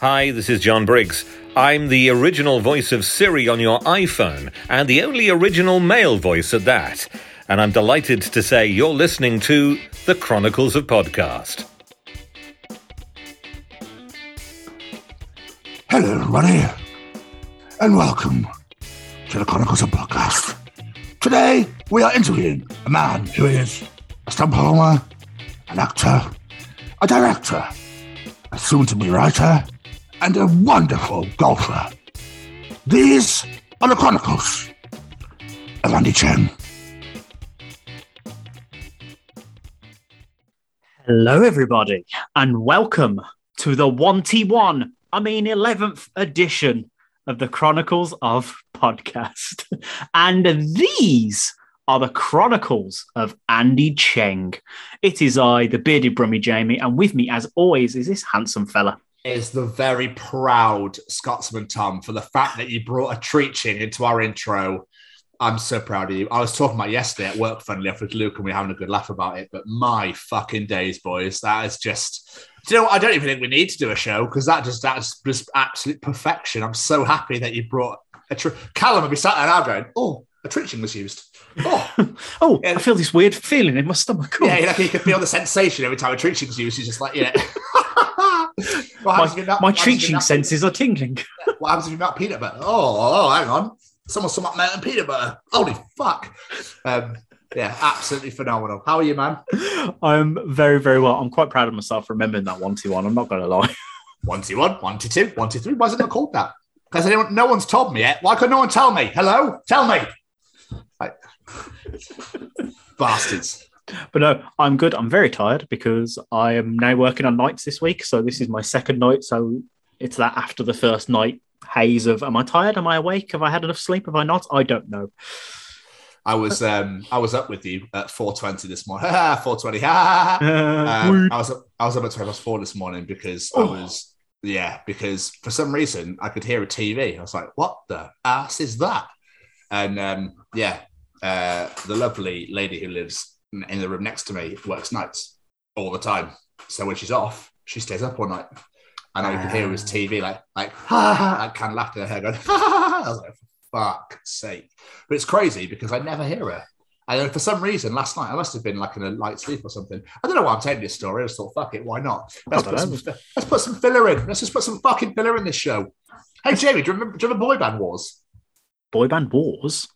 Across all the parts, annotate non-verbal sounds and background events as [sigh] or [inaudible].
Hi, this is John Briggs. I'm the original voice of Siri on your iPhone, and the only original male voice at that. And I'm delighted to say you're listening to The Chronicles of Podcast. Hello, everybody, and welcome to the Chronicles of Podcast. Today, we are interviewing a man who is a stump performer, an actor, a director, a soon to be writer, and a wonderful golfer. These are the Chronicles of Andy Cheng. Hello, everybody, and welcome to the 1T1, I mean, 11th edition of the Chronicles of Podcast. [laughs] And these are the Chronicles of Andy Cheng. It is I, the bearded brummy Jamie, and with me, as always, is this handsome fella. Is the very proud Scotsman Tom for the fact that you brought a treaching into our intro. I'm so proud of you. I was talking about yesterday at work, funnily enough, with Luke, and we are having a good laugh about it. But my fucking days, boys, that is just. Do you know what? I don't even think we need to do a show because that just that's just absolute perfection. I'm so happy that you brought a tre- Callum would be sat there now going, "Oh, a treaching was used." Oh, [laughs] Oh, Yeah. I feel this weird feeling in my stomach. Oh, yeah, you know, you can feel the sensation every time a treaching was used. You're just like, yeah. [laughs] What happens if my not- my what happens if you're treaching not- senses are tingling. [laughs] What happens if you melt peanut butter? Oh, oh, hang on. Someone some melting peanut butter. Holy fuck. Um, yeah, absolutely phenomenal. How are you, man? I'm very, very well. I'm quite proud of myself for remembering that 1T1. I'm not going to lie. [laughs] One two one, one two two, one two three. Why is it not called that? Because anyone, no one's told me yet. Why could no one tell me? Hello, tell me. Like, bastards. But no, I'm good. I'm very tired because I am now working on nights this week. So this is my second night. So it's that after the first night haze of am I tired? Am I awake? Have I had enough sleep? Have I not? I don't know. I was um I was up with you at four twenty this morning. [laughs] Four twenty. Um, I was up, I was up at twenty past four this morning because Oh. I was yeah because for some reason I could hear a TV. I was like, what the ass is that? And um, yeah, uh, the lovely lady who lives in the room next to me works nights all the time. So when she's off, she stays up all night. And I could hear it ah. was TV like like ha, ha, ha, kind of laughing at her going. [laughs] Ha, ha, ha. I was like, for fuck's sake! But it's crazy because I never hear her. And then for some reason, last night I must have been like in a light sleep or something. I don't know why I'm telling this story. I just thought, fuck it, why not? Let's put, some, let's put some filler in. Let's just put some fucking filler in this show. Hey Jamie, do you remember, do you remember Boy Band Wars? Boy band wars.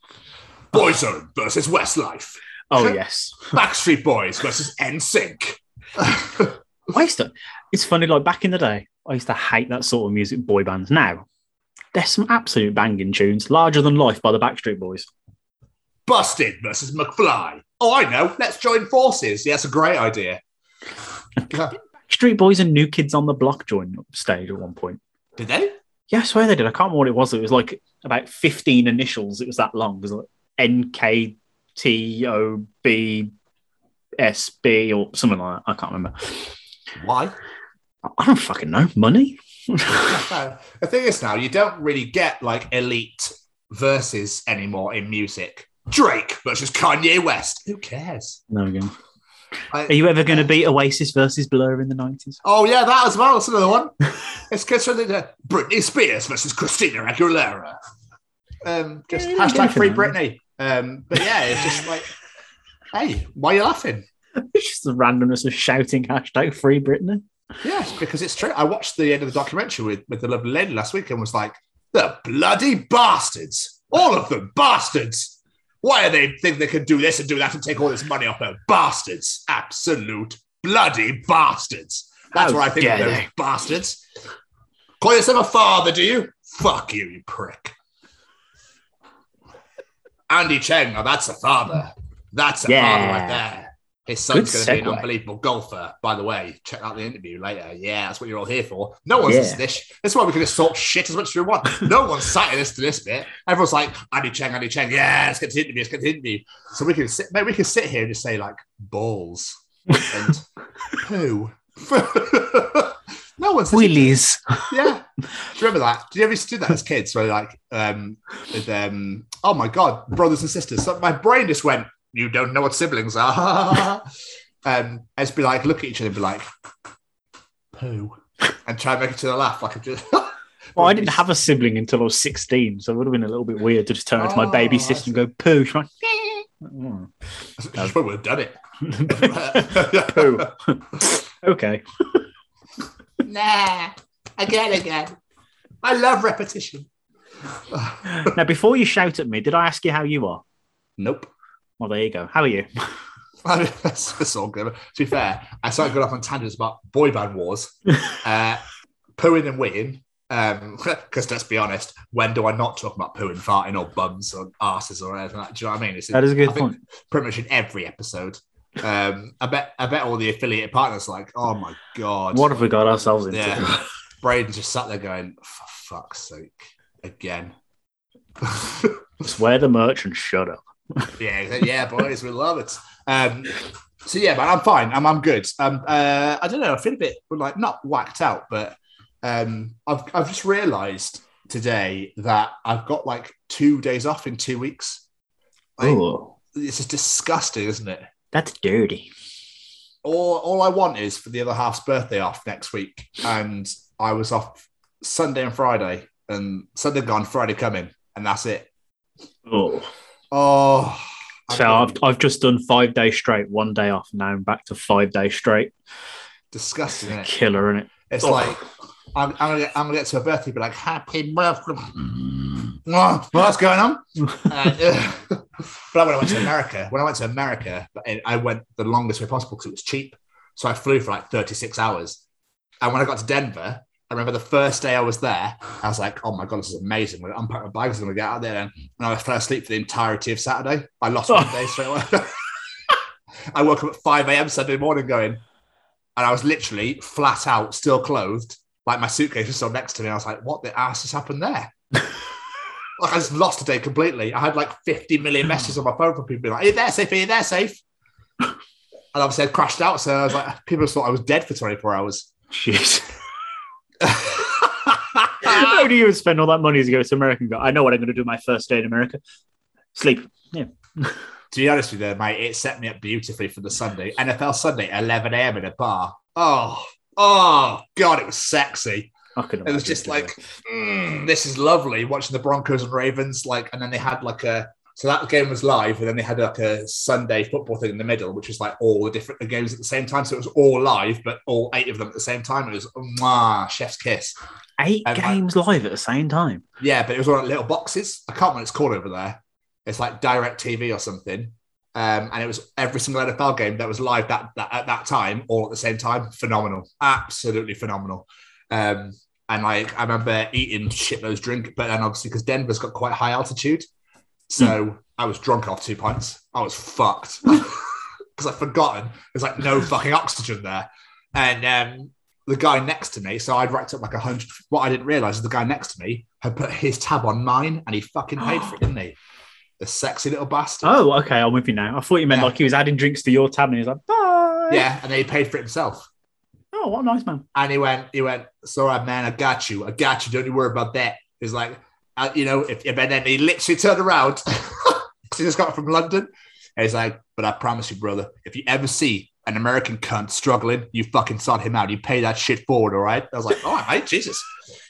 Boyzone versus Westlife. Oh yes. Backstreet Boys versus NSYNC. I used to. It's funny. Like back in the day, I used to hate that sort of music. Boy bands. Now there's some absolute banging tunes. Larger than life by the Backstreet Boys. Busted versus McFly. Oh, I know. Let's join forces. Yeah, that's a great idea. [laughs] Street Boys and New Kids on the Block joined up stage at one point. Did they? Yeah, I swear they did. I can't remember what it was. It was like about 15 initials. It was that long. It was like N K T O B S B or something like that. I can't remember. Why? I don't fucking know. Money? the thing is now, you don't really get like elite verses anymore in music. Drake versus Kanye West. Who cares? There we go. I- Are you ever going to beat Oasis versus Blur in the 90s? Oh yeah, that as well. That's another one. it's considered uh, Britney Spears versus Christina Aguilera. Um, just hashtag free. Britney. Um, but yeah, it's just [laughs] like, hey, why are you laughing? It's just the randomness of shouting hashtag free Britney. Yes, because it's true. I watched the end of the documentary with, with the lovely lady last week and was like, the bloody bastards. All of them bastards. Why do they think they can do this and do that and take all this money off her? Bastards. Absolute bloody bastards. That's How what I think of those they. bastards. Call yourself a father, do you? Fuck you, you prick. Andy Cheng, now that's a father. That's a Yeah. father right there. His son's going to be an unbelievable golfer, by the way. Check out the interview later. Yeah, that's what you're all here for. No one's Yeah. listening this. That's why we can just talk shit as much as we want. No one's sat citing this to this bit. Everyone's like, Andy Cheng, Andy Cheng. Yeah, let's get to the interview. Let's get to the interview. So we can sit, maybe we can sit here and just say like balls and [laughs] poo. [laughs] no one's Willies. yeah. [laughs] Do you remember that? Did you ever used to do that as kids? Where like, um, with, um, oh my god, brothers and sisters. So my brain just went, you don't know what siblings are. [laughs] um, and just be like, look at each other and be like, poo. and try and make each other laugh. Like, just, [laughs] Well, I didn't have a sibling until I was 16, so it would have been a little bit weird to just turn to my baby Oh, I sister and go, poo. She's like, "Mm." I probably would have done it. poo. okay. Nah, again, again. I love repetition. Now, before you shout at me, did I ask you how you are? Nope. Well, there you go. How are you? [laughs] I mean, that's, that's all good. To be fair, I started going off on tangents about boy band wars, [laughs] uh, pooing and weeing. Because [laughs] let's be honest, when do I not talk about pooing, farting, or bums, or asses, or anything like that? Do you know what I mean? It's That is a good I point. Pretty much in every episode. Um, I bet. I bet all the affiliate partners are like, oh my god, What have we got ourselves into? Yeah. Braden just sat there going, for fuck's sake, again. [laughs] Just wear the merch and shut up. Yeah, yeah, boys, we love it. Um, so yeah, man, I'm fine. I'm I'm good. Um, uh, I don't know. I feel a bit like not whacked out, but um, I've I've just realised today that I've got like two days off in two weeks. Like, Oh, it's just disgusting, isn't it? That's dirty. All all I want is for the other half's birthday off next week, and I was off Sunday and Friday, and Sunday gone, Friday coming, and that's it. Oh. Oh, So I've, I've just done five days straight, one day off. Now I'm back to five days straight. disgusting. Isn't it? Killer, isn't it? It's Oh. like I'm, I'm, gonna get, I'm gonna get to a birthday, be like, "Happy birthday!" Oh, what's going on? Uh, [laughs] but when I went to America, when I went to America, I went the longest way possible because it was cheap. So I flew for like 36 hours. And when I got to Denver, I remember the first day I was there, I was like, "Oh my god, this is amazing!" When I unpack my bags, I'm gonna get out there, and, and I fell asleep for the entirety of Saturday. I lost one day straight away. [laughs] I woke up at 5 a.m. Sunday morning, going, and I was literally flat out, still clothed, like my suitcase was still next to me. I was like, "What the ass has happened there?" [laughs] like I just lost a day completely. I had like 50 million messages on my phone from people being like, "Are you there safe? Are you there safe?" And obviously, I crashed out, so I was like, people thought I was dead for 24 hours. Jeez. [laughs] How do you spend all that money to go to America and go, I know what I'm going to do my first day in America? Sleep. Yeah. [laughs] to be honest with you, mate, it set me up beautifully for the Sunday. NFL Sunday, 11 a.m. in a bar. Oh, oh, God, it was sexy. It was just like, mm, this is lovely. Watching the Broncos and Ravens, like, and then they had like a, so that game was live, and then they had like a Sunday football thing in the middle, which was like all the different games at the same time. So it was all live, but all eight of them at the same time. It was, mwah, chef's kiss. eight games live at the same time. Yeah, but it was on little boxes. I can't remember what it's called over there. It's like DirecTV or something. Um, and it was every single NFL game that was live that, that at that time, all at the same time. Phenomenal, absolutely phenomenal. Um, and like I remember eating shitloads drink, but then obviously because Denver's got quite high altitude, so I was drunk off two pints. I was fucked [laughs] because I'd forgotten there's like no fucking oxygen there. And um, the guy next to me, so I'd racked up like a hundred. What I didn't realize is the guy next to me had put his tab on mine, and he fucking paid for it, [gasps] didn't he? The sexy little bastard. Oh, okay. I'm with you now. I thought you meant Yeah. like he was adding drinks to your tab and he was like, bye. Yeah, and then he paid for it himself. Oh, what a nice man. And he went, he went, it's all right, man. I got you. I got you. Don't you worry about that. He's like, uh, you know, if and then he literally turned around because [laughs] he just got from London. And he's like, but I promise you, brother, if you ever see an American cunt struggling, you fucking sort him out. You pay that shit forward, all right? I was like, all right, mate, Jesus.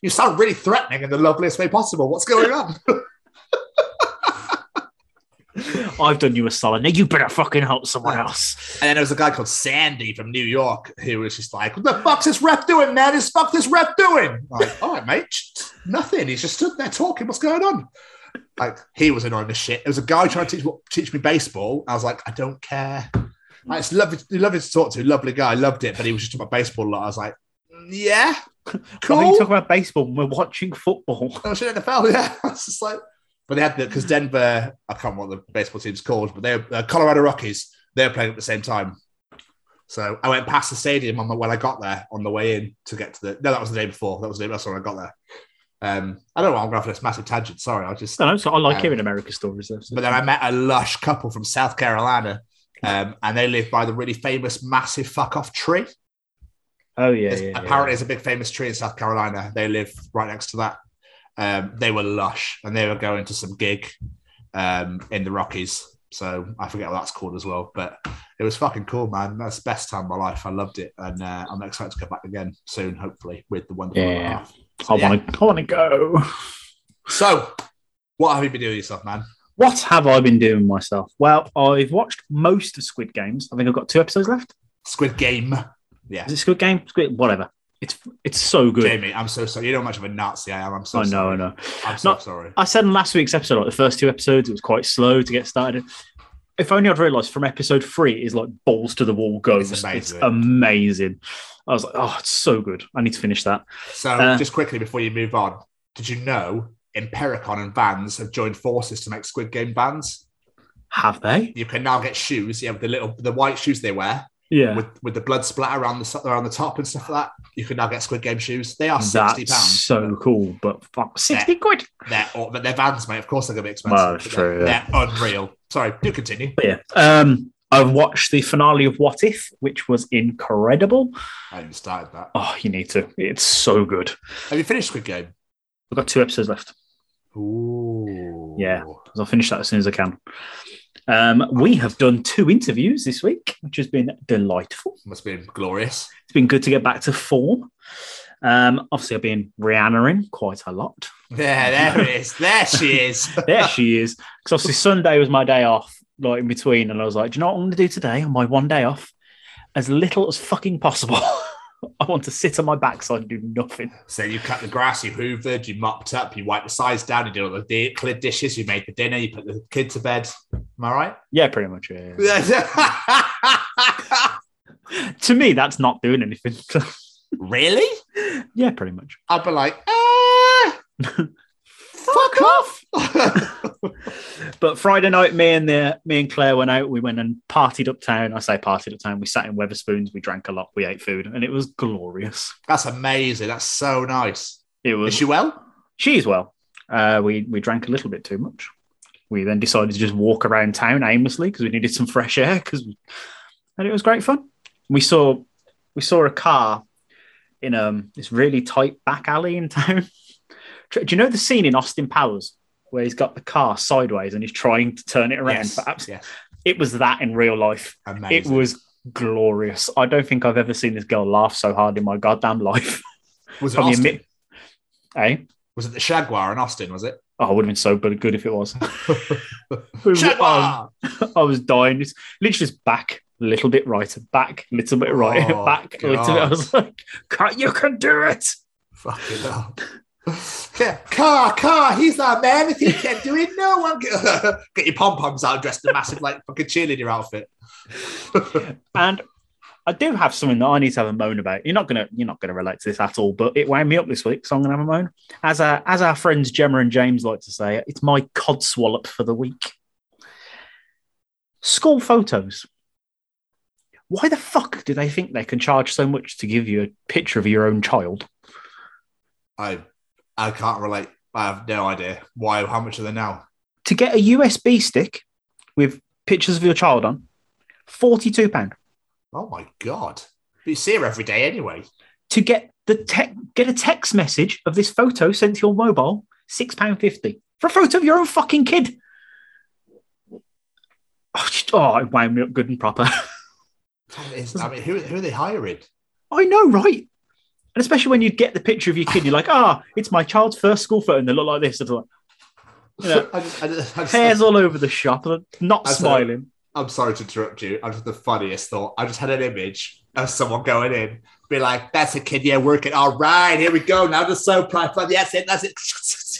You sound really threatening in the loveliest way possible. What's going on? [laughs] I've done you a solid. Now you better fucking help someone else. And then there was a guy called Sandy from New York who was just like, "What the fuck's this ref doing, man? This fuck this ref doing?" Like, all right, mate, nothing. He's just stood there talking. What's going on? Like he was annoying as shit. There was a guy trying to teach, teach me baseball. I was like, I don't care. Like, it's lovely, lovely to talk to. Lovely guy, loved it. But he was just talking about baseball a lot. I was like, "Mm, yeah, Why are you cool. talking about baseball? when We're watching football. [laughs] I was in NFL, yeah. [laughs] I was just like, but they had the because Denver, I can't remember what the baseball team's called, but they're uh, Colorado Rockies. They're playing at the same time. So I went past the stadium on the, when I got there on the way in to get to the. No, that was the day before. That was the day that's when I got there. Um, I don't know. why I'm going for this massive tangent. Sorry, I just. I, know, so I like Um, hearing America stories. Though, so- But then I met a lush couple from South Carolina, um, and they live by the really famous massive fuck off tree. oh yeah, yeah, yeah. apparently, it's a big famous tree in South Carolina. They live right next to that. Um, they were lush, and they were going to some gig um, in the Rockies. So I forget what that's called as well. But it was fucking cool, man. That's the best time of my life. I loved it, and uh, I'm excited to go back again soon, hopefully, with the wonderful. Yeah. laugh. I yeah. want to. I want to go. So, what have you been doing yourself, man? What have I been doing myself? Well, I've watched most of Squid Games. I think I've got two episodes left. Squid Game. Yeah, Is it Squid Game? Squid, whatever. It's it's so good. Jamie, I'm so sorry. You know how much of a Nazi I am. I'm so sorry. I know, sorry. I know. I'm so Not- sorry. I said in last week's episode, like the first two episodes, it was quite slow to get started. If only I'd realised from episode three is like balls to the wall goes. It's It's amazing. amazing. I was like, oh, it's so good. I need to finish that. So, Uh, just quickly before you move on, did you know Impericon and Vans have joined forces to make Squid Game Vans? Have they? You can now get shoes. You have the little the white shoes they wear Yeah. with with the blood splatter around the around the top and stuff like that. You can now get Squid Game shoes. They are sixty That's pounds. so cool, but fuck, 60 quid. They're but they're Vans, mate. Of course they're gonna be expensive. Well, that's true, They're, yeah. they're unreal. Sorry, do continue. But yeah. Um, I've watched the finale of What If, which was incredible. I haven't started that. Oh, you need to. It's so good. Have you finished Squid Game? I've got two episodes left. Ooh. Yeah. I'll finish that as soon as I can. Um, we have done two interviews this week, which has been delightful. Must have been glorious. It's been good to get back to form. Um, obviously, I've been Rihanna in quite a lot. There, there it is. There she is. [laughs] There she is. Because obviously, Sunday was my day off, like in between. And I was like, do you know what I'm going to do today on my one day off? As little as fucking possible. [laughs] I want to sit on my backside and do nothing. So you cut the grass, you hoovered, you mopped up, you wiped the sides down, you did all the di- cleared dishes, you made the dinner, you put the kid to bed. Am I right? Yeah, pretty much. Yeah, yeah. [laughs] to me, that's not doing anything. [laughs] really? yeah, pretty much. I'd be like, ah, [laughs] fuck off. [laughs] But Friday night, me and the me and Claire went out. We went and partied uptown. I say partied uptown. We sat in Wetherspoons. We drank a lot. We ate food, and it was glorious. That's amazing. That's so nice. It was. Is she well? She's well. Uh, we we drank a little bit too much. We then decided to just walk around town aimlessly because we needed some fresh air. Because and it was great fun. We saw we saw a car in um this really tight back alley in town. [laughs] Do you know the scene in Austin Powers where he's got the car sideways and he's trying to turn it around? Yes. Perhaps yes. it was that in real life. Amazing. It was glorious. I don't think I've ever seen this girl laugh so hard in my goddamn life. [laughs] Was it Austin? eh? Was it the Shaguar in Austin? Was it? Oh, it would have been so good if it was. [laughs] [laughs] I Jaguar. I was dying. It's literally just back, a little bit right, back, a little bit right, Oh, back, a little bit. I was like, "Can't- you can do it. Fucking hell. Yeah, car, car, he's that man. If he can't do it, no one can. [laughs] Get your pom poms out, dressed in a massive, like, fucking cheerleader outfit. [laughs] And I do have something that I need to have a moan about. You're not gonna, you're not gonna relate to this at all, but it wound me up this week, so I'm gonna have a moan. As our, as our friends Gemma and James like to say, it's my codswallop for the week. School photos. Why the fuck do they think they can charge so much to give you a picture of your own child? I I can't relate. I have no idea. Why? How much are they now? To get a USB stick with pictures of your child on, forty-two pound. Oh my god. But you see her every day anyway. To get the tech, get a text message of this photo sent to your mobile, six pound fifty for a photo of your own fucking kid. Oh, just- oh, it wound me up good and proper. I mean, who, who are they hiring? I know, right? And especially when you get the picture of your kid, you're like, ah, it's my child's first school photo, and they look like this. Like, you know, [laughs] I just, I just, I just, hairs all over the shop, not I smiling. I'm sorry to interrupt you. I just the funniest thought. I just had an image of someone going in, be like, "That's a kid, yeah, working. All right, here we go. Now the soap platform. That's it. That's it. [laughs]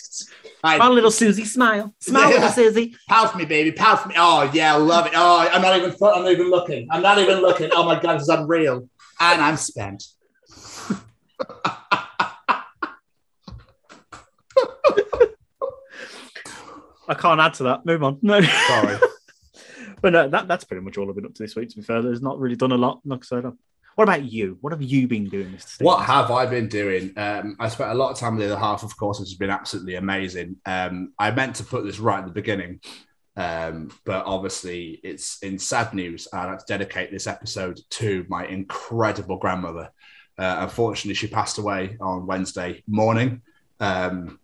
Right, My little Susie, smile, smile, little Susie. pout for me, baby. Pout for me. Oh yeah, I love it. Oh, I'm not even. I'm not even looking. I'm not even looking. Oh my god, this is unreal. And I'm spent. [laughs] I can't add to that. Move on. No. Sorry. [laughs] But no, that, that's pretty much all I've been up to this week, to be fair. There's not really done a lot. Like I said. What about you? What have you been doing, Mr. Stevens? What have I been doing? Um, I spent a lot of time with the other half, of course, which has been absolutely amazing. Um, I meant to put this right at the beginning, um, but obviously it's in sad news. I'd like to dedicate this episode to my incredible grandmother. Uh, unfortunately, she passed away on Wednesday morning um,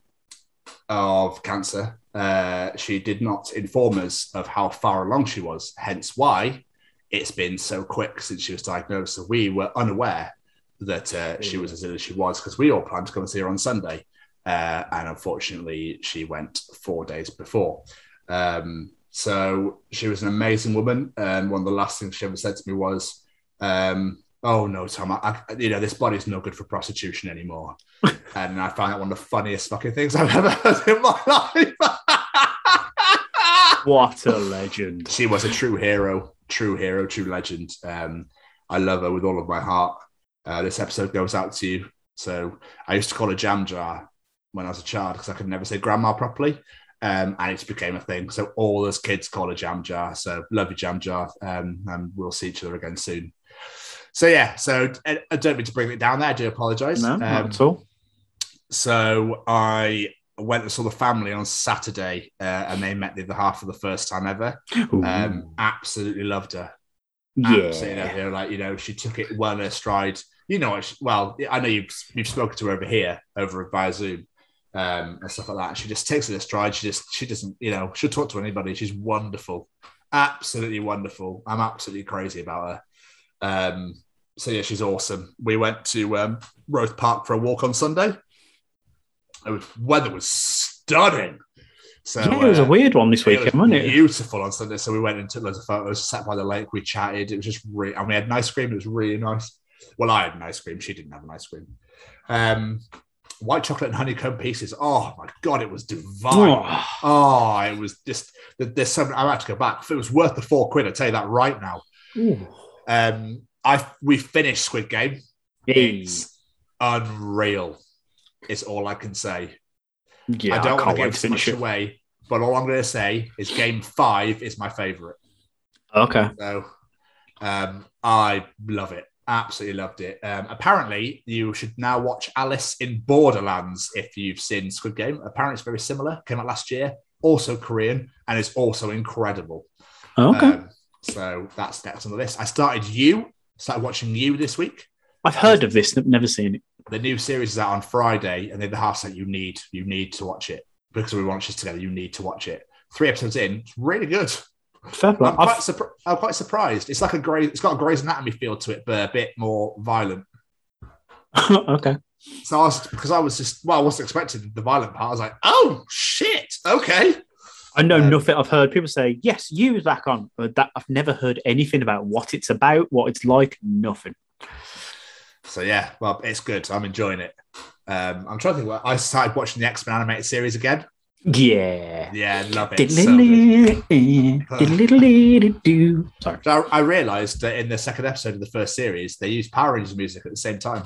of cancer. Uh, she did not inform us of how far along she was, hence why it's been so quick since she was diagnosed. So we were unaware that uh, she was as ill as she was because we all planned to come and see her on Sunday. Uh, and unfortunately, she went four days before. Um, so she was an amazing woman. And one of the last things she ever said to me was, um, "Oh no, Tom, I, I, you know this body's no good for prostitution anymore." [laughs] and I found that one of the funniest fucking things I've ever heard in my life. [laughs] What a legend. she was a true hero, true hero, true legend. Um, I love her with all of my heart. Uh, this episode goes out to you. So I used to call her Jam Jar when I was a child because I could never say grandma properly. Um, and it became a thing. So all us kids call her Jam Jar. So love you, Jam Jar. Um, and we'll see each other again soon. So yeah, so I, I don't mean to bring it down there. I do apologize. No, Um, not at all. so I went and saw the family on Saturday, uh, and they met the other half for the first time ever. Um, absolutely loved her. Absolutely loved yeah. her. Like you know, she took it well in her stride. You know, what she- well, I know you've you've spoken to her over here, over via Zoom, um, and stuff like that. She just takes it in stride. She just she doesn't, you know, she'll talk to anybody. She's wonderful, absolutely wonderful. I'm absolutely crazy about her. Um, so yeah, she's awesome. We went to um, Roath Park for a walk on Sunday. The weather was stunning. So yeah, it was a uh, weird one this it weekend, was wasn't it? beautiful on Sunday. So we went and took loads of photos, sat by the lake, we chatted. It was just really, and we had an ice cream. It was really nice. Well, I had an ice cream. She didn't have an ice cream. Um, white chocolate and honeycomb pieces. Oh my god, it was divine. Oh, Oh, it was just there's something. I had to go back. If it was worth the four quid, I tell you that right now. ooh. Um, I we finished Squid Game. It's unreal. It's all I can say. Yeah, I I, don't want to give to too finish much it. away, but all I'm going to say is Game Five is my favorite. Okay. So um, I love it. Absolutely loved it. Um, apparently, you should now watch Alice in Borderlands if you've seen Squid Game. Apparently, it's very similar. Came out last year. Also Korean and is also incredible. Okay. Um, so that's next on the list. I started You. Started watching You this week. I've heard of this, never seen it. The new series is out on Friday, and then the half said you need you need to watch it because we watched this together. You need to watch it. Three episodes in, it's really good. Fair. I'm quite, surpri- I'm quite surprised. It's like a grey. It's got a Grey's Anatomy feel to it, but a bit more violent. [laughs] okay. So I was because I was just well, I wasn't expecting the violent part. I was like, oh shit, okay. I know Um, nothing. I've heard people say, yes, use back on, but that I've never heard anything about what it's about, what it's like, nothing. So yeah, well, it's good. I'm enjoying it. Um, I'm trying to think. What, I started watching the X Men animated series again. Yeah. Yeah, love it. Sorry. So I, I realized that in the second episode of the first series, they used Power Rangers music at the same time.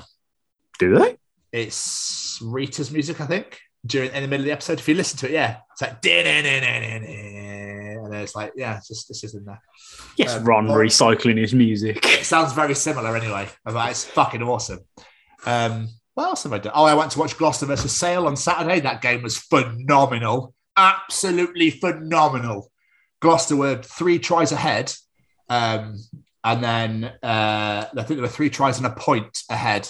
Do they? It's Rita's music, I think, during in the middle of the episode. If you listen to it, yeah, it's like and then it's like yeah, it's just this is in there. Yes, Um, Ron recycling his music. It sounds very similar anyway. Like, it's fucking awesome. Um, what else have I done? Oh, I went to watch Gloucester versus Sale on Saturday. That game was phenomenal. Absolutely phenomenal. Gloucester were three tries ahead. Um, and then uh, I think there were three tries and a point ahead.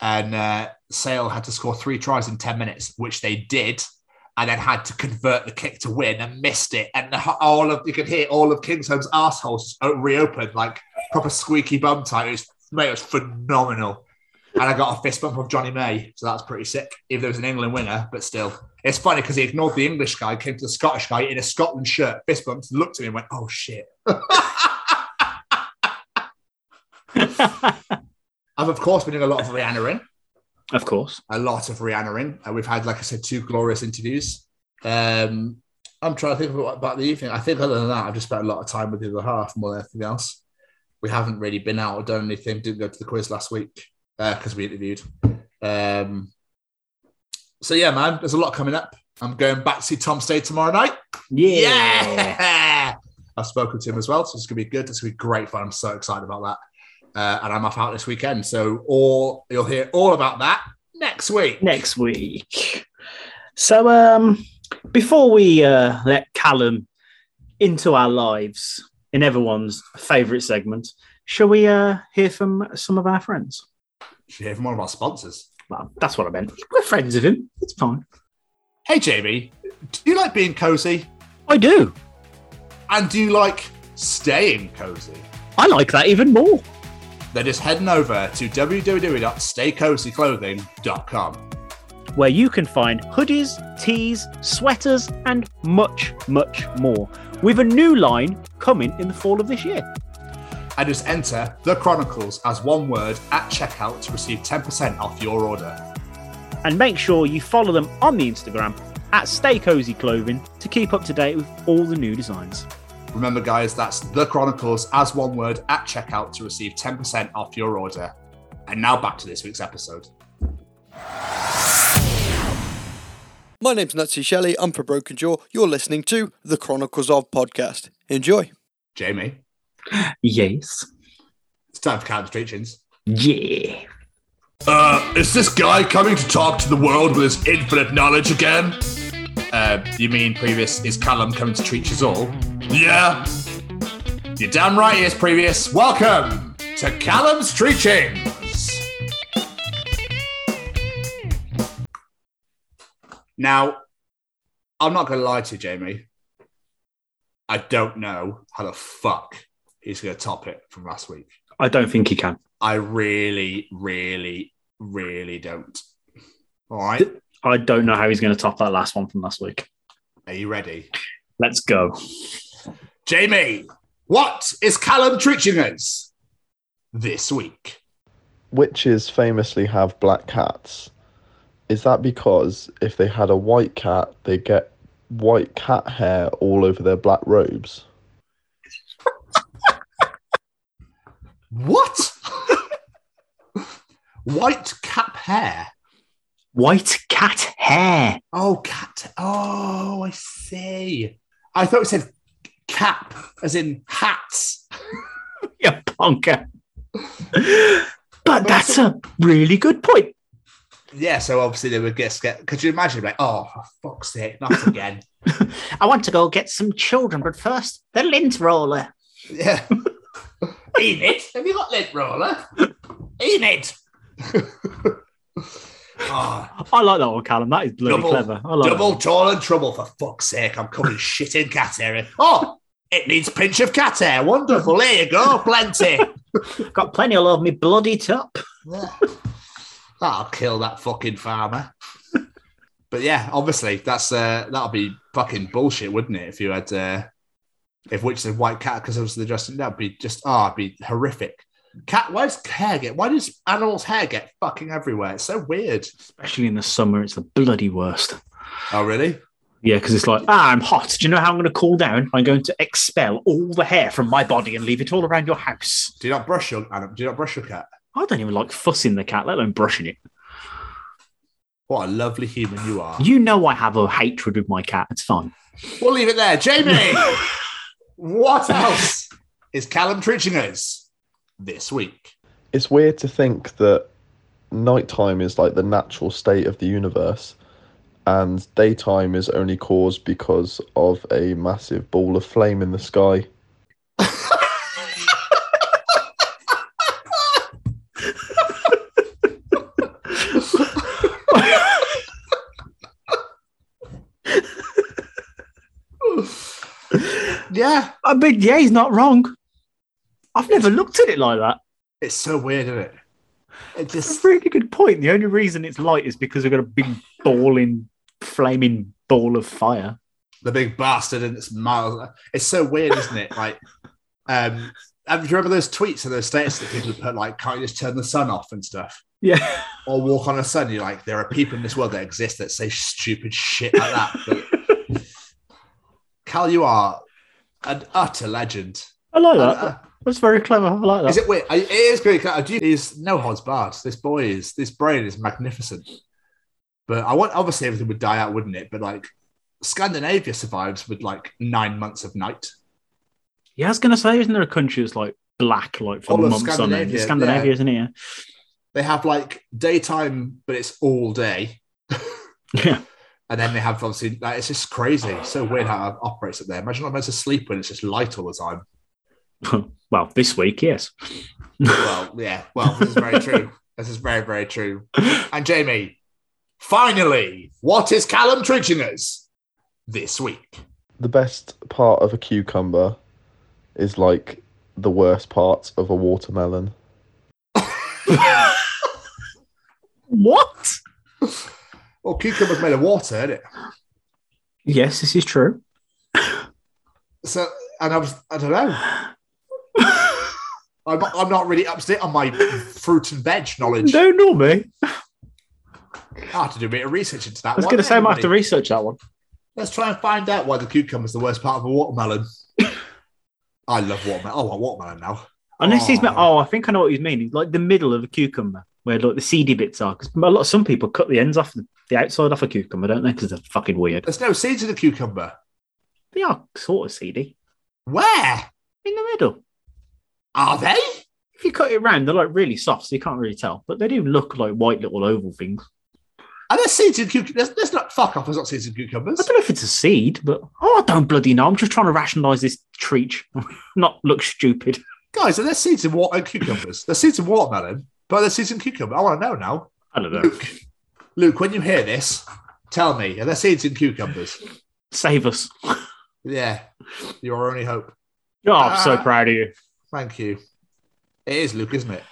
And uh, Sale had to score three tries in 10 minutes, which they did. And then had to convert the kick to win and missed it. And the, all of you could hear all of Kingsholm's assholes uh, reopen like proper squeaky bum tight. It was, mate, it was phenomenal. And I got a fist bump from Jonny May, so that's pretty sick. If it was an England winner, but still, it's funny because he ignored the English guy, came to the Scottish guy in a Scotland shirt, fist bumped, looked at me and went, "Oh shit." [laughs] I've of course been doing a lot of Rihanna in, of course. a lot of Rihanna in. And we've had, like I said, two glorious interviews. Um, I'm trying to think about, about the evening. I think other than that, I've just spent a lot of time with the other half more than anything else. We haven't really been out or done anything. Didn't go to the quiz last week because we interviewed. Um, so yeah, man, there's a lot coming up. I'm going back to see Tom Stay tomorrow night. Yeah. Yeah. [laughs] I've spoken to him as well, so it's gonna be good. It's gonna be great fun. I'm so excited about that. Uh, and I'm off out this weekend, so all you'll hear all about that next week. Next week. So, um, before we uh, let Callum into our lives in everyone's favourite segment, shall we uh, hear from some of our friends? Should hear from one of our sponsors. Well, that's what I meant. We're friends of him. It's fine. Hey Jamie, do you like being cozy? I do. And do you like staying cozy? I like that even more. Then just heading over to www.staycozyclothing.com. where you can find hoodies, tees, sweaters, and much, much more. With a new line coming in the fall of this year. And just enter The Chronicles as one word at checkout to receive 10% off your order. And make sure you follow them on the Instagram at Stay Cozy Clothing to keep up to date with all the new designs. Remember, guys, that's The Chronicles as one word at checkout to receive 10% off your order. And now back to this week's episode. My name's Natsy Shelley. I'm for Broken Jaw. You're listening to the Chronicles of podcast. Enjoy. Jamie, Yes. it's time for Callum's Treachings. Yeah. Uh, is this guy coming to talk to the world with his infinite knowledge again? Uh, you mean previous is Callum coming to treat us all? Yeah. You're damn right he is previous. Welcome to Callum's Treachings. Now, I'm not going to lie to you, Jamie. I don't know how the fuck he's going to top it from last week. I don't think he can. I really, really, really don't. All right. I don't know how he's going to top that last one from last week. Are you ready? Let's go. Jamie, what is Callum treating us this week? witches famously have black cats. Is that because if they had a white cat, they get white cat hair all over their black robes? What? [laughs] White cap hair. White cat hair. Oh, cat. Oh, I see. I thought it said cap, as in hats. [laughs] You punker. but that's a really good point. Yeah, so obviously they would get scared. Could you imagine, like, oh, for fuck's sake, not again? [laughs] I want to go get some children, but first, the lint roller. yeah. [laughs] Enid, have you got lint roller? Enid. Oh, I like that one, Callum. That is bloody Double- clever. I like double tall and trouble, for fuck's sake. I'm coming shit in cat hair. Oh, it needs pinch of cat hair. Wonderful. Here you go. Plenty. [laughs] Got plenty all over me bloody top. That'll kill that fucking farmer. but yeah, obviously that's uh, that'll be fucking bullshit, wouldn't it? If you had uh, if which is white cat because obviously the dressing that'd be just oh, it'd be horrific. Cat, why does hair get? Why does animals' hair get fucking everywhere? It's so weird. Especially in the summer, it's the bloody worst. Oh, really? Yeah, because it's like, ah, I'm hot. Do you know how I'm going to cool down? I'm going to expel all the hair from my body and leave it all around your house. Do you not brush your anim- Do you not brush your cat? I don't even like fussing the cat, let alone brushing it. What a lovely human you are. You know I have a hatred with my cat. It's fine. We'll leave it there, Jamie. [laughs] what else is Callum treating us this week? It's weird to think that nighttime is like the natural state of the universe and daytime is only caused because of a massive ball of flame in the sky. [laughs] Yeah, I mean, yeah, he's not wrong. I've never looked at it like that. it's so weird, isn't it? It It's just a really good point. The only reason it's light is because we've got a big balling, flaming ball of fire. the big bastard and it's miles. It's so weird, isn't it? Like, [laughs] um, do you remember those tweets and those statuses that people put like, "Can't you just turn the sun off and stuff?" Yeah. Or walk on the sun. You're like, there are people in this world that exist that say stupid shit like that. But [laughs] Cal, you are an utter legend. I like that. Uh, That's very clever. I like that. Is it weird? It is great. He's no odds barred. This boy is. This brain is magnificent. But I want obviously everything would die out, wouldn't it? But like Scandinavia survives with like nine months of night. yeah, I was going to say, isn't there a country that's like black, like for All months on end? Scandinavia, yeah. isn't it? They have like daytime, but it's all day. [laughs] Yeah. And then they have obviously like, it's just crazy. So weird how it operates up there. Imagine not meant to sleep when it's just light all the time. [laughs] well, this week, yes. Well, yeah. Well, this is very true. [laughs] This is very, very true. And Jamie, finally, what is Callum treating us this week? The best part of a cucumber is like the worst part of a watermelon? [laughs] What? Well, cucumber's made of water, isn't it? Yes, this is true. So, and I was, I don't know. I'm not, I'm not really up to date on my fruit and veg knowledge. Don't know me. I have to do a bit of research into that. I was going to eh, say I might have to research that one. Let's try and find out why the cucumber is the worst part of a watermelon. [laughs] I love watermelon. Oh, I want watermelon now. Unless he's Oh. meant, oh, I think I know what he's meaning. Like the middle of a cucumber, where like the seedy bits are. Because a lot, of some people cut the ends off the, the outside off a cucumber, don't they? Because they're fucking weird. There's no seeds in the cucumber. They are sort of seedy Where in the middle. Are they? If you cut it round, they're like really soft, so you can't really tell. But they do look like white little oval things. Are there seeds in cucumbers? Let's not fuck off. There's not seeds in cucumbers. I don't know if it's a seed, but oh, I don't bloody know. I'm just trying to rationalise this treat, [laughs] not look stupid. Guys, are there seeds in water cucumbers? There's seeds in watermelon, but there's seeds in cucumber. I want to know now. I don't know. Luke, Luke, when you hear this, tell me, are there seeds in cucumbers? Save us. Yeah, your only hope. Oh, I'm so Ah. proud of you. Thank you. It is Luke, isn't it?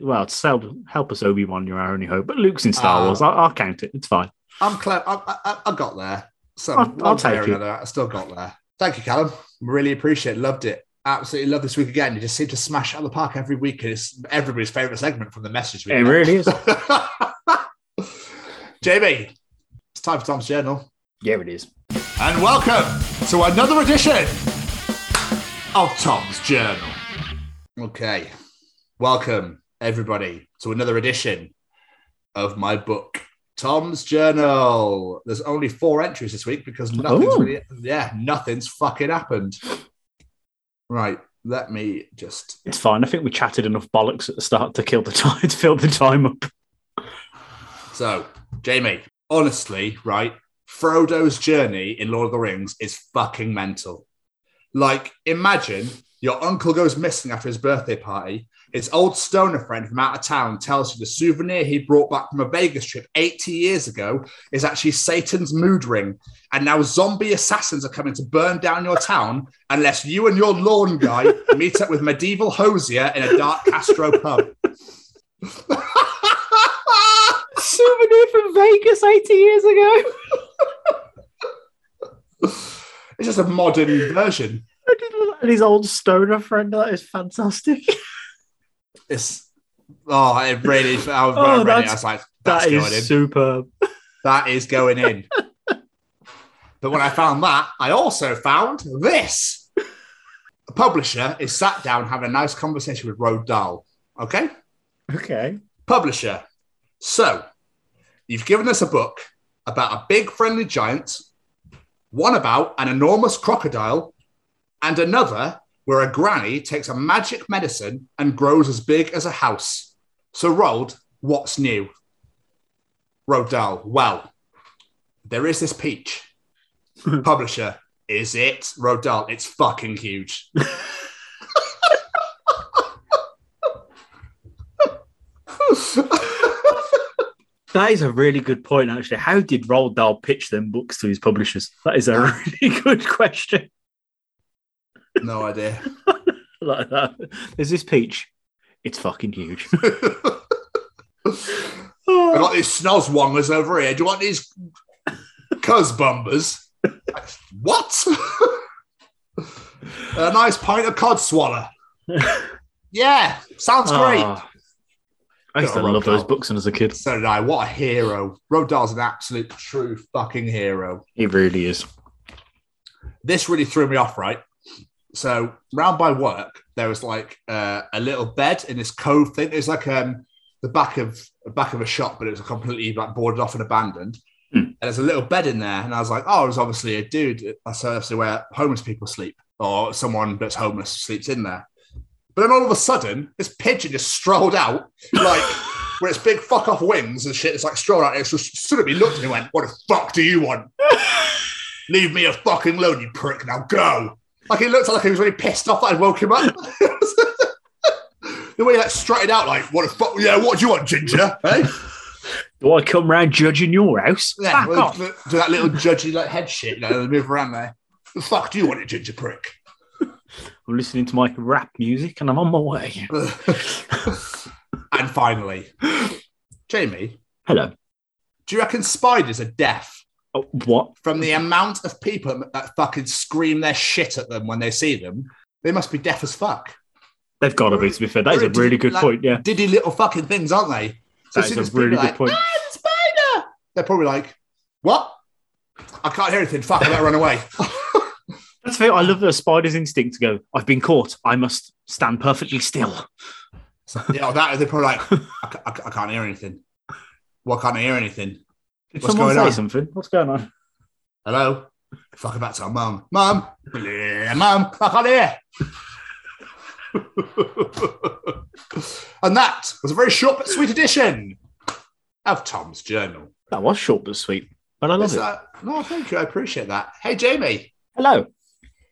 Well, it's help, help us, Obi Wan, you're our only hope. But Luke's in Star Ah. Wars. I'll, I'll count it. It's fine. I'm clever. I, I, I got there. So I'll- I'll take it. I still got there. Thank you, Callum. Really appreciate it. Loved it. Absolutely love this week again. You just seem to smash out of the park every week. It's everybody's favourite segment from the message. we It get. really is. [laughs] JB, it's time for Tom's Journal. Yeah, it is. And welcome to another edition of Tom's Journal. Okay. Welcome, everybody, to another edition of my book, Tom's Journal. There's only four entries this week because nothing's Oh. really, yeah, nothing's fucking happened. Right. Let me just It's fine. I think we chatted enough bollocks at the start to kill the time to [laughs] fill the time up. So, Jamie, honestly, right? Frodo's journey in Lord of the Rings is fucking mental. Like, imagine your uncle goes missing after his birthday party. His old stoner friend from out of town tells you the souvenir he brought back from a Vegas trip 80 years ago is actually Satan's mood ring. And now zombie assassins are coming to burn down your town unless you and your lawn guy [laughs] meet up with medieval hosier in a dark Castro pub. [laughs] Souvenir from Vegas 80 years ago. [laughs] It's just a modern version. [laughs] And his old stoner friend. That is fantastic. [laughs] It's oh, it really. I was, [laughs] Oh, I read it, that's- I was like, that's That going is in. superb. that is going in. but when I found that, I also found this. A publisher is sat down having a nice conversation with Roald Dahl. Okay, Okay. publisher. So you've given us a book about a big friendly giant, one about an enormous crocodile, and another where a granny takes a magic medicine and grows as big as a house. So, Roald, what's new? Roald Dahl, well, there is this peach. [laughs] Publisher, is it? Roald Dahl, it's fucking huge. That is a really good point, actually. How did Roald Dahl pitch them books to his publishers? That is a [laughs] really good question. No idea. [laughs] Like that. There's this peach. It's fucking huge. I got these snozzwangers over here. Do you want these cuz bumbers? [laughs] what? [laughs] a nice pint of cod swallow. Yeah, sounds great. Ah. I used to love Roald those books when I was a kid. So did I. What a hero. Roald Dahl's an absolute true fucking hero. He really is. This really threw me off, right? So round by work, there was like uh, a little bed in this cove thing. It was like um, the back of the back of a shop, but it was completely like boarded off and abandoned. Hmm. And there's a little bed in there, and I was like, "Oh, it was obviously a dude. That's obviously where homeless people sleep, or someone that's homeless sleeps in there." But then all of a sudden, this pigeon just strolled out, like [laughs] with its big fuck off wings and shit. It's like strolled out. It's just stood at me, looked at me, and went, "What the fuck do you want? [laughs] Leave me a fucking alone, you prick. Now go." Like he looked like he was really pissed off that I woke him up. [laughs] the way he like strutted out, like, "What the fuck? Yeah, what do you want, Ginger?" Hey, Do I come round judging your house? yeah, Back well, off. do that little judgy like head shit, you know, and move around there. The fuck do you want, you ginger prick? I'm listening to my rap music and I'm on my way. [laughs] and finally, Jamie, Hello. do you reckon spiders are deaf Oh, what? from the amount of people that fucking scream their shit at them when they see them? They must be deaf as fuck. They've got to be, to be fair. That is a really good like, point. Yeah. Diddy little fucking things, aren't they? That as a really good like, point. Ah, the spider! They're probably like, what? I can't hear anything. Fuck, I better run away. [laughs] That's fair. I love the spider's instinct to go, I've been caught. I must stand perfectly still. yeah, that they're probably like, I, I I can't hear anything. Why can't I hear anything? Did What's someone going say on? something? What's going on? Hello? Fucking back to our mum. Mum? Yeah, mum, I can't hear. and that was a very short but sweet edition of Tom's Journal. That was short but sweet, but I love Is it. that- no, thank you. I appreciate that. Hey, Jamie, Hello.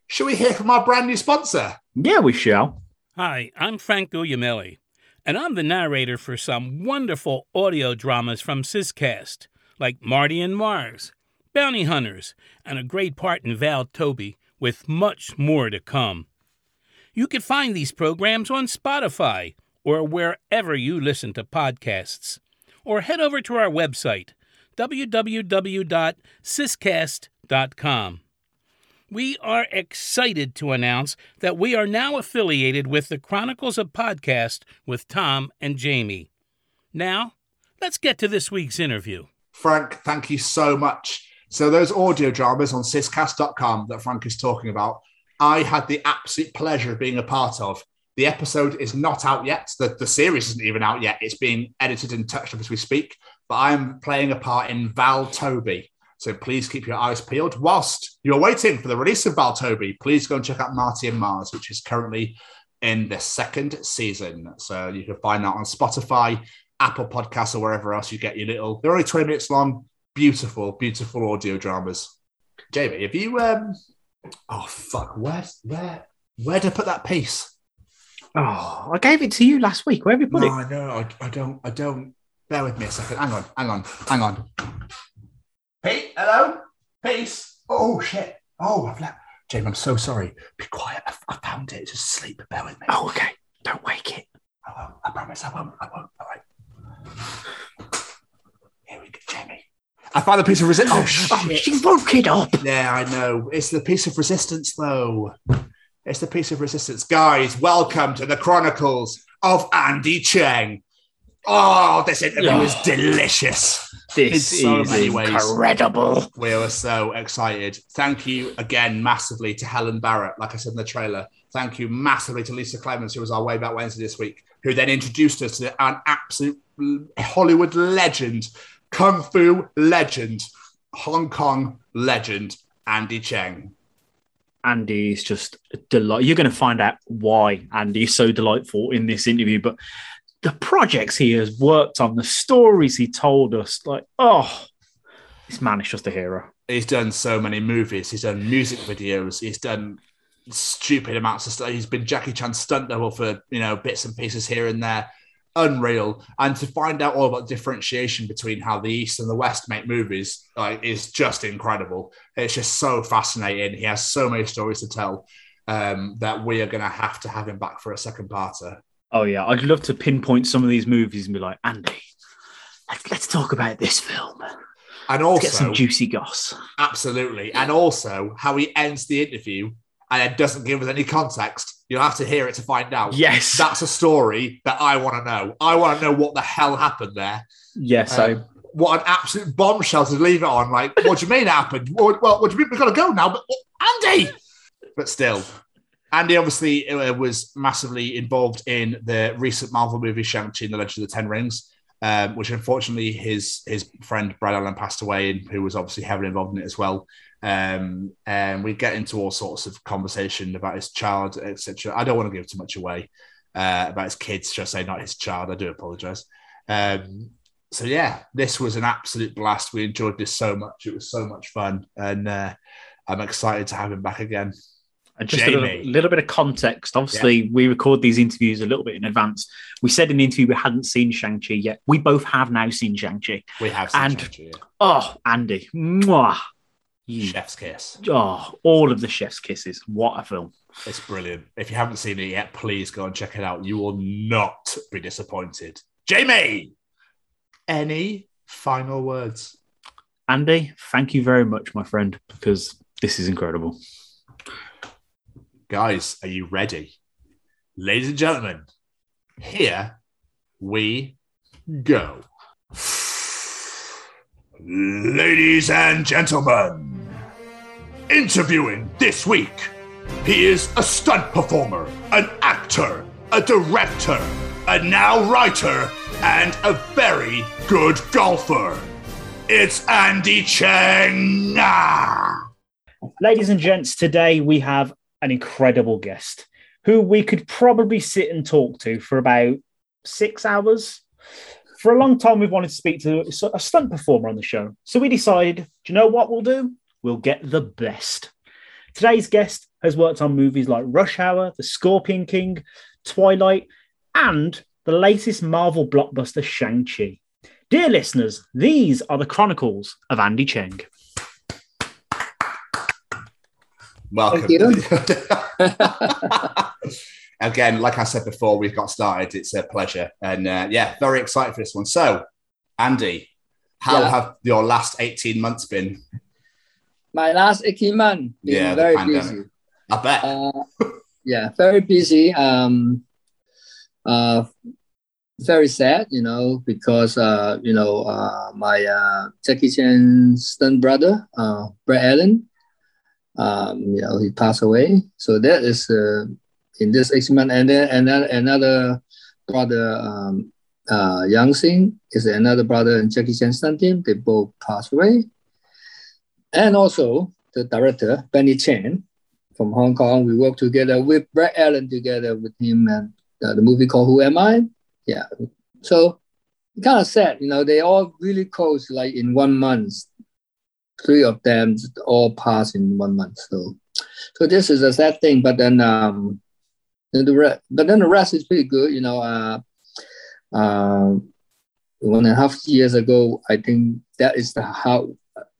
should we hear from our brand new sponsor? Yeah, we shall. Hi, I'm Frank Guglielmelli, and I'm the narrator for some wonderful audio dramas from Syscast, like Marty and Mars, Bounty Hunters, and a great part in Val Toby, with much more to come. You can find these programs on Spotify or wherever you listen to podcasts, or head over to our website, www.syscast.com. We are excited to announce that we are now affiliated with the Chronicles of Podcast with Tom and Jamie. Now, let's get to this week's interview. Frank, thank you so much. So those audio dramas on syscast.com that Frank is talking about, I had the absolute pleasure of being a part of. The episode is not out yet. The, the series isn't even out yet. It's being edited and touched up as we speak. But I'm playing a part in Val Toby. So please keep your eyes peeled. Whilst you're waiting for the release of Val Toby, please go and check out Marty and Mars, which is currently in the second season. So you can find that on Spotify, Apple Podcasts, or wherever else you get your little. They're only 20 minutes long. Beautiful, beautiful audio dramas. Jamie, have you um oh fuck, where where where did I put that piece? Oh, I gave it to you last week. Where have you put no, it? I know, I, I don't, I don't. Bear with me a second. Hang on, hang on, hang on. Pete, hello? Peace. Oh shit. Oh, I've left. Jamie, I'm so sorry. Be quiet. I, I found it. Just sleep. Bear with me. Oh, okay. Don't wake it. I won't. I promise I won't. I won't. All right. Here we go, Jamie. I found a piece of resistance. Oh, Oh, shit. she woke it up. Yeah, I know. It's the piece of resistance, though. It's the piece of resistance. Guys, welcome to the Chronicles of Andy Cheng. Oh, this interview Oh. is delicious. This In so is many ways. incredible. We were so excited. Thank you again massively to Helen Barrett, like I said in the trailer. Thank you massively to Lisa Clemens, who was our way back Wednesday this week, who then introduced us to an absolute Hollywood legend, Kung Fu legend, Hong Kong legend, Andy Cheng. Andy is just a delight. You're going to find out why Andy is so delightful in this interview, but the projects he has worked on, the stories he told us, like, oh, this man is just a hero. He's done so many movies. He's done music videos. He's done stupid amounts of stuff. He's been Jackie Chan's stunt double for you know bits and pieces here and there. Unreal. And to find out all about differentiation between how the East and the West make movies like is just incredible. It's just so fascinating. He has so many stories to tell um, that we are going to have to have him back for a second parter. Oh, yeah. I'd love to pinpoint some of these movies and be like, Andy, let's, let's talk about this film. And Let's get some juicy goss. Absolutely. And also how he ends the interview and it doesn't give us any context. You'll have to hear it to find out. Yes. That's a story that I want to know. I want to know what the hell happened there. yeah, so Um, what an absolute bombshell to leave it on. Like, what do you mean it happened? Well, well, what do you mean? We've got to go now. But Andy! But still, Andy obviously uh, was massively involved in the recent Marvel movie Shang-Chi and the Legend of the Ten Rings, um, which unfortunately his his friend Brad Allan passed away, and who was obviously heavily involved in it as well. Um, and we get into all sorts of conversation about his child, etc. I don't want to give too much away uh, about his kids, should I say, not his child. I do apologize. Um, so yeah, this was an absolute blast. We enjoyed this so much. It was so much fun, and uh, I'm excited to have him back again. And just a little, little bit of context. Obviously, we record these interviews a little bit in advance. We said in the interview we hadn't seen Shang-Chi yet. We both have now seen Shang-Chi. We have seen And- Shang-Chi, yeah. Oh, Andy. Mwah. You- Chef's Kiss. Oh, all of the chef's kisses. What a film. It's brilliant. If you haven't seen it yet, please go and check it out. You will not be disappointed. Jamie, any final words? Andy, thank you very much, my friend, because this is incredible. Guys, are you ready? Ladies and gentlemen, here we go. Ladies and gentlemen, interviewing this week, he is a stunt performer, an actor, a director, a now writer, and a very good golfer. It's Andy Cheng. Ah! Ladies and gents, today we have an incredible guest who we could probably sit and talk to for about six hours. For a long time, we've wanted to speak to a stunt performer on the show. So we decided, do you know what we'll do? We'll get the best. Today's guest has worked on movies like Rush Hour, The Scorpion King, Twilight, and the latest Marvel blockbuster, Shang-Chi. Dear listeners, these are the chronicles of Andy Cheng. Welcome. [laughs] [laughs] Again, like I said before, we've got started. It's a pleasure. And uh, yeah, very excited for this one. So, Andy, how Yeah. have your last 18 months been? My last 18 months, been Yeah, very busy. I bet. Uh, yeah, very busy. Um, uh, very sad, you know, because uh, you know, uh, my uh, Jackie Chan's stunt brother, uh, Brett Allen, um, you know, he passed away. So that is uh, in this 18 months, and then another another brother, um, uh, Yang Sing, is another brother in Jackie Chan's team. They both passed away, and also the director Benny Chan from Hong Kong. We worked together with Brett Allen together with him and uh, the movie called Who Am I? Yeah. So kind of sad, you know, they all really close like in one month. Three of them all passed in one month. So so this is a sad thing, but then um the rest, but then the rest is pretty good, you know. Uh, uh, one and a half years ago, I think that is the how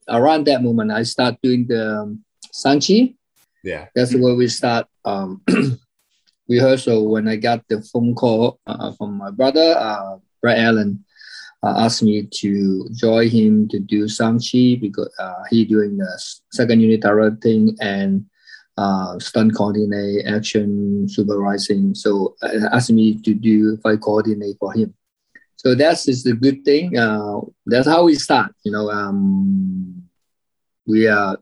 around that moment I start doing the um, Shang-Chi yeah. that's where we start um, [clears throat] rehearsal when I got the phone call uh, from my brother, uh, Brett Allen, uh, asked me to join him to do Shang-Chi because uh, he doing the second unit directing and uh, stunt coordinate, action supervising. So uh, asked me to do fight coordinate for him. So that's is the good thing. Uh, that's how we start. You know, um, we are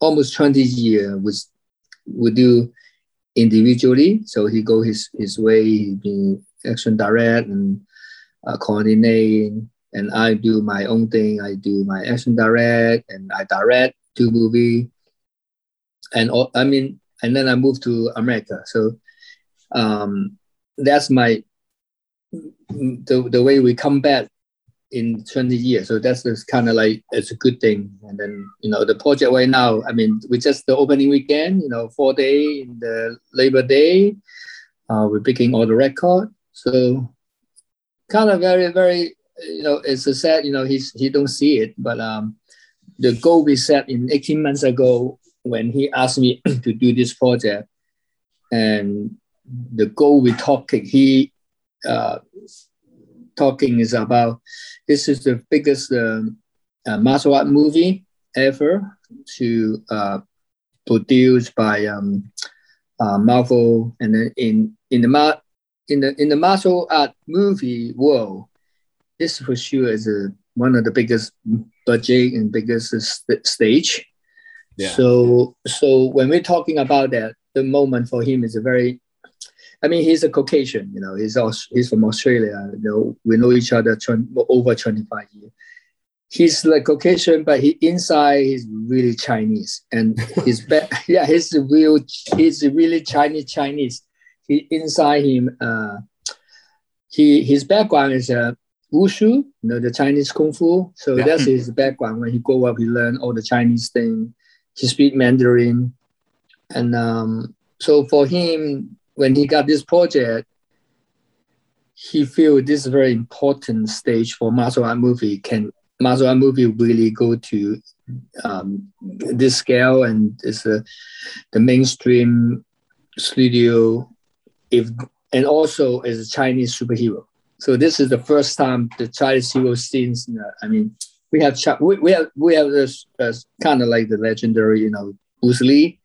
almost 20 years with we do individually so he go his his way he be action direct and uh, coordinating and i do my own thing i do my action direct and i direct two movie and i mean and then i moved to america so um that's my the, the way we come back in 20 years. So that's kind of like it's a good thing. And then you know the project right now. I mean, we just the opening weekend. You know, four day in the Labor Day. Uh, we're picking all the record. So kind of very very you know it's a sad you know he's he don't see it, but um the goal we set in 18 months ago when he asked me [clears throat] to do this project and the goal we talked he uh, talking is about this is the biggest um, uh, martial art movie ever to uh, produced by um, uh, Marvel, and then in in the mar- in the in the martial art movie world, this for sure is a, one of the biggest budget and biggest st- stage. Yeah. So so when we're talking about that, the moment for him is a very I mean, he's a Caucasian. You know, he's Aus- he's from Australia. You know, we know each other 20, over twenty five years. He's like Caucasian, but he inside he's really Chinese, and his back, [laughs] yeah, he's a real, he's a really Chinese Chinese. He inside him, uh, he his background is uh, wushu, you know, the Chinese kung fu. So Yeah. that's his background. When he grow up, he learned all the Chinese thing. He speak Mandarin, and um, so for him, when he got this project, he feel this is very important stage for martial art movie. Can martial art movie really go to um, this scale and it's a, the mainstream studio if and also as a Chinese superhero. So this is the first time the Chinese hero scenes. Uh, I mean, we have we, we have we have this uh, kind of like the legendary, you know, Bruce Lee.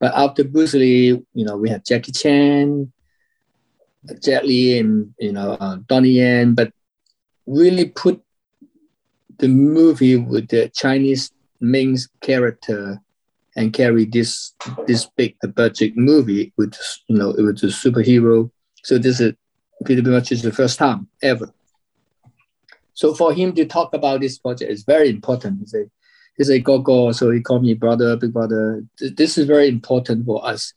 But after Bruce Lee, you know, we have Jackie Chan, Jet Li, and you know uh, Donnie Yen. But really put the movie with the Chinese main character and carry this this big budget movie with you know it was a superhero. So this is pretty much is the first time ever. So for him to talk about this project is very important. He's a he's a go so he called me brother, big brother. This is very important for us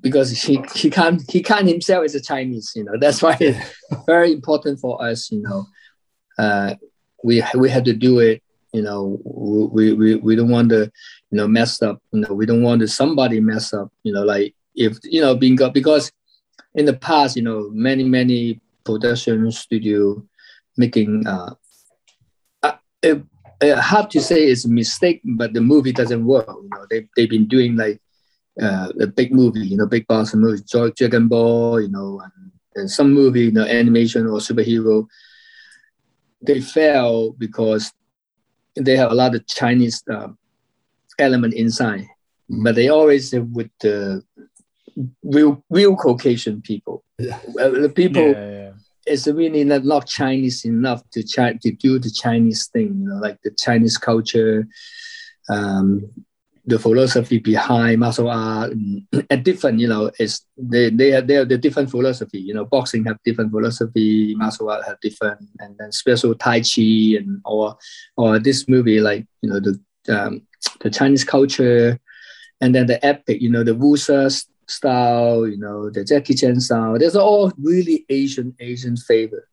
because he, he can't he can't himself as a Chinese, you know. That's why it's [laughs] very important for us, you know. Uh, we we had to do it you know we, we we don't want to you know mess up you know we don't want to somebody mess up you know like if you know being because in the past you know many many production studio making uh, uh it, it hard to say it's a mistake but the movie doesn't work you know they, they've been doing like uh, a big movie you know big boss movie dragon ball you know and, and some movie you know animation or superhero they fail because they have a lot of Chinese uh, element inside, but they always with the real real Caucasian people. Yeah. the people yeah, yeah. Is really not, not Chinese enough to try to do the Chinese thing, you know, like the Chinese culture, um, the philosophy behind martial art and [clears throat] different, you know, is they they have they have the different philosophy. You know, boxing have different philosophy, martial art have different, and then special Tai Chi and or or this movie like you know the um, the Chinese culture, and then the epic, you know, the wuxia style, you know, the Jackie Chan style. There's all really Asian Asian favor.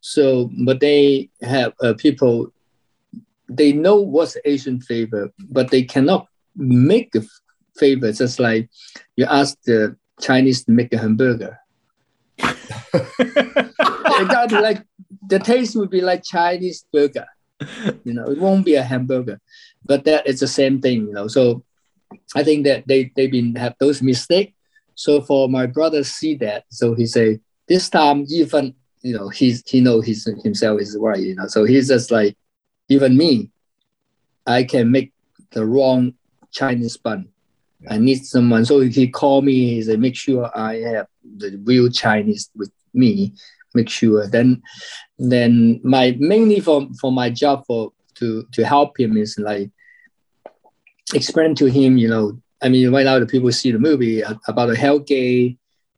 So, but they have uh, people. They know what's Asian favor, but they cannot make a favor, just like you ask the Chinese to make a hamburger. [laughs] like the taste would be like Chinese burger. You know, it won't be a hamburger, but that is the same thing. You know, so I think that they they've been have those mistakes. So for my brother see that, so he say this time even you know he's he know his himself is right. You know, so he's just like even me, I can make the wrong Chinese bun. I need someone. So he called me. He said, make sure I have the real Chinese with me. Make sure. Then, then my mainly for for my job for to to help him is like explain to him. You know, I mean, right now the people see the movie about the Hellgate.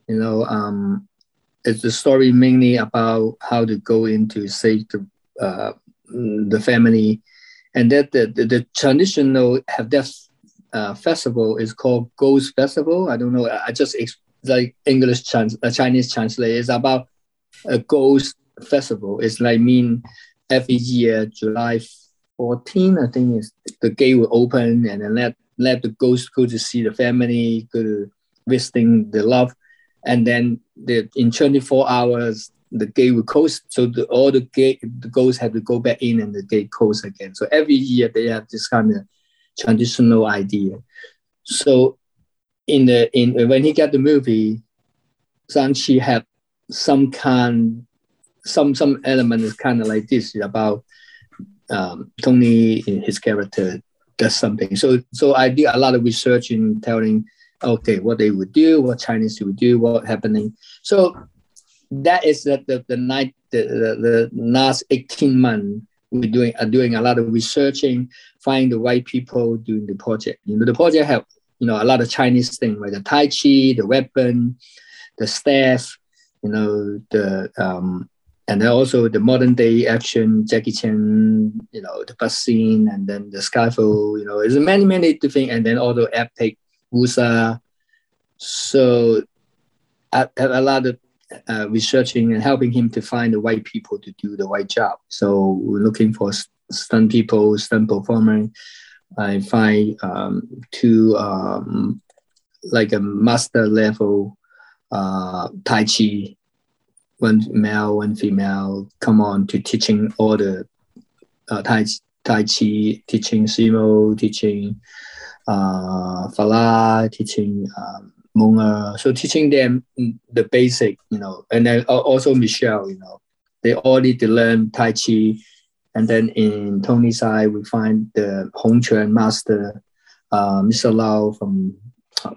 You know, um, it's the story mainly about how to go into save the uh, the family, and that the, the, the traditional have that uh, festival is called Ghost Festival. I don't know. I just like English trans, uh, Chinese translate. It's about a ghost festival. It's like mean every year July 14, I think is the gate will open and then let let the ghost go to see the family, go to visiting the love, and then the, in 24 hours the gate will close. So the, all the gate the ghosts have to go back in and the gate close again. So every year they have this kind of traditional idea. So in the in when he got the movie, Shang-Chi had some kind some some element is kind of like this about um, Tony in his character does something. So so I did a lot of research in telling okay what they would do, what Chinese would do, what happening. So that is the the, the night the, the, the last 18 months we're doing are doing a lot of researching, find the right people doing the project. You know, the project have you know a lot of Chinese thing like the Tai Chi, the weapon, the staff, you know, the um, and then also the modern day action, Jackie Chan, you know, the bus scene, and then the Skyfall, you know, there's many many different, and then all the epic wuxia. So I have a lot of uh, researching and helping him to find the right people to do the right job. So we're looking for stunt people, stunt performer. I find um, two um, like a master level uh, Tai Chi, one male, one female, come on to teaching all the uh, Tai, Tai Chi, teaching Simu, teaching uh, Fala, teaching um, Hmong. So teaching them the basic, you know, and then also Michelle, you know, they all need to learn Tai Chi. And then in Tony's side, we find the Hong Quan master, uh, Mr. Lau from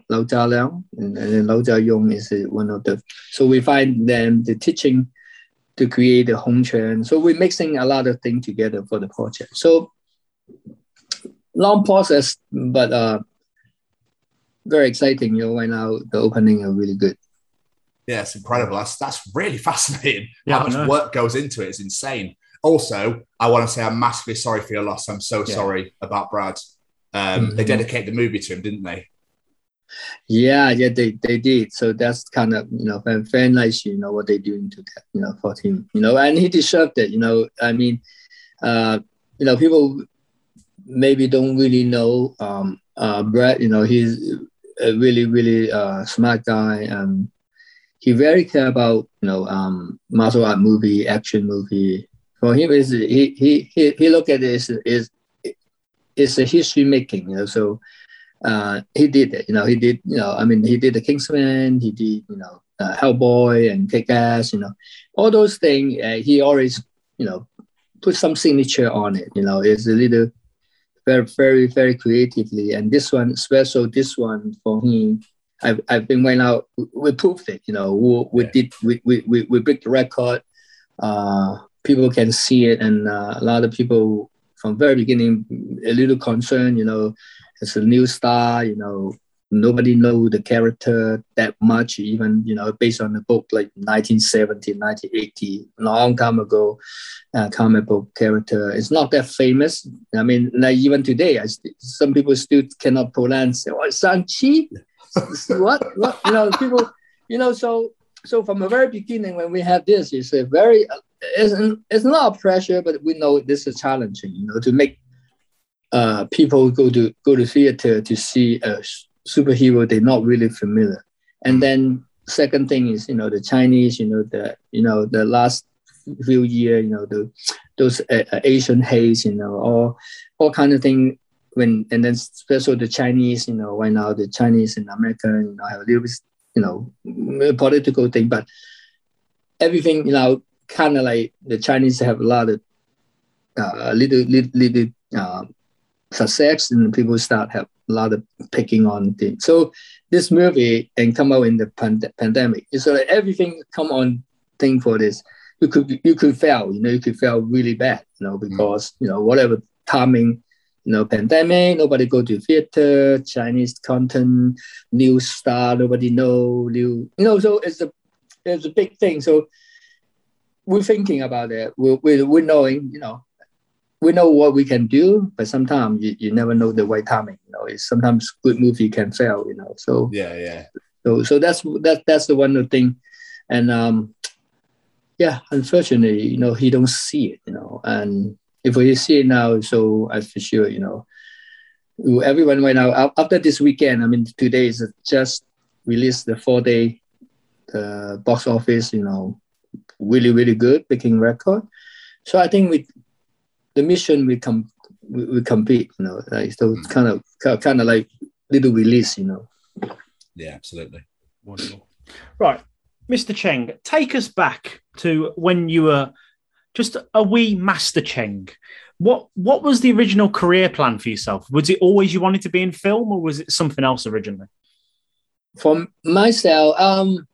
Lau Jia Liang, and, and then Lau Jia Yong is one of the. So we find them the teaching to create the Hong Quan. So we're mixing a lot of things together for the project. So long process, but uh, very exciting. You know, right now the opening are really good. Yeah, it's incredible. That's that's really [laughs] fascinating. Yeah, How I know. much work goes into it is insane. Also, I want to say I'm massively sorry for your loss. I'm so Yeah. sorry about Brad. Um, They Mhm. dedicated the movie to him, didn't they? Yeah, yeah, they, they did. So that's kind of you know very, very nice. You know what they're doing to that. You know for him. You know, and he deserved it. You know, I mean, uh, you know, people maybe don't really know um, uh, Brad. You know, he's a really really uh, smart guy. and he very care about you know um, martial art movie, action movie. For him, is he he he he look at as is it's a history making. You know, so uh, he did it. You know, he did. You know, I mean, he did the Kingsman. He did. You know, uh, Hellboy and Kick Ass. You know, all those things. Uh, he always, you know, put some signature on it. You know, it's a little very, very, very creatively. And this one, special. This one for him. I've, I've been went out. We proved it. You know, we, we Yeah. did. We, we, we, we break the record. Uh, people can see it, and uh, a lot of people from very beginning a little concerned. You know, as a new star, you know, nobody know the character that much, even, you know, based on the book like 1970, 1980, long time ago, uh, comic book character. It's not that famous. I mean, like even today, I st- some people still cannot pronounce it. Oh, Shang-Chi? [laughs] what? What? You know, people, you know, so, so from the very beginning, when we have this, it's a very, it's, it's not a pressure, but we know this is challenging, you know, to make uh, people go to go to theater to see a superhero they're not really familiar. And then second thing is you know the Chinese, you know the you know the last few year, you know the those uh, uh, Asian haze, you know all all kind of thing. When and then especially the Chinese, you know, right now the Chinese and American, you know, have a little bit, you know, mm, political thing, but everything, you know, kind of like the Chinese have a lot of uh, little little, little uh, success and people start have a lot of picking on things. So this movie and come out in the pand- pandemic. So like everything come on thing for this. You could you could fail, you know, you could fail really bad, you know, because you know whatever timing, you know, pandemic, nobody go to theater, Chinese content, new star, nobody know, new, you know, so it's a it's a big thing. So we're thinking about it. We're, we're, we're knowing, you know, we know what we can do, but sometimes you, you never know the right timing. You know, it's sometimes good movie can fail. You know, so Yeah, yeah. so so that's that that's the one thing, and um, yeah, unfortunately, you know, he don't see it. You know, and if we see it now, so I for sure, you know, everyone right now after this weekend. I mean, today is just released the four day, uh, box office. You know, really really good, breaking record. So I think we the mission we come we, we compete, you know, like so it's kind of kind of like little release, you know. Yeah, absolutely. Wonderful. Right. Mr. Cheng, take us back to when you were just a wee Master Cheng. What what was the original career plan for yourself? Was it always you wanted to be in film or was it something else originally? For myself, um,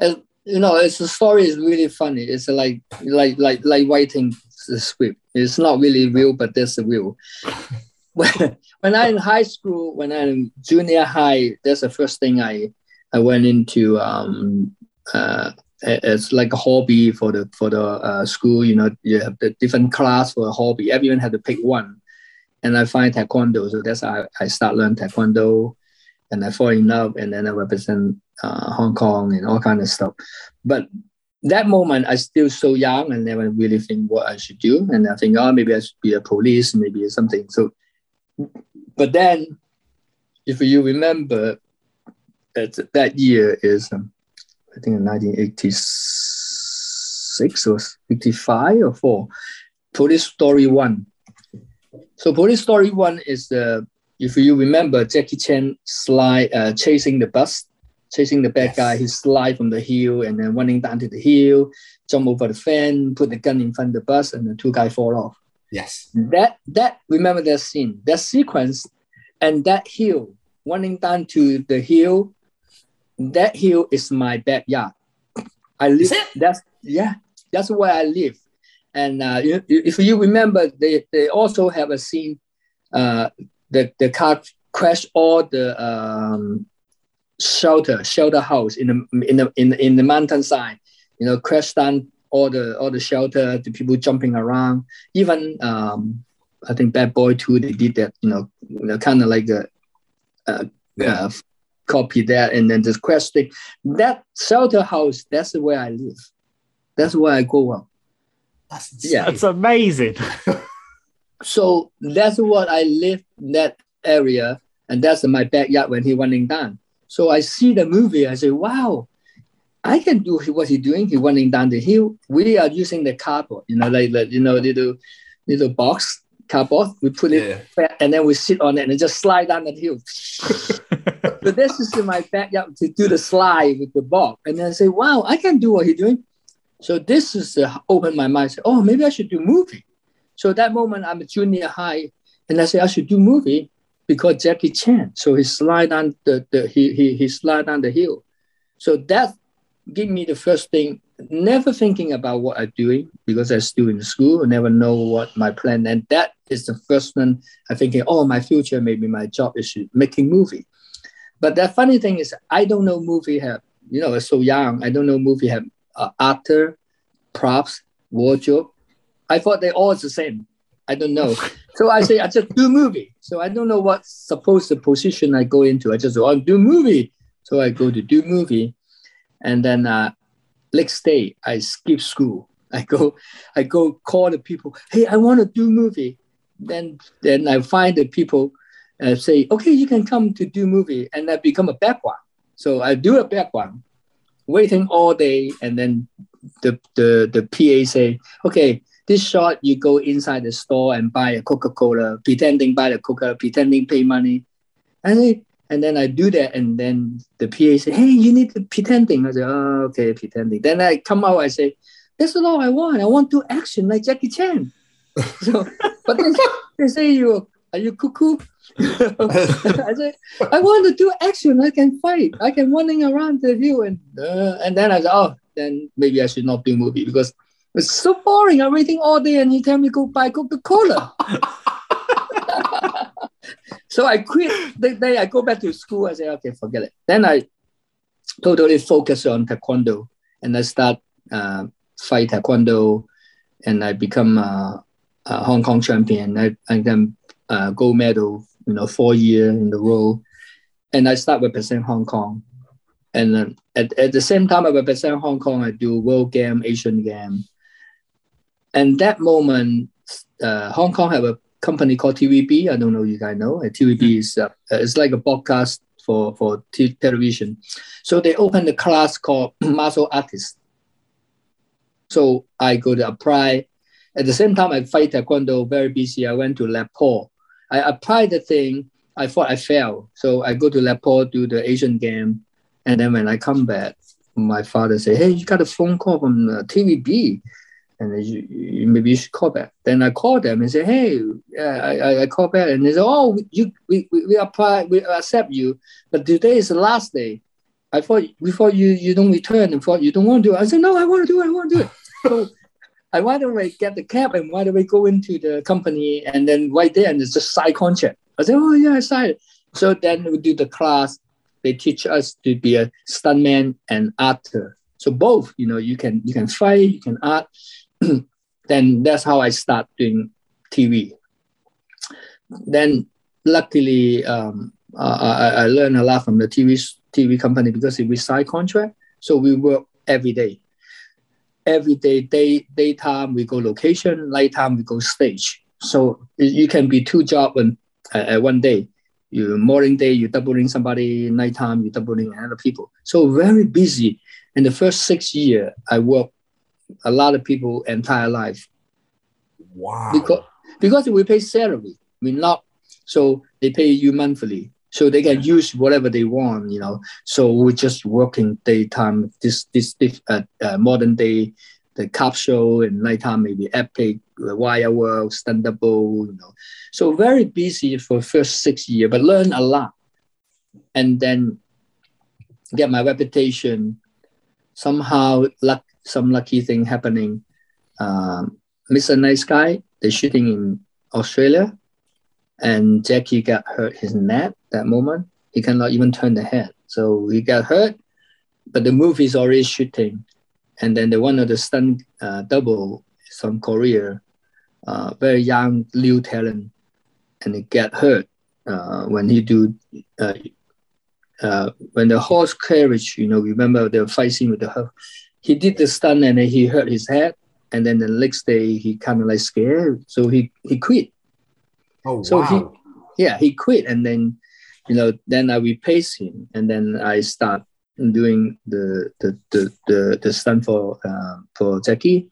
uh, you know, it's the story is really funny. It's like like like like writing the script. It's not really real, but there's a real. [laughs] when when I'm in high school, when I'm junior high, that's the first thing I I went into. Um, uh, it's like a hobby for the for the uh, school. You know, you have the different class for a hobby. Everyone had to pick one, and I find taekwondo. So that's how I, I start learn taekwondo, and I fall in love, and then I represent uh, Hong Kong and all kind of stuff. But that moment, I still so young and never really think what I should do. And I think, oh, maybe I should be a police, maybe something. So, but then, if you remember, that that year is, um, I think, 1986 or 85 or four, Police Story One. So Police Story One is the if you remember Jackie Chan slide uh, chasing the bus, chasing the bad Yes. guy. He slide from the hill and then running down to the hill, jump over the fence, put the gun in front of the bus, and the two guys fall off. Yes. That that remember that scene, that sequence, and that hill running down to the hill. That hill is my backyard. I live. Is it? That's yeah. That's where I live. And uh, you, you- if you remember, they, they also have a scene. Uh, the the car crashed all the um, shelter shelter house in the in the in the, in the mountainside. You know, crashed down all the all the shelter, the people jumping around. Even um, I think Bad Boy Two, they did that. You know, you know kind of like a, uh, Yeah. uh, copy that, and then this crash thing. That shelter house, that's where I live. That's where I go up. That's Yeah. That's amazing. [laughs] So that's what I live in that area, and that's my backyard when he running down. So I see the movie. I say, "Wow, I can do what he's doing. He running down the hill. We are using the cardboard, you know, like, like you know, little little box cardboard. We put it Yeah. and then we sit on it and just slide down the hill. [laughs] so this is in my backyard to do the slide with the board, and then I say, "Wow, I can do what he's doing." So this is uh, open my mind. I Say, "Oh, maybe I should do movie." So that moment, I'm a junior high, and I say I should do movie because Jackie Chan. So he slide down the, the he, he he slide down the hill. So that give me the first thing. Never thinking about what I'm doing because I'm still in school. I never know what my plan. And that is the first one. I'm thinking, oh, my future, maybe my job is making movie. But the funny thing is, I don't know movie have. You know, I'm so young. I don't know movie have uh, actor, props, wardrobe. I thought they all the same. I don't know. [laughs] So I say I just do movie. So I don't know what supposed the position I go into. I just oh, do movie. So I go to do movie, and then uh, next day I skip school. I go, I go call the people. Hey, I want to do movie. Then then I find the people uh, say, okay, you can come to do movie, and I become a background. So I do a background, waiting all day, and then the the the PA say, okay, this shot you go inside the store and buy a Coca Cola, pretending buy the Coca, pretending pay money, and then and then I do that, and then the PA say, hey, you need to pretending. I say, oh, okay, pretending. Then I come out, I say, that's not all I want. I want to action like Jackie Chan. [laughs] so, but they, they say you are you cuckoo? [laughs] I say, I want to do action. I can fight. I can running around the hill and uh, and then I said, oh, then maybe I should not do movie because it's so boring. I'm waiting all day and you tell me go buy Coca Cola. [laughs] so I quit. The day I go back to school. I say, okay, forget it. Then I totally focus on taekwondo and I start uh, fight taekwondo and I become uh, a Hong Kong champion. I, I then uh, gold medal, you know, four year in a row. And I start represent Hong Kong. And then at, at the same time I represent Hong Kong, I do World Game, Asian Game. And that moment, uh, Hong Kong have a company called TVB. I don't know you guys know. TVB is uh, it's like a podcast for for t- television. So they opened a class called [clears throat] martial artist. So I go to apply. At the same time, I fight taekwondo. Very busy. I went to Lapo. I applied the thing. I thought I failed. So I go to Lapo, do the Asian game, and then when I come back, my father say, "Hey, you got a phone call from uh, TVB." And you, maybe you should call back. Then I call them and say, hey, I, I, I call back and they say, oh, you, we, we, we apply, we accept you, but today is the last day. I thought before you, you don't return and thought you don't want to do it. I said, no, I want to do it. I want to do it. [laughs] so I right away get the cab and right away go into the company and then right there and it's just side contract. I said, oh yeah, I signed it. So then we do the class. They teach us to be a stuntman and actor. So both, you know, you can you can fight, you can act. [clears throat] then that's how I start doing TV. Then luckily, um, I, I learned a lot from the TV TV company because we sign contract, so we work every day. Every day, day daytime we go location, nighttime we go stage. So you can be two job in uh, one day. You morning day you doubling somebody, nighttime you doubling another people. So very busy. In the first six year, I work a lot of people entire life Wow. because because we pay salary. we're not. So they pay you monthly, so they can use whatever they want, you know. So we're just working daytime. This this, this uh, uh, modern day, the capsule and nighttime maybe epic, the wire world, stand up, you know. So very busy for first six years, but learn a lot, and then get my reputation. Somehow, luck, some lucky thing happening. Um, Mr. Nice Guy, they're shooting in Australia, and Jackie got hurt his neck that moment. He cannot even turn the head, so he got hurt. But the movie is already shooting, and then the one of the stunt uh, double from Korea, uh, very young new talent, and he get hurt uh, when he do uh, uh, when the horse carriage, you know, remember the fight scene with the horse, he did the stunt and then he hurt his head. And then the next day he kind of like scared. So he, he quit. Oh, So wow. he, yeah, he quit. And then, you know, then I replaced him. And then I start doing the, the, the, the, the stunt for, uh, for Jackie.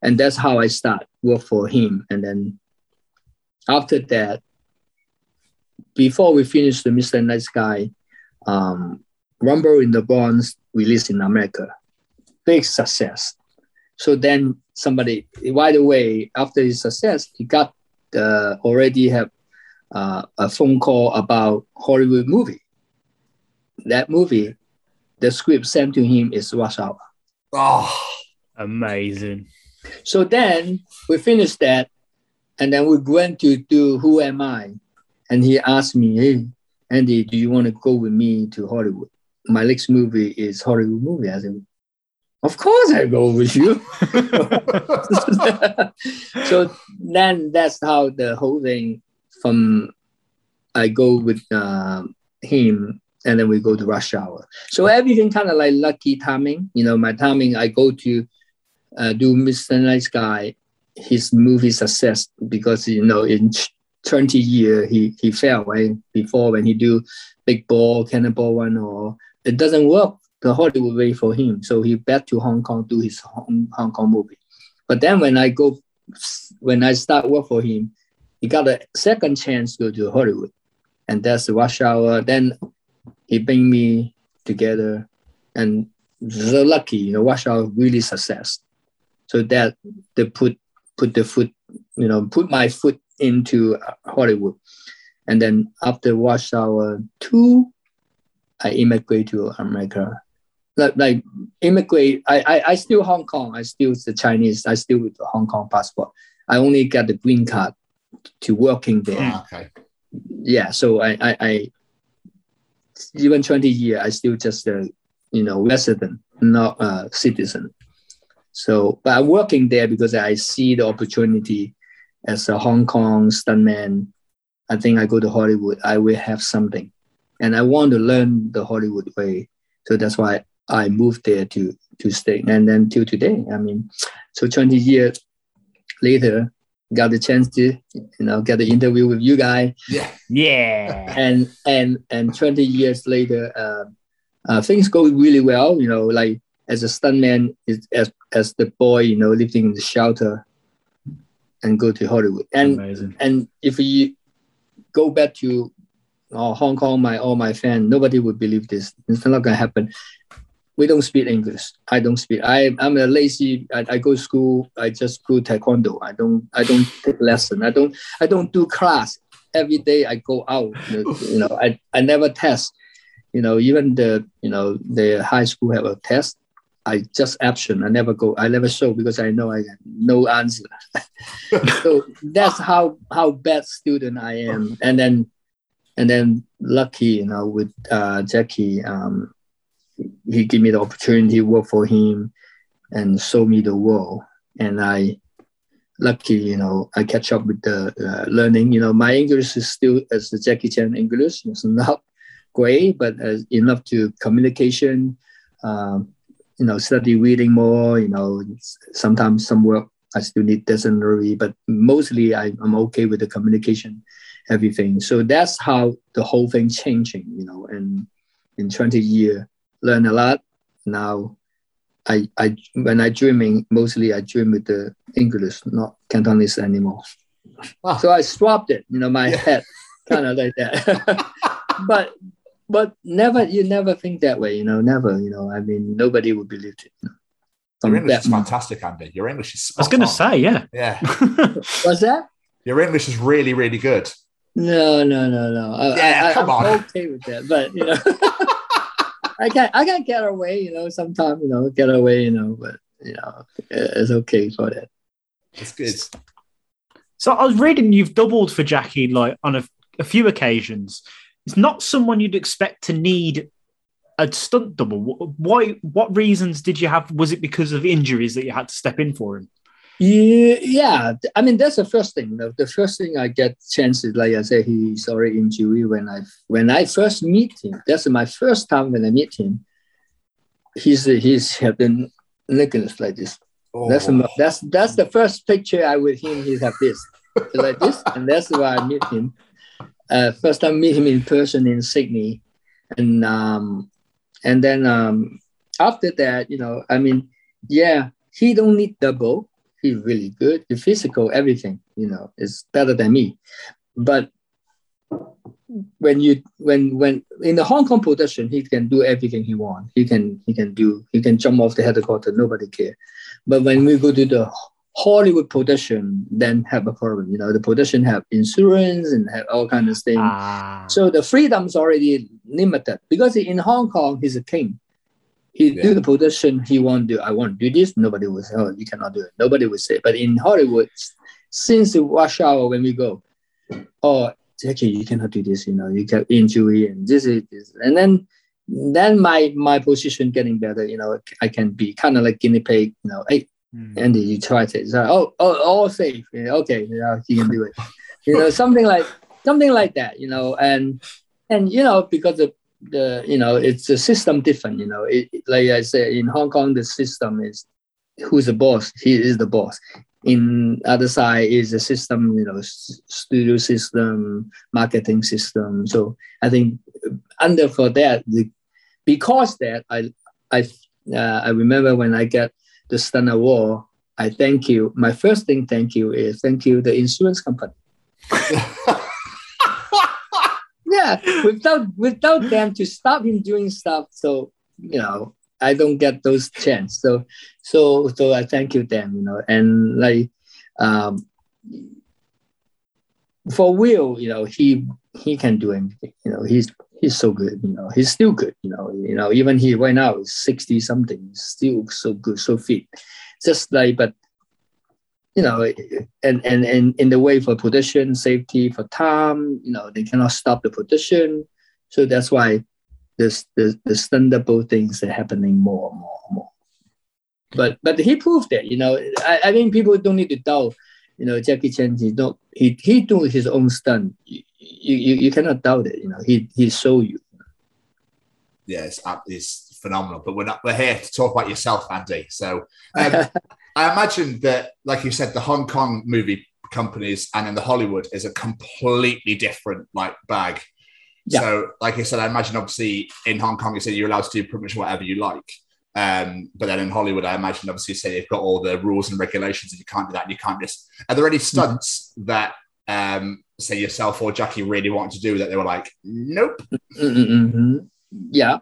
And that's how I start work for him. And then after that, before we finish the Mr. Nice Guy, um, Rumble in the Bronx released in America. Big success. So then somebody, right away, after his success, he got uh, already have uh, a phone call about Hollywood movie. That movie, the script sent to him is Rush Hour. Oh, Amazing. So then we finished that, and then we went to do Who Am I? And he asked me, Hey, Andy, do you want to go with me to Hollywood? My next movie is Hollywood movie. I said, Of course I go with you. [laughs] so then that's how the whole thing from I go with uh, him and then we go to rush hour. So everything kind of like lucky timing. You know, my timing, I go to uh, do Mr. Nice Guy, his movie success because you know in 20 year he he failed right before when he do Big Brawl, Cannonball Run or it doesn't work the Hollywood way for him. So he back to Hong Kong do his Hong, Hong Kong movie. But then when I go when I start work for him, he got a second chance to go to Hollywood, and that's the Rush Hour. Then he bring me together, and so lucky, you know, Rush Hour really success. So that they put put the foot, you know, put my foot into Hollywood, and then after Rush Hour two, I immigrate to America. Like, like immigrate, I, I I still Hong Kong. I still the Chinese. I still with the Hong Kong passport. I only get the green card to working there Ah, okay. yeah so I, I i even 20 year i still just a you know resident not a citizen so but i'm working there because i see the opportunity as a hong kong stuntman i think i go to hollywood i will have something and i want to learn the hollywood way so that's why i moved there to to stay and then till today i mean so 20 years later got the chance to you know get the interview with you guys Yeah. Yeah. and and and 20 years later uh, uh, things go really well you know like as a stuntman as as the boy you know living in the shelter and go to hollywood and Amazing. and if you go back to uh, hong kong my all my fans nobody would believe this it's not gonna happen we don't speak english i don't speak i i'm a lazy I, I go to school i just do taekwondo i don't i don't take lesson i don't i don't do class every day I go out. You know, I, I never test. You know, even the you know the high school have a test. I just absent. I never go. I never show because I know I have no answer. [laughs] so that's how how bad student I am. And then and then lucky, you know, with uh, Jackie, um, he gave me the opportunity to work for him and show me the world. And I lucky, you know, I catch up with the uh, learning. You know, my English is still as the Jackie Chan English. [laughs] It's not great, but enough to communication. Um, you know, study reading more. You know, sometimes some work I still need dictionary, but mostly I, I'm okay with the communication, everything. So that's how the whole thing changing. You know, and in 20 years, learn a lot. Now I, I when I dreaming mostly I dream with the English, not Cantonese anymore. Ah. So I swapped it, you know, my Yeah. head kind of like that. [laughs] but but never you never think that way, you know, never, you know. I mean nobody would believe it. You know, Your English is moment. fantastic, Andy. Your English is. I was going to say, yeah. Yeah, [laughs] What's that? your English is really, really good. No, no, no, no. I, Yeah, I, I, come I'm on. okay with that, but you know, [laughs] I can I can get away, you know. Sometimes you know, get away, you know, but you know, it's okay for that. It's good. So I was reading you've doubled for Jackie like on a, a few occasions. It's not someone you'd expect to need a stunt double. Why? What reasons did you have? Was it because of injuries that you had to step in for him? Yeah, yeah. I mean, that's the first thing. The, the first thing I get chances, like I said, he's already in injury when I when I first meet him. That's my first time when I meet him. He's he's the necklace like this. Oh, That's the, that's that's the first picture I with him. He have this like this, and that's why I meet him. Uh, first time meet him in person in Sydney, and um, and then um, after that, you know, I mean, yeah, he don't need double. He's really good. The physical, everything, you know, is better than me. But when you when when in the Hong Kong production, he can do everything he want. He can he can do he can jump off the helicopter. Nobody care. But when we go to the Hollywood production, then have a problem. You know, the production have insurance and have all kind of things. Ah, So the freedom's already limited because in Hong Kong he's a king. He Yeah. do the production he won't do. I won't do this. Nobody will say, "Oh, you cannot do it." Nobody will say. But in Hollywood, since the rush hour when we go, oh, Jackie, you cannot do this. You know, you get injury and this is this, and then then my my position getting better. You know, I can be kind of like guinea pig. You know, hey, Hmm. Andy, you try it. So, oh, oh, all safe. Okay, yeah, he can do it. you know, something like something like that. You know, and and you know because of the you know it's a system different. You know, it, like I said in Hong Kong, the system is who's the boss. He is the boss. In other side is a system. You know, studio system, marketing system. So I think under for that, the, because that I I uh, I remember when I get the Stun Award, I thank you. My first thing, thank you, is thank you the insurance company. [laughs] Yeah, without without them to stop him doing stuff, so you know I don't get those chance. So so so I thank you them, you know, and like um for Will, you know, he he can do anything. You know, he's he's so good. You know, he's still good. You know, you know, even he right now is sixty something, still so good, so fit. Just like, but you know, and and and in the way for production safety for time, you know, they cannot stop the production. So that's why this the the Thunderbolt things are happening more and more and more. But but he proved it, you know. I, I think people don't need to doubt. You know, Jackie Chan, he don't he he do his own stunt. You, you you cannot doubt it. You know, he he show you. yeah, it's, it's phenomenal. But we're not, we're here to talk about yourself, Andy. So um, [laughs] I imagine that, like you said, the Hong Kong movie companies and in the Hollywood is a completely different like bag. Yeah. So, like I said, I imagine obviously in Hong Kong, you said you're allowed to do pretty much whatever you like. Um, but then in Hollywood, I imagine obviously say they've got all the rules and regulations, and you can't do that. And you can't just. Are there any stunts that, um, say yourself or Jackie really wanted to do that they were like, nope? Mm-mm-mm. Yeah.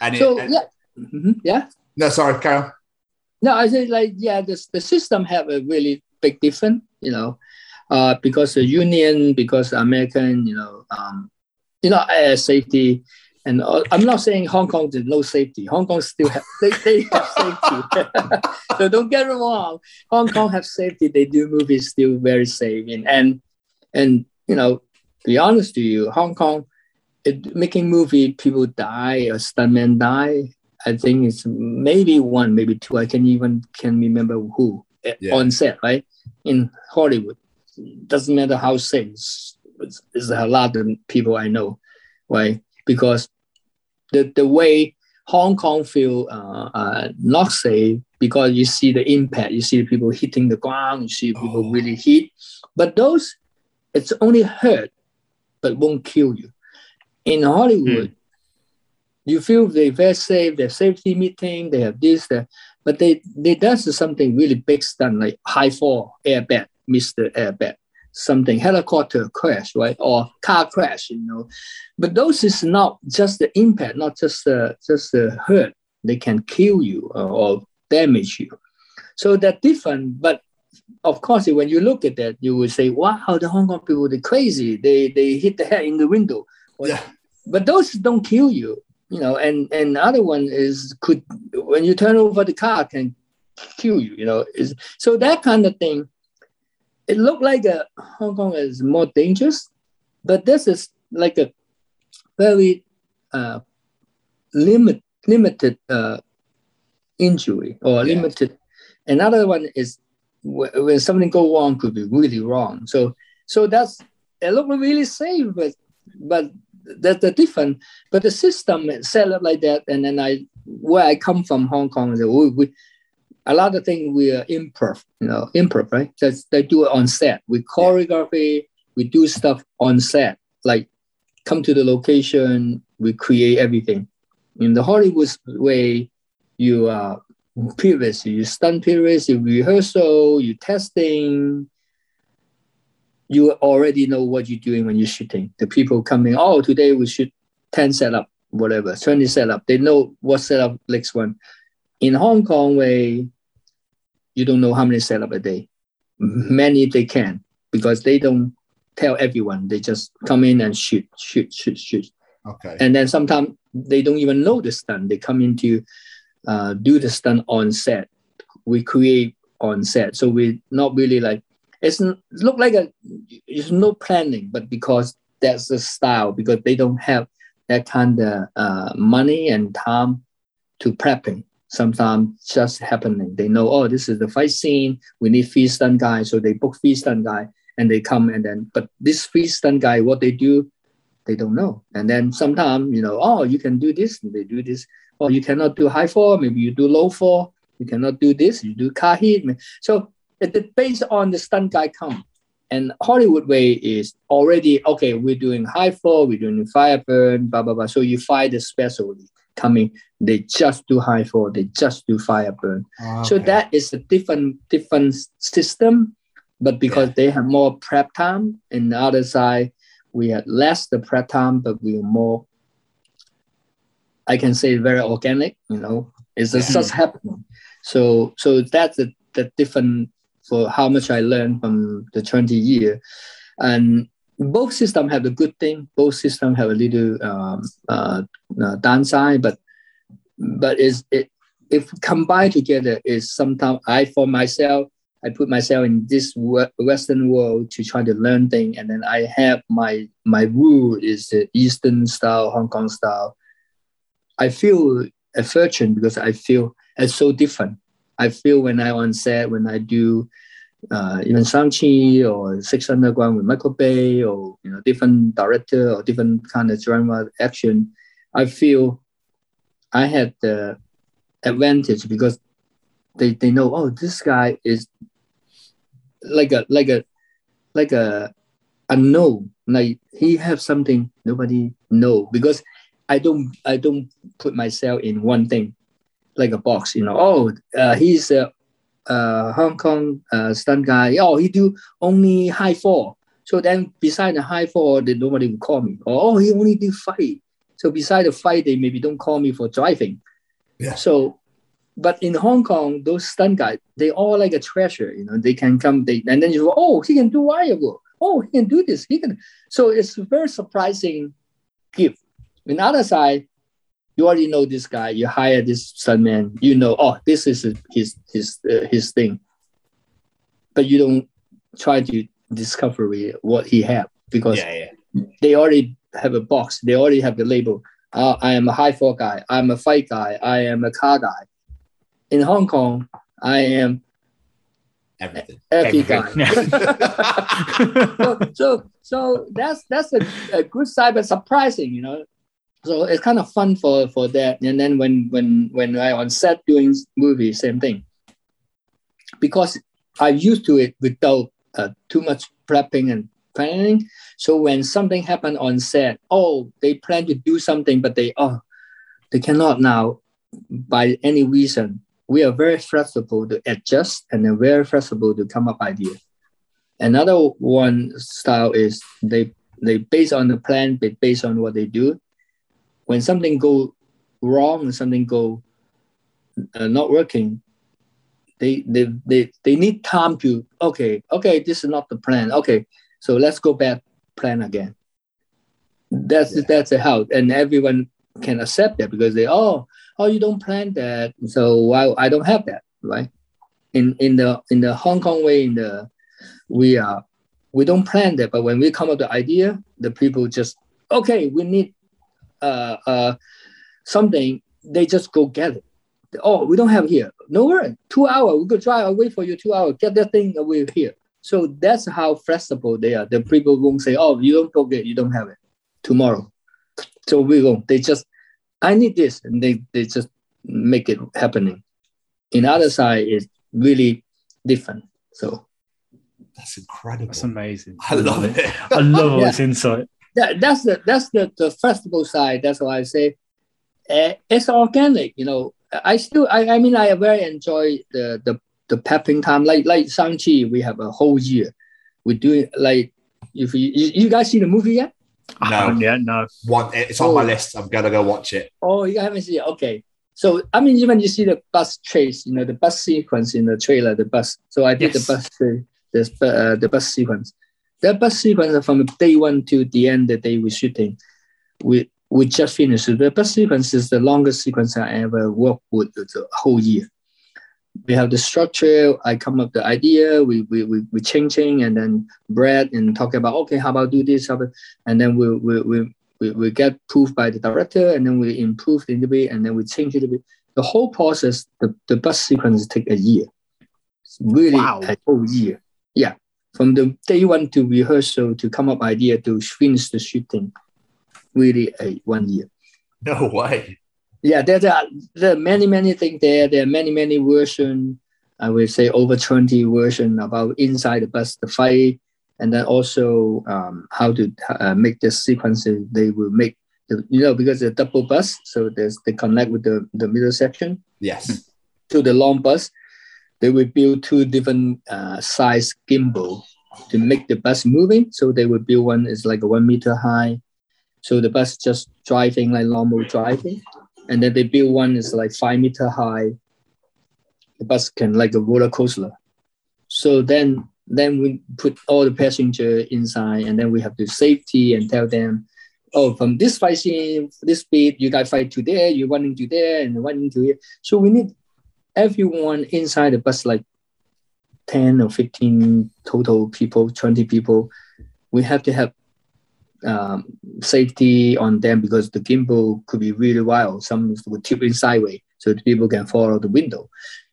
And it- So and- yeah, Mhm. yeah. no, sorry, Carol. No, I say like yeah, the the system have a really big difference, you know, uh, because the union, because American, you know, um, you know, uh, safety, and uh, I'm not saying Hong Kong there's no safety. Hong Kong still have they, they have safety. [laughs] so don't get me wrong, Hong Kong have safety. They do movies still very safe, and and and you know, be honest to you, Hong Kong, it, making movie people die or stuntmen die. I think it's maybe one, maybe two. I can even can remember who Yeah. on set, right? In Hollywood, doesn't matter how safe. It's, it's, it's a lot of people I know, right? Because the the way Hong Kong feel uh, uh, not safe because you see the impact, you see people hitting the ground, you see people Oh. really hit, but those it's only hurt, but won't kill you. In Hollywood, you feel they very safe, they have safety meeting, they have this, that, but they they does something really big stunt like high fall airbag, Mr. Airbag. something helicopter crash, right, or car crash, you know. But those is not just the impact, not just the just the hurt. They can kill you or, or damage you. So they're different. But of course, when you look at that, you will say, "Wow, the Hong Kong people they're crazy. They they hit the head in the window." Yeah. But those don't kill you, you know. And and other one is could when you turn over the car can kill you, you know. Is so that kind of thing it looked like a Hong Kong is more dangerous, but this is like a very uh, limit, limited uh, injury or Yeah. limited. Another one is wh- when something go wrong could be really wrong. So so that's it look really safe, but but that's the different. But the system is set up like that, and then I where I come from, Hong Kong, we, we a lot of things we are improv, you know, improv, right? That's they do it on set. We choreography, we do stuff on set, like come to the location, we create everything. In the Hollywood way, you uh previous, you stunt periods, you rehearsal, you testing. You already know what you're doing when you're shooting. The people coming, oh, today we shoot 10 setup, whatever, 20 setup. They know what setup next one in Hong Kong way, you don't know how many setup a day. Many they can because they don't tell everyone. They just come in and shoot, shoot, shoot, shoot. Okay. And then sometimes they don't even know the stunt. They come in to uh, do the stunt on set. We create on set. So we're not really like, it's n- look like a, it's no planning, but because that's the style, because they don't have that kind of uh, money and time to prepping sometimes just happening. They know, oh, this is the fight scene. We need three stunt guys, so they book three stunt guy, and they come and then. But this three stunt guy, what they do, they don't know. And then sometimes, you know, oh, you can do this, and they do this. Or you cannot do high four, maybe you do low four. You cannot do this, you do car hit. So it, based on the stunt guy come. And Hollywood way is already okay. We're doing high fall, we're doing fire burn, blah blah blah. So you find the specialty coming they just do high fall, they just do fire burn. Ah, so that is a different different system, but because they have more prep time, and the other side we had less the prep time, but we were more. I can say very organic, you know, it's just, just happening. So so that's the, the different for how much I learned from the 20 year. And both system have a good thing, both system have a little um, uh, uh, downside, but but is it if combined together is sometimes I for myself I put myself in this Western world to try to learn things, and then I have my my rule is the Eastern style, Hong Kong style. I feel a fortune because I feel it's so different. I feel when I on set when I do uh, even Shang-Chi or Six Underground with Michael Bay or you know different director or different kind of drama action, I feel I had the advantage because they, they know oh this guy is like a like a like a unknown. Like he have something nobody know because I don't I don't put myself in one thing like a box you know oh uh, he's a uh, Hong Kong uh, stunt guy oh he do only high four so then beside the high four then nobody will call me or oh he only do fight so beside the fight they maybe don't call me for driving Yeah. so but in Hong Kong, those stunt guys, they all like a treasure, you know, they can come, they and then you go, oh, he can do wire work. Oh, he can do this. He can. So it's a very surprising gift. On the other side, you already know this guy. You hire this stuntman. You know, oh, this is his his uh, his thing. But you don't try to discover what he have because Yeah, yeah. they already have a box. They already have the label. Uh, I am a high four guy. I'm a fight guy. I am a car guy. In Hong Kong, I am Everything. every Everything. guy. [laughs] so, so, so that's that's a, a good side, but surprising, you know. So it's kind of fun for for that. And then when when when I on set doing movie, same thing. Because I'm used to it without uh, too much prepping and planning. So when something happened on set, oh, they plan to do something, but they oh, they cannot now by any reason. We are very flexible to adjust and then very flexible to come up idea. Another one style is they they base on the plan, but based on what they do. When something go wrong and something go uh, not working, they, they they they need time to okay okay this is not the plan okay so let's go back plan again. That's Yeah. that's a how and everyone can accept that because they oh oh you don't plan that so why I don't have that right in in the in the Hong Kong way in the we are we don't plan that but when we come up with the idea the people just okay we need uh uh something they just go get it oh we don't have here no worry two hour we could drive away for you two hours get that thing away here so that's how flexible they are the people won't say oh you don't forget you don't have it tomorrow so we won't they just i need this and they they just make it happening in other side is really different so That's incredible. That's amazing. I love it. I love all Yeah. this insight. That, that's the that's the, the festival side. That's why I say uh, it's organic. You know, I still I, I mean I very enjoy the the the pepping time. Like like Shang-Chi, we have a whole year. We do it like if you, you you guys see the movie yet? No. haven't yet, no. One, it's on my list. I'm gonna go watch it. Oh, you haven't seen it? Okay. So I mean, even you see the bus chase, you know, the bus sequence in the trailer, the bus. So I did Yes. the bus, the this, uh, the bus sequence. That bus sequence from day one to the end, the day we're shooting, we we just finished. The bus sequence is the longest sequence I ever worked with the whole year. We have the structure. I come up the idea. We we we, we changing and then Brad and talk about okay, how about do this? How about, and then we we we we, we get approved by the director and then we improve a little bit and then we change it a bit. The whole process, the, the bus sequence take a year. It's really Wow. a whole year. From the day one to rehearsal to come up idea to finish the shooting, really a one year. No way. Yeah, there are, there are many, many things there. There are many, many versions. I would say over 20 version about inside the bus, the fight, and then also um, how to uh, make the sequences. They will make, the, you know, because a double bus, so there's they connect with the, the middle section Yes. to the long bus. They will build two different uh, size gimbal to make the bus moving. So they will build one is like a one meter high. So the bus just driving like normal driving. And then they build one is like five meter high. The bus can like a roller coaster. So then then we put all the passenger inside and then we have the safety and tell them, oh, from this fight scene, this speed, you guys fight to there, you're running to there and running to here. So we need everyone inside the bus, like 10 or 15 total people, 20 people. We have to have um, safety on them because the gimbal could be really wild. Some would tip in sideways so the people can fall out the window.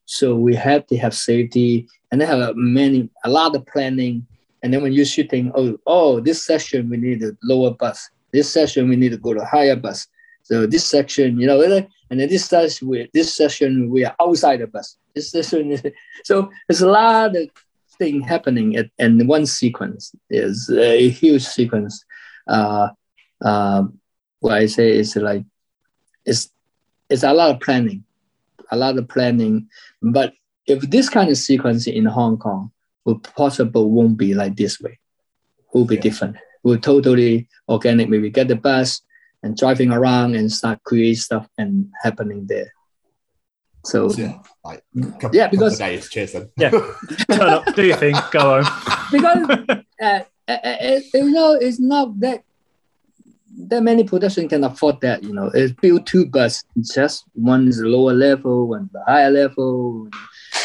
So we have to have safety and then have a many a lot of planning. And then when you're shooting, oh, oh, this session we need a lower bus. This session we need to go to higher bus. So this section, you know, and then this session we this session we are outside the bus. This session, is- [laughs] so there's a lot of thing happening at and one sequence is a huge sequence. Uh, um, what I say is like it's it's a lot of planning, a lot of planning. But if this kind of sequence in Hong Kong would possible won't be like this way, will be Yeah. different. Will totally organic. Maybe get the bus and driving around and start create stuff and happening there. So Yeah. Like, couple, Yeah, because- of days. Cheers then. Yeah. [laughs] Turn up, do your thing, go home. because [laughs] uh, uh, uh, you know it's not that that many production can afford that. You know, it's built two bus. Just one is lower level, one the higher level.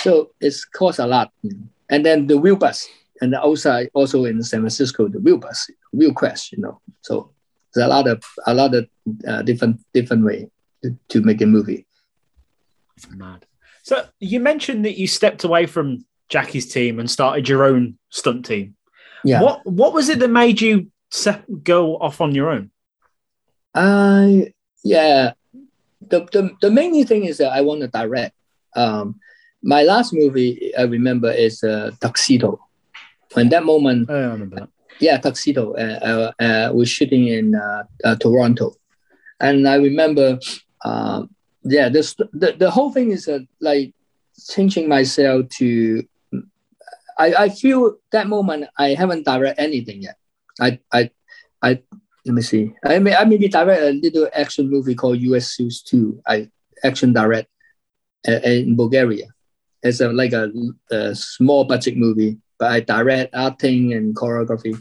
So it's cost a lot. you know. And then the wheel bus, and the outside also in San Francisco, the wheel bus, wheel crash. You know, so there's a lot of a lot of uh, different different way to, to make a movie. Mad. So you mentioned that you stepped away from Jackie's team and started your own stunt team. Yeah. What What was it that made you go off on your own? I yeah. The, the the main thing is that I want to direct. Um, my last movie I remember is uh, Tuxedo. When that moment, Oh, I remember that. Yeah, Tuxedo. Uh, uh, uh, we're shooting in uh, uh, Toronto, and I remember, um, yeah, this the, the whole thing is uh, like changing myself to. I, I feel that moment I haven't direct anything yet. I I I let me see. I may I maybe direct a little action movie called US Suits 2. I action direct uh, in Bulgaria. It's a, like a, a small budget movie, but I direct acting and choreography.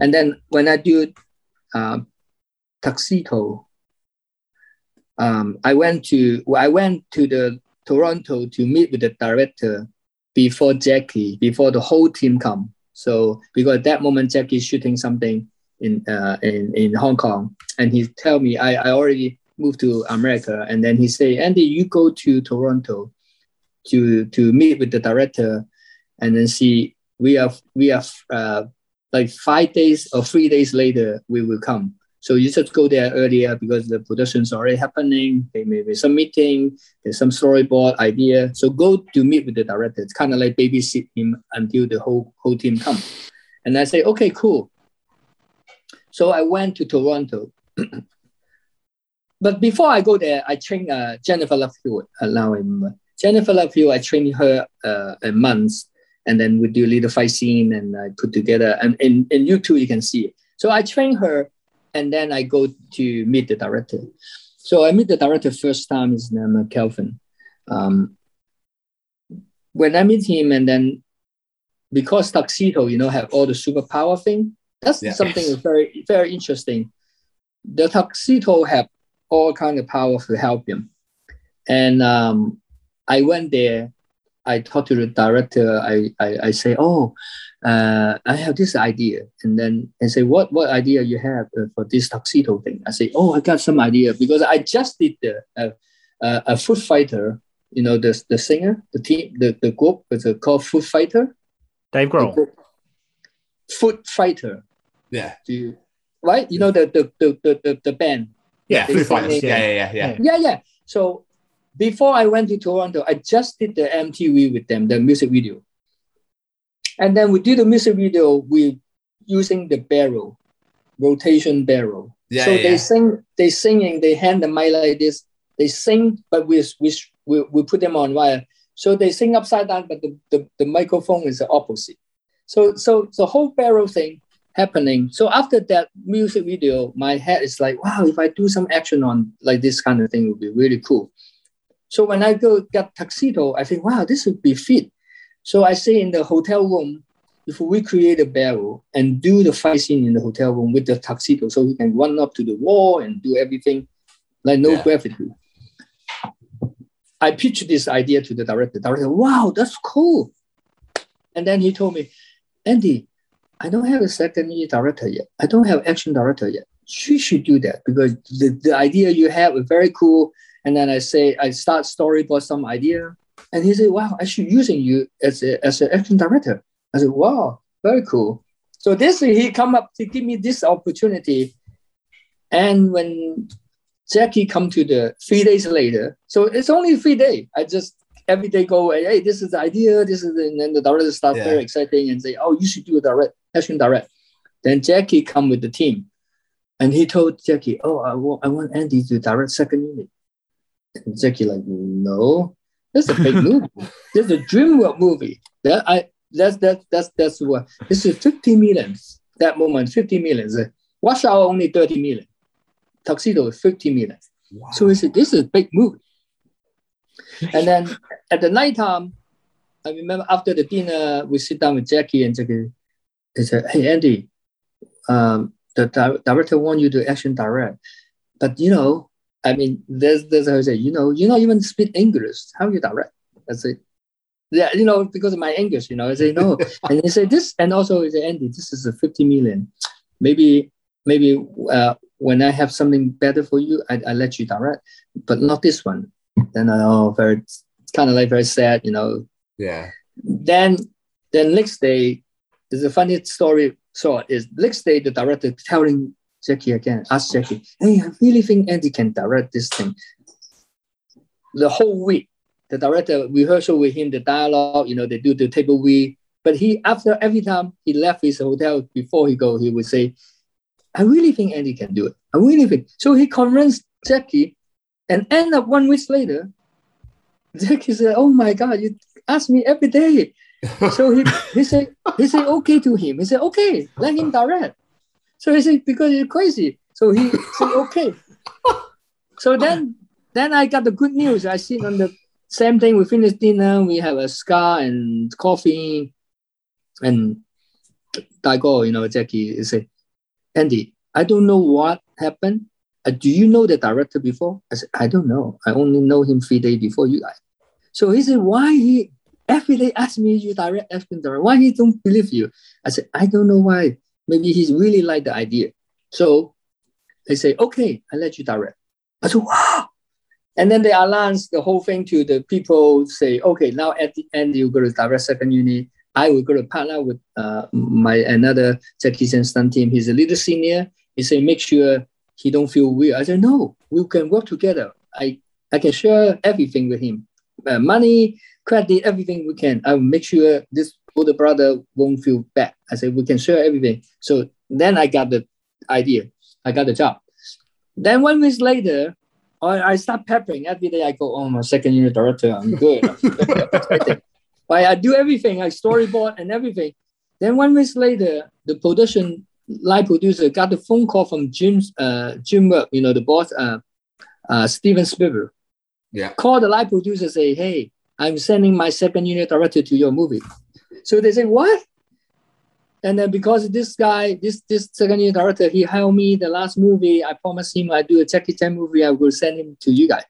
And then when I do uh, Tuxedo, um, I went to I went to the Toronto to meet with the director before Jackie, before the whole team come. So because at that moment Jackie is shooting something in uh, in in Hong Kong, and he tell me I, I already moved to America, and then he say Andy, you go to Toronto to to meet with the director, and then see we have we have uh, like five days or three days later we will come. So you just go there earlier because the production's already happening. There may be some meeting, there's some storyboard idea. So go to meet with the director. It's kind of like babysit him until the whole whole team come. And I say, okay, cool. So I went to Toronto. [clears throat] but before I go there, I trained uh, Jennifer Love Hewitt. Uh, now remember. Jennifer Love Hewitt, I trained her uh, a month. And then we do a little fight scene and I put together. And in, in YouTube, you can see it. So I train her and then I go to meet the director. So I meet the director first time. His name is Kelvin. Um, when I meet him, and then because tuxedo, you know, have all the superpower thing. That's Yeah. something very very interesting. The tuxedo have all kind of power to help him, and um, I went there. I talked to the director. I I, I say, oh, uh, I have this idea, and then I say, what what idea you have uh, for this tuxedo thing? I say, oh, I got some idea because I just did the uh, uh, a foot fighter. You know, the the singer, the team, the the group was uh, called Foot Fighter. Dave Grohl. Foot Fighter. Yeah. Do you, right? You know the the the the, the, the band. Yeah. They Foo Fighters. Yeah. Yeah. Yeah. Yeah. Yeah, yeah. So before I went to Toronto, I just did the MTV with them, the music video. And then we did the music video with using the barrel, rotation barrel. Yeah, so yeah, they yeah. sing, they singing, they hand the mic like this. They sing, but we we, we, put them on wire. So they sing upside down, but the, the, the microphone is the opposite. So so the whole barrel thing happening. So after that music video, my head is like, wow, if I do some action on like this kind of thing, it would be really cool. So when I go get tuxedo, I think, wow, this would be fit. So I say in the hotel room, if we create a barrel and do the fight scene in the hotel room with the tuxedo, so we can run up to the wall and do everything like no Yeah. gravity. I pitched this idea to the director. Director, wow, that's cool. And then he told me, Andy, I don't have a second year director yet. I don't have action director yet. She should do that because the, the idea you have is very cool. And then I say, I start storyboard some idea. And he said, wow, I should using you as a, as an action director. I said, wow, very cool. So this he come up to give me this opportunity. And when Jackie come to the three days later, so it's only three day. I just every day go, hey, this is the idea, this is the, and then the director start Yeah. very exciting and say, oh, you should do a direct action direct. Then Jackie come with the team, and he told Jackie, oh, I want I want Andy to direct second unit. And Jackie like, no, that's a big movie. [laughs] This is a DreamWorks movie. That I that's that that's that's what this is 50 million. That moment, 50 million. Rush Hour only 30 million. Tuxedo is 50 million. So he said, this is a big movie. And then at the nighttime, I remember after the dinner, we sit down with Jackie and Jackie he said, Hey Andy, um, the di- director want you to action direct. But you know, I mean, there's there's how I say, you know, you not even speak English. How you direct? I say, yeah, you know, because of my English, you know, I say no. [laughs] and he said this, and also he said, Andy, this is a 50 million. Maybe, maybe uh, when I have something better for you, I, I let you direct, but not this one. Then I oh, very it's kind of like very sad, you know. Yeah. Then the next day, there's a funny story. So is next day the director telling Jackie again, ask Jackie, hey, I really think Andy can direct this thing. The whole week, the director rehearsal with him, the dialogue, you know, they do the table read. But he, after every time he left his hotel before he go, he would say, I really think Andy can do it. I really think. So he convinced Jackie and end up one week later, Jackie said, Oh my God, you ask me every day. [laughs] So he he said he said okay to him. He said okay, let him direct. So he said because he's crazy. So he said okay. [laughs] So then then I got the good news. I sit on the same thing. We finished dinner. We have a scar and coffee, and Daigo, you know, Jackie is say, Andy, I don't know what happened. Uh, do you know the director before? I said, I don't know. I only know him three days before you guys. So he said, why he every day ask me you direct, ask me direct. Why he don't believe you? I said, I don't know why. Maybe he's really like the idea. So they say, okay, I let you direct. I said, wow. And then they announce the whole thing to the people, say, okay, now at the end, you're going to direct second unit. I will go to partner with uh, my another Jackie stunt team. He's a little senior. He say, make sure he don't feel weird. I said, no, we can work together. I, I can share everything with him. Uh, money, credit, everything we can. I will make sure this older brother won't feel bad. I said, we can share everything. So then I got the idea. I got the job. Then one week later, I, I start peppering every day. I go, oh, my second unit director, I'm good. [laughs] but I do everything, I storyboard and everything. Then one week later, the production line producer got the phone call from Jim, uh, Jim, you know, the boss, uh, uh, Steven Spielberg. Yeah. Call the line producer, say, hey, I'm sending my second unit director to your movie. So they say, what? And then because this guy, this this second unit director, he helped me the last movie. I promised him I do a Jackie Chan movie. I will send him to you guys.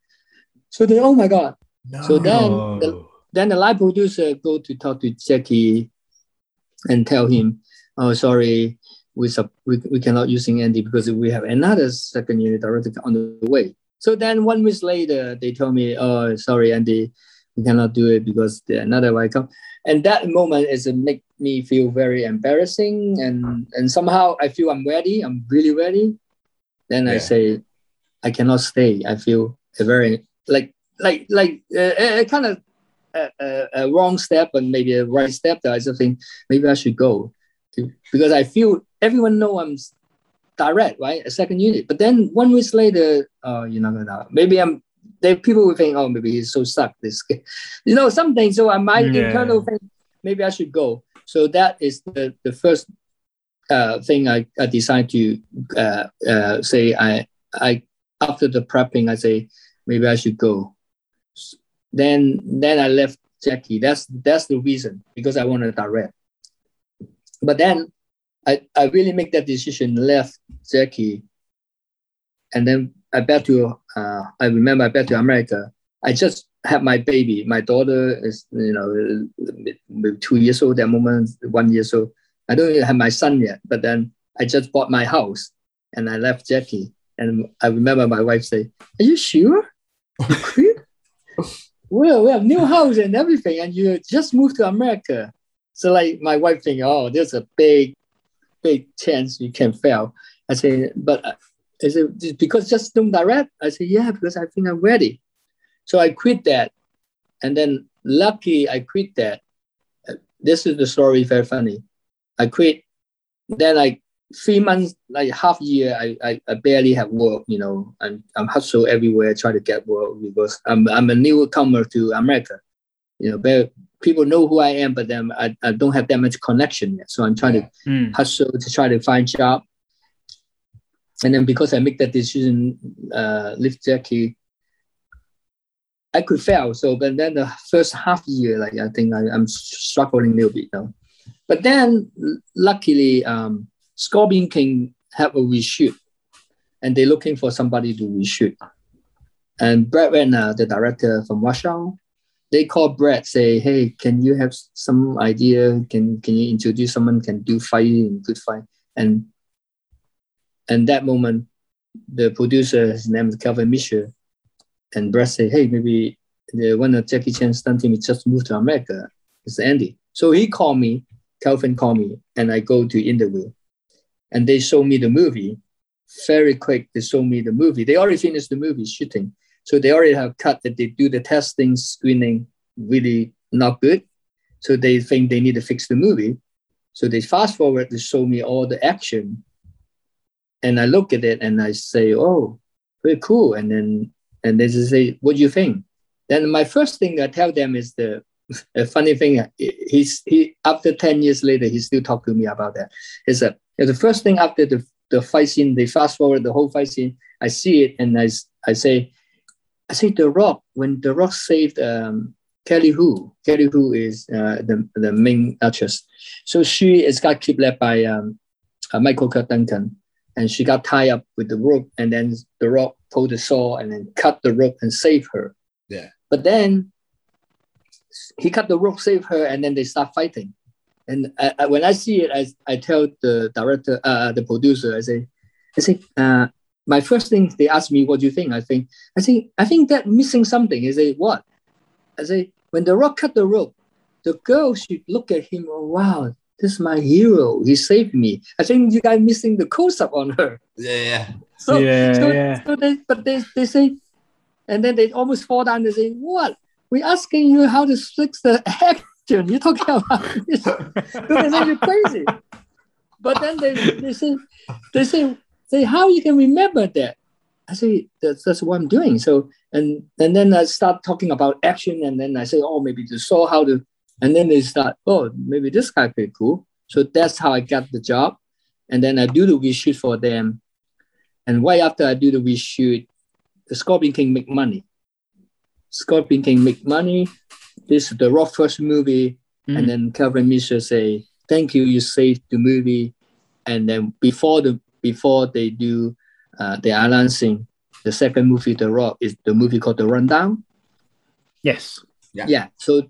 So they, oh my god. So then the, then the live producer go to talk to Jackie and tell him, oh sorry, we sub, we, we cannot using Andy because we have another second unit director on the way. So then one week later, they told me, oh sorry Andy, we cannot do it because the another way come. And that moment is make me feel very embarrassing and and somehow I feel I'm ready. I'm really ready. Then I say, I cannot stay. I feel a very like like like uh, uh, kind of a, a, a wrong step and maybe a right step. That I just think maybe I should go to, because I feel everyone know I'm direct, right? A second unit. But then one week later, oh, you're not gonna. Maybe I'm. They people will think, oh, maybe he's so suck. This, guy. [laughs] you know, something. So I might Yeah. internal think maybe I should go. So that is the the first uh, thing I, I decide to uh, uh, say I I after the prepping I say maybe I should go. Then then I left Jackie. That's that's the reason because I want to direct. But then I, I really make that decision, left Jackie, and then I back to uh, I remember I back to America. I just had my baby. My daughter is you know two years old at the moment, one year old. I don't even have my son yet. But then I just bought my house, and I left Jackie. And I remember my wife say, "Are you sure? You [laughs] well, we have new house and everything, and you just moved to America." So like my wife think, "Oh, there's a big, big chance you can fail." I say, "But I said because just don't direct." I said, "Yeah, because I think I'm ready." So I quit that, and then lucky I quit that. This is the story, very funny. I quit. Then I three months, like half year, I, I, I barely have work. You know, I'm I'm hustle everywhere, trying to get work because I'm I'm a newcomer to America. You know, but people know who I am, but then I, I don't have that much connection yet. So I'm trying to Hmm. hustle to try to find job. And then because I make that decision, uh, leave Jackie, I could fail. So, but then the first half year, like I think I, I'm struggling a little bit. But then, luckily, um, Scorpion King have a reshoot, and they're looking for somebody to reshoot. And Brett Ratner, the director from Rush Hour, they call Brett, say, "Hey, can you have some idea? Can can you introduce someone can do fighting, good fight?" And and that moment, the producer, his name is Kevin Misher, and Brett said, "Hey, maybe the one of Jackie Chan's stunt team just moved to America. It's Andy." So he called me, Kevin called me, and I go to interview, and they show me the movie. Very quick, they show me the movie. They already finished the movie shooting, so they already have cut that they do the testing, screening, really not good. So they think they need to fix the movie. So they fast forward to show me all the action, and I look at it and I say, "Oh, very cool." And then and they say, "What do you think?" Then my first thing I tell them is the [laughs] a funny thing, he's he after ten years later, he still talk to me about that. Is that the first thing after the the fight scene? They fast forward the whole fight scene. I see it and I I say, I say the Rock when the Rock saved um, Kelly Hu. Kelly Hu is uh, the the main actress. So she is got kidnapped by um, uh, Michael Clarke Duncan, and she got tied up with the rope, and then the Rock pulled the saw and then cut the rope and save her. Yeah. But then he cut the rope, save her, and then they start fighting. And I, I, when I see it, I, I tell the director, uh, the producer, I say, I say, uh, my first thing they ask me, what do you think? I think, I think, I think that missing something. I say, what? I say, when the rock cut the rope, the girl should look at him. Oh, wow, this is my hero. He saved me. I think you guys missing the close up on her. Yeah, yeah. So, Yeah, so, yeah. so they, but they, they say, and then they almost fall down. They say, "What? We're asking you how to fix the action? You're talking about this? [laughs] so they say you're crazy." But then they, they say, they say, say how you can remember that? I say that's that's what I'm doing. So and and then I start talking about action, and then I say, oh, maybe to show how to, and then they start, oh, maybe this guy pretty cool. So that's how I got the job, and then I do the reshoot for them, and right after I do the reshoot, the Scorpion King make money. Scorpion King make money. This is the Rock first movie, Mm. and then Kevin Misher say, "Thank you, you saved the movie." And then before the before they do, uh, the announcing the second movie, The Rock, is the movie called The Rundown. Yes. Yeah. Yeah. So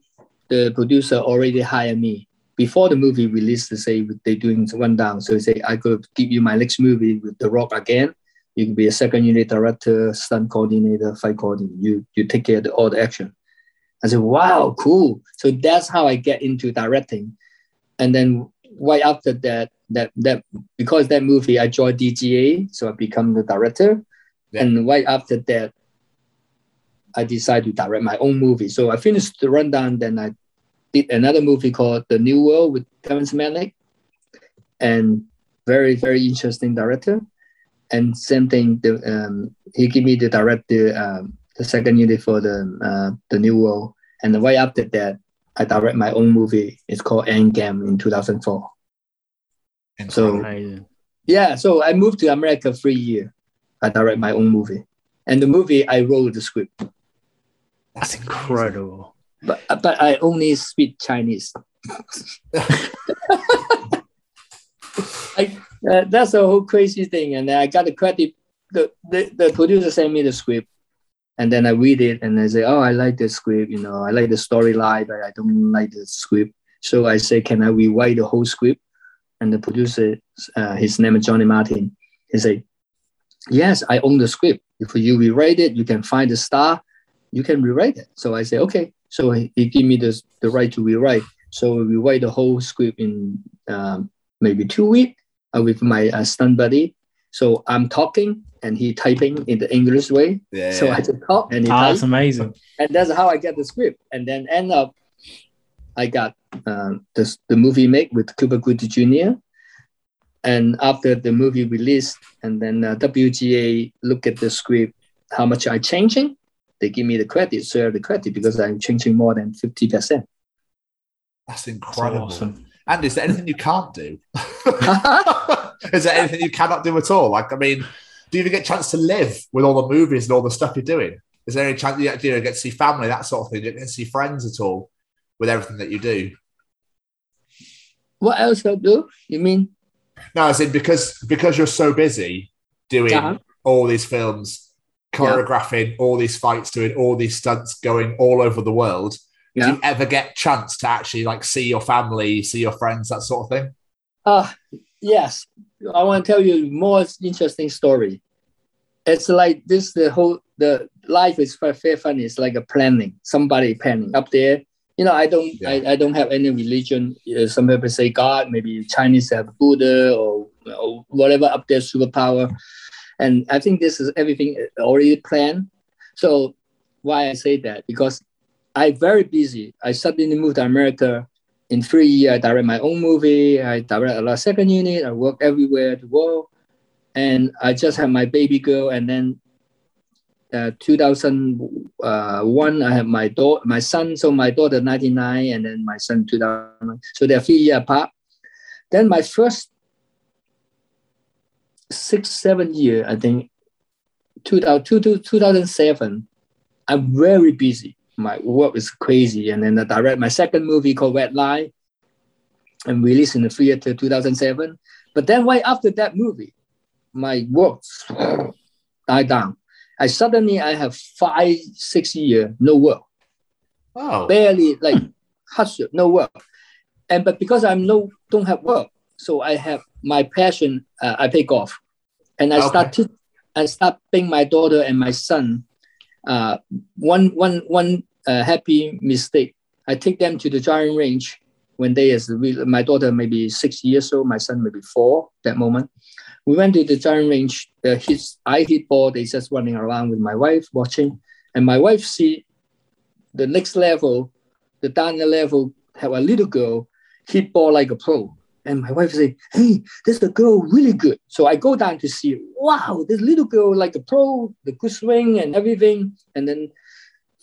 the producer already hired me before the movie released to say they're doing the rundown. So he say I could give you my next movie with The Rock again. You can be a second unit director, stunt coordinator, fight coordinator. You you take care of all the action. I said, wow, cool. So that's how I get into directing. And then right after that, that that because that movie I joined DGA, so I become the director. Yeah. And right after that, I decided to direct my own movie. So I finished the rundown, then I did another movie called The New World with Kevin Smelnick, and very very interesting director. And same thing, the, um, he gave me the director um, the second unit for the uh, the New World, and right after that, I direct my own movie. It's called Endgame in 2004. And So yeah, so I moved to America three a year. I direct my own movie, and the movie I wrote the script, That's incredible. But but I only speak Chinese. [laughs] I, uh, that's the whole crazy thing, and then I got the credit. The, the the producer sent me the script, and then I read it, and I say, "Oh, I like the script. You know, I like the storyline, but I don't like the script." So I say, "Can I rewrite the whole script?" And the producer, uh, his name is Johnny Martin, he say, "Yes, I own the script. If you rewrite it, you can find the star, you can rewrite it." So I say, "Okay." So he, he give me the the right to rewrite. So we write the whole script in um, maybe two weeks uh, with my uh, stunt buddy. So I'm talking and he typing in the English way. Yeah. So I just talk and he Ah, that's amazing. and that's how I get the script. And then end up, I got um, this, the movie made with Cuba Gooding Jr. And after the movie released, and then uh, WGA look at the script, how much I changing, they give me the credit, share the credit because I'm changing more than fifty percent. That's That's incredible. awesome. And is there anything you can't do? [laughs] [laughs] is there anything you cannot do at all? Like, I mean, do you even get a chance to live with all the movies and all the stuff you're doing? Is there any chance you get, you get to see family, that sort of thing? Do you get to see friends at all with everything that you do? What else I do? You mean? No, I said because because you're so busy doing Uh-huh. all these films, choreographing all these fights, doing all these stunts, going all over the world. Do you ever get chance to actually like see your family, see your friends, that sort of thing? Uh, yes. I want to tell you more interesting story. It's like this, the whole, the life is very, very funny. It's like a planning, somebody planning up there. You know, I don't, I, I don't have any religion. Uh, some people say God, maybe Chinese have Buddha or, or whatever up there, superpower. And I think this is everything already planned. So why I say that? Because I'm very busy. I suddenly moved to America in three years, I direct my own movie. I direct a lot of second unit. I work everywhere the world, and I just have my baby girl. And then uh, 2001, I have my daughter, my son. So my daughter 99, and then my son 2000. So they're three years apart. Then my first six, seven year, I think, 2000, 2007, I'm very busy. My work is crazy. And then I direct my second movie called Red Line and released in the theater 2007. But then right after that movie, my work [sniffs] died down. I suddenly I have five, six year no work. Oh, Barely like [clears throat] hustle, no work. And but because I'm no don't have work, so I have my passion, uh, I take off. And I Okay. start to I start being my daughter and my son. Uh, one one one uh, happy mistake. I take them to the driving range when they is my daughter maybe six years old, my son maybe four that moment. We went to the driving range. Uh, his I hit ball. They just running around with my wife watching, and my wife see the next level, the down the level have a little girl hit ball like a pro. And my wife say, "Hey, this the girl really good." So I go down to see. Wow, this little girl like a pro, the good swing and everything, and then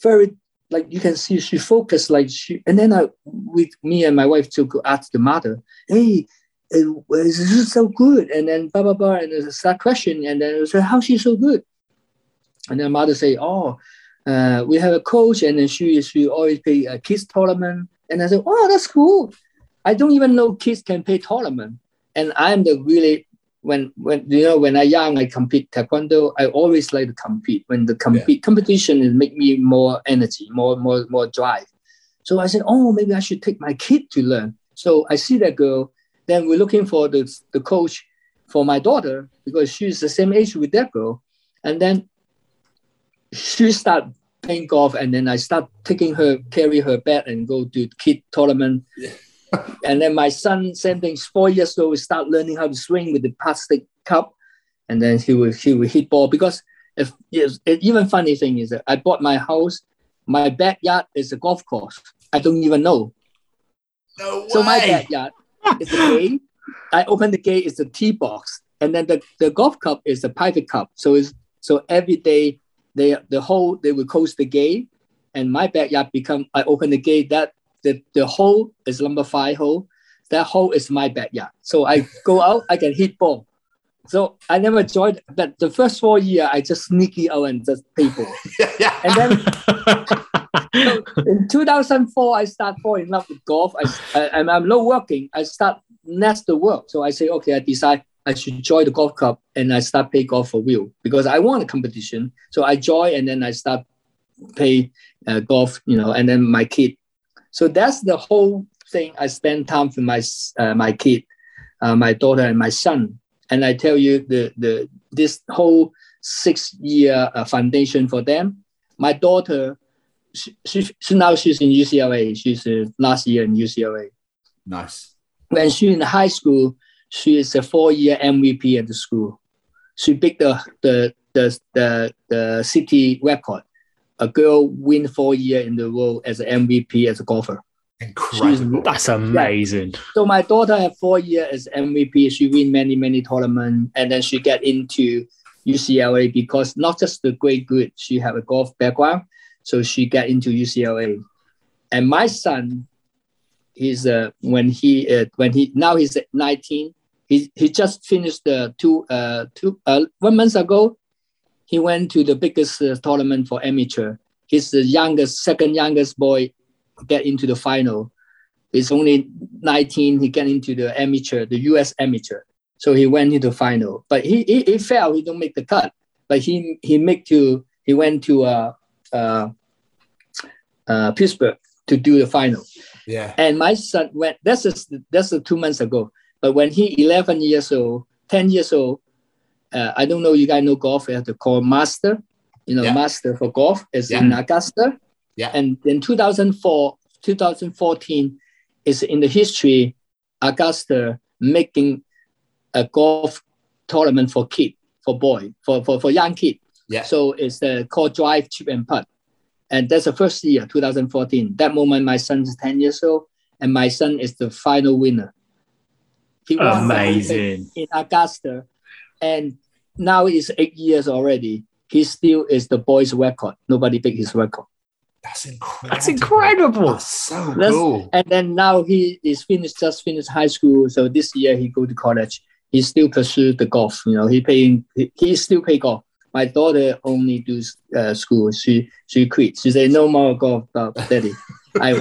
very like you can see she focused like she. And then I with me and my wife to go ask the mother, "Hey, is this so good?" And then blah blah blah, and start question, and then say, "How she so good?" And then mother say, "Oh, uh, we have a coach, and then she she always play a kids tournament." And I said, "Oh, that's cool." I don't even know kids can play tournament, and I'm the really when when you know when I young I compete taekwondo. I always like to compete. When the compete competition is make me more energy, more more more drive. So I said, "Oh, maybe I should take my kid to learn." So I see that girl. Then we're looking for the the coach for my daughter because she's the same age with that girl, and then she start playing golf and then I start taking her, carry her bat and go to kid tournament. And then my son, same thing, four years old, we start learning how to swing with the plastic cup. And then he will he will hit ball because if yes, it, even funny thing is that I bought my house, my backyard is a golf course. I don't even know. no way. So my backyard is a gate. I open the gate, it's a tee box. And then the, the golf cup is a private cup. So it's so every day they the whole they will close the gate and my backyard become I open the gate that the, the hole is number five hole. That hole is my backyard. So I go out, I can hit ball. So I never joined, but the first four year I just sneaky out and just play ball. yeah. [laughs] And then in 2004, I start falling in love with golf. I, I, I'm, I'm not working. I start next to work. So I say, okay, I decide I should join the golf club and I start play golf for real because I want a competition. So I join and then I start play uh, golf, you know, and then my kid. So that's the whole thing. I spend time with my uh, my kid, uh, my daughter and my son. And I tell you the the this whole six year uh, foundation for them. My daughter she, she, she now she's in UCLA. She's uh, last year in UCLA. Nice. When she in high school, she is a four-year MVP at the school. She beat the the the the, the city record. A girl win four year in the row as an MVP as a golfer. Incredible. That's amazing. So my daughter had four year as MVP. She win many many tournament, and then she get into UCLA because not just the great good, she have a golf background, so she get into UCLA. And my son, he's uh, when he uh, when he now he's 19. He he just finished the two uh two uh one month ago. He went to the biggest uh, tournament for amateur. He's the youngest, second youngest boy get into the final. He's only 19. He get into the amateur, the U.S. amateur. So he went into final, but he he, he failed. He don't make the cut. But he he make to he went to uh uh, uh Pittsburgh to do the final. Yeah. And my son went. That's just that's the two months ago. But when he 11 years old, 10 years old, uh, I don't know. You guys know golf. You have to call master. You know, Yeah. master for golf is Yeah. in Augusta. Yeah. And in 2004, 2014 is in the history Augusta making a golf tournament for kid, for boy, for for, for young kid. Yeah. So it's uh, called drive, chip, and putt. And that's the first year, 2014. That moment, my son is 10 years old, and my son is the final winner. He won the Amazing. in Augusta, and now it's eight years already. he still is the boys' record. Nobody beat his record. That's incredible. That's incredible. That's so That's- cool. And then now he is finished, just finished high school. So this year he go to college. He still pursue the golf. You know, he paying. He, he still play golf. My daughter only do uh, school. She she quit. She say no more golf, uh, daddy. I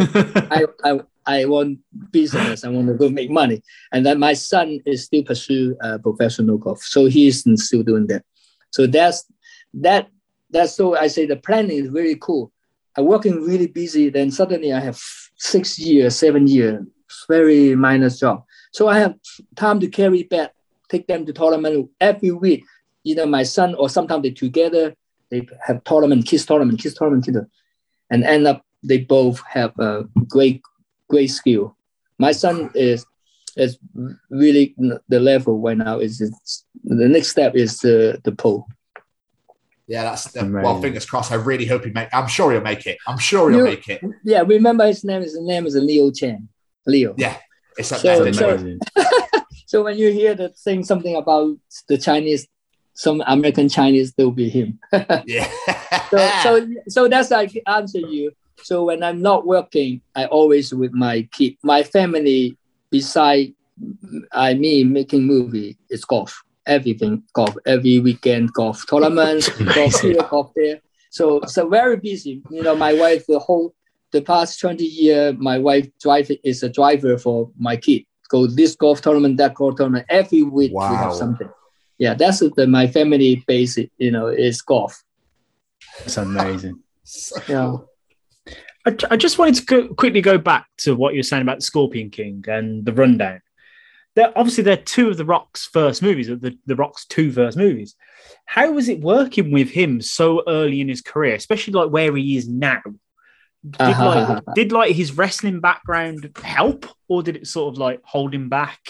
I, I, I want business. I want to go make money. And then my son is still pursue uh, professional golf. So he's still doing that. So that's that. That's so I say the planning is really cool. I working really busy. Then suddenly I have six years, seven years, very minus job. So I have time to carry back, take them to tournament every week. Either my son or sometimes they together. They have tournament, kids tournament, kids tournament, kids, and end up they both have a great great skill. My son is is really the level right now is is- the next step is the the pole. Yeah, that's the, Amazing. well. Fingers crossed. I really hope he make. I'm sure he'll make it. I'm sure he'll You- make it. Yeah, remember his name. His name is Leo Cheng. Leo. Yeah, it's up So- there. So- isn't it? amazing. [laughs] So when you hear that saying something about the Chinese, some American Chinese, they'll be him. [laughs] yeah. So so [laughs] so that's I answer you. So when I'm not working, I always with my kid, my family. Beside I mean making movie, it's golf. Everything golf. Every weekend golf tournament, [laughs] golf here, golf there. So so very busy. You know, my wife the whole the past twenty year, my wife drive is a driver for my kid. Go this golf tournament, that golf tournament. Every week we have something. Yeah, that's the my family basic. You know, is golf. That's amazing. [laughs] So Yeah. cool. I, I just wanted to go, quickly go back to what you were saying about the Scorpion King and the rundown. They're, obviously, they're two of the Rock's first movies, the, the Rock's two first movies. How was it working with him so early in his career, especially like where he is now? Did, like, did like his wrestling background help, or did it sort of like hold him back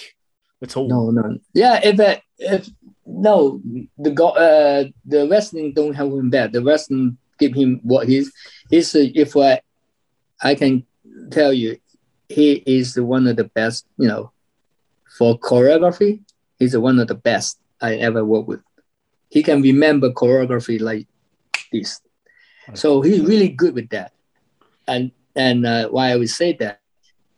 at all? No, no. Yeah, if uh, if no, the go uh the wrestling don't help him back. The wrestling give him what he's he's uh, if I I can tell you, he is one of the best. You know, for choreography, he's one of the best I ever worked with. He can remember choreography like this, so he's really good with that. And and uh, why I would say that,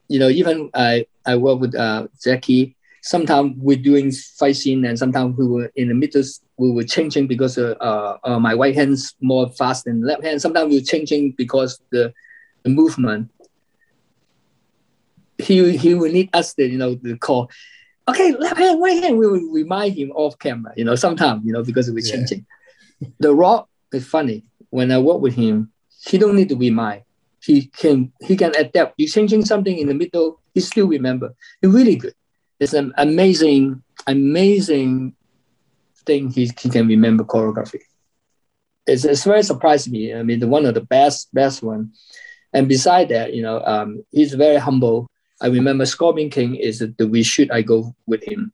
you know, even I I work with uh, Jackie sometimes we're doing fight scene and sometimes we were in the middle we were changing because uh, uh, my right hand's more fast than left hand sometimes we were changing because the movement he he will need us to you know to call okay left hand right hand we will remind him off camera you know sometimes you know because we're Yeah. changing the rock is funny when i work with him he don't need to remind he can he can adapt you changing something in the middle he still remember he's really good it's an amazing, amazing thing he, he can remember choreography. It's, it's very surprised me. I mean, the one of the best, best one. And beside that, you know, um, he's very humble. I remember Scorpion King is the reshoot I go with him.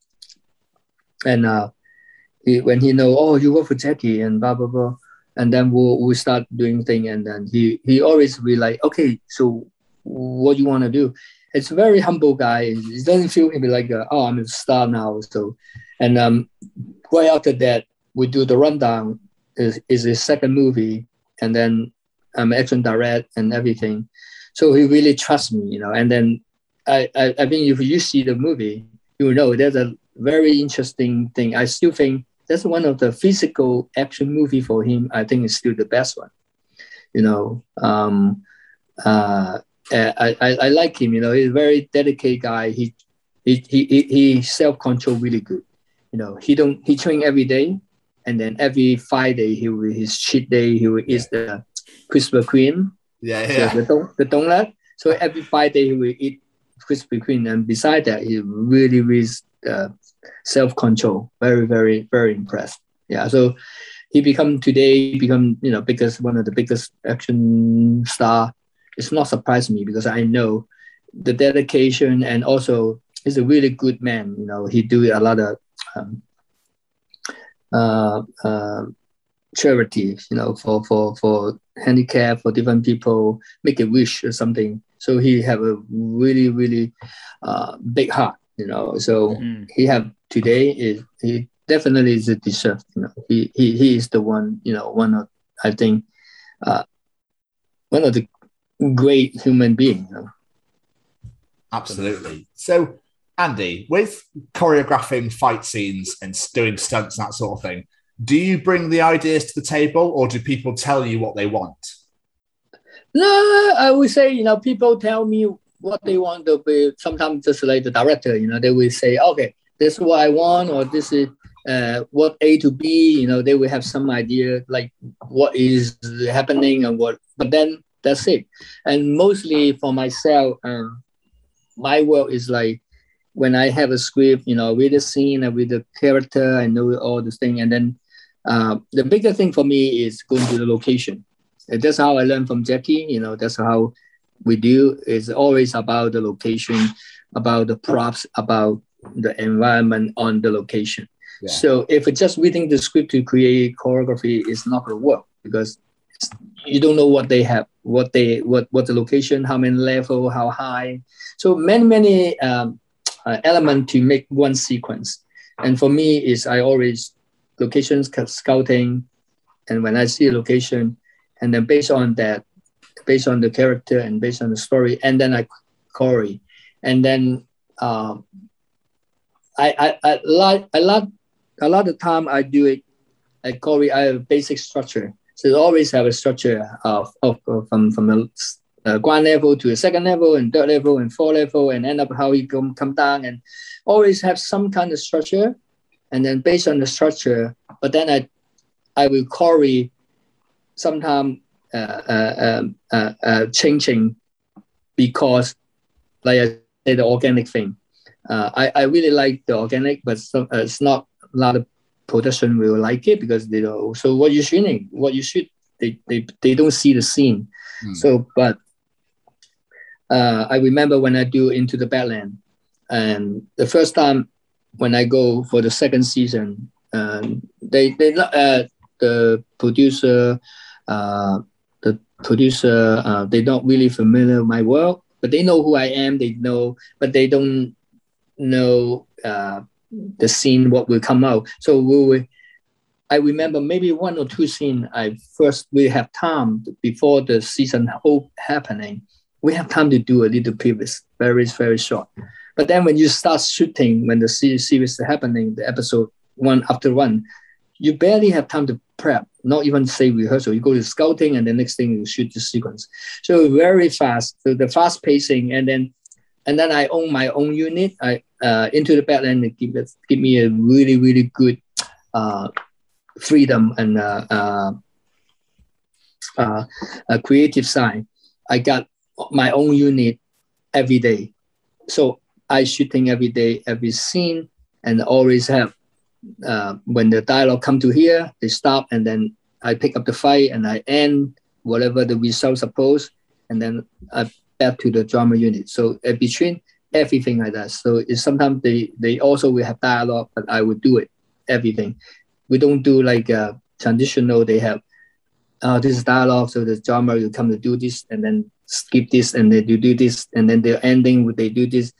And uh, he, when he know, oh, you work for Jackie and blah, blah, blah. And then we'll, we'll start doing thing. And then he, he always be like, okay, so what you want to do? it's a very humble guy. He doesn't feel like, uh, oh, I'm a star now. So, and um, right after that, we do the rundown. Is is his second movie, and then I'm action direct and everything. So he really trusts me, you know. And then I, I, I think if you see the movie, you know there's a very interesting thing. I still think that's one of the physical action movie for him. I think is still the best one. You know, um, uh, I, I, I like him. You know, he's a very dedicated guy. He he he he, he self control really good. You know, he don't he train every day, and then every Friday he will his cheat day. He will eat the Krispy Kreme, Yeah, so yeah. the don- the donut. So every Friday he will eat Krispy Kreme, and beside that, he really really uh, self control. Very very very impressed. Yeah, so he become today become you know biggest one of the biggest action star it's not surprising me because I know the dedication and also he's a really good man. You know, he do a lot of um, uh, uh, charity. You know, for for for handicap for different people, make a wish or something. So he have a really really uh, big heart. You know, so Mm. he have today is he definitely is a deserved. You know, he he he is the one. You know, one of I think, uh, one of the great human being. You know? Absolutely. So, Andy, with choreographing fight scenes and doing stunts and that sort of thing, do you bring the ideas to the table, or do people tell you what they want? No, I would say you know people tell me what they want to be. Sometimes just like the director, you know, they will say, okay, this is what I want, or this is uh, what A to B. You know, they will have some idea like what is happening and what. But then that's it. And mostly for myself, um, my work is like when I have a script, you know, with the scene and with the character, I know all this thing, and then uh, the bigger thing for me is going to the location. And that's how I learned from Jackie. You know, that's how we do. It's always about the location, about the props, about the environment on the location. Yeah. So if it's just reading the script to create choreography, it's not going to work because you don't know what they have, what they what what the location, how many level, how high. So many many um, uh, element to make one sequence. And for me, is I always locations scouting, and when I see a location, and then based on that, based on the character and based on the story, and then I query, and then um, I I I lot a lot a lot of time I do it. I query I have a basic structure, so always have a structure of, of, of from from the uh, ground level to a second level and third level and fourth level and end up how you come come down and always have some kind of structure and then based on the structure, but then I, I will query sometime uh, uh, um, uh, uh, changing because, like I say, the organic thing. Uh, I, I really like the organic, but some, uh, it's not a lot of production will like it because they don't. So what you shooting, what you shoot, they, they, they don't see the scene. Hmm. So, but uh, I remember when I do Into the Badland, and the first time when I go for the second season, um, they they uh, the producer, uh, the producer, uh, they not really familiar with my work, but they know who I am. They know, but they don't know uh, the scene what will come out. So we. I remember maybe one or two scene. I first we have time before the season happening. We have time to do a little previous, very very short. But then when you start shooting, when the series is happening, the episode one after one, you barely have time to prep, not even say rehearsal. You go to scouting and the next thing you shoot the sequence. So very fast. So the fast pacing and then and then I own my own unit. I uh, into the Badland give it, give me a really really good uh, freedom and uh, uh, uh, a creative side. I got my own unit every day, so I shooting every day, every scene, and always have uh, when the dialogue come to here, they stop, and then I pick up the fight and I end whatever the result suppose, and then I back to the drama unit. So uh, between everything like that. So it's sometimes they they also will have dialogue, but I would do it everything. We don't do like uh, traditional. They have uh, this dialogue, so the drama will come to do this, and then skip this, and they do do this, and then the ending would they do this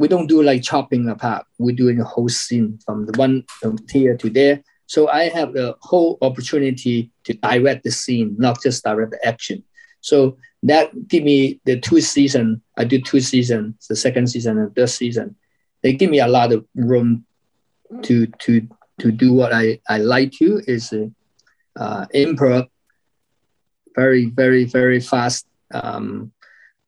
we don't do like chopping apart. We're doing a whole scene from the one from here to there. So I have the whole opportunity to direct the scene, not just direct the action. So that give me the two season. I do two seasons, the second season and third season. They give me a lot of room to to to do what I, I like to is uh, improv, very very very fast um,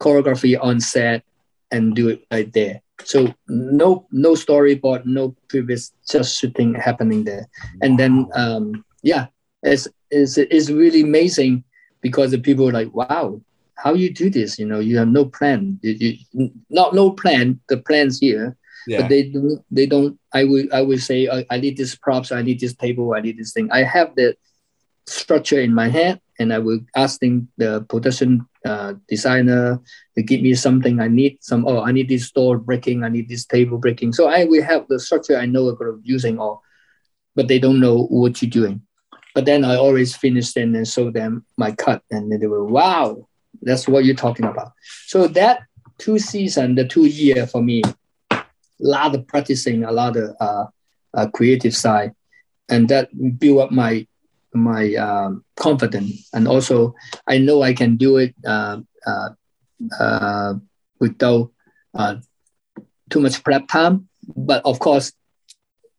choreography on set and do it right there. So no no storyboard, no previous, just shooting happening there. And then um, yeah, it's, it's it's really amazing because the people are like, wow, how you do this? You know, you have no plan. You, you, not no plan. The plans here, Yeah. but they do they don't. I will I will say I, I need this props. I need this table. I need this thing. I have the structure in my head, and I will asking the production uh, designer to give me something I need. Some oh, I need this door breaking. I need this table breaking. So I will have the structure I know about using all, but they don't know what you're doing. But then I always finish them and show them my cut, and they were wow, that's what you're talking about. So that two season, the two year for me, a lot of practicing, a lot of uh, uh, creative side, and that build up my my um, confidence. And also, I know I can do it uh, uh, uh, without uh, too much prep time. But of course,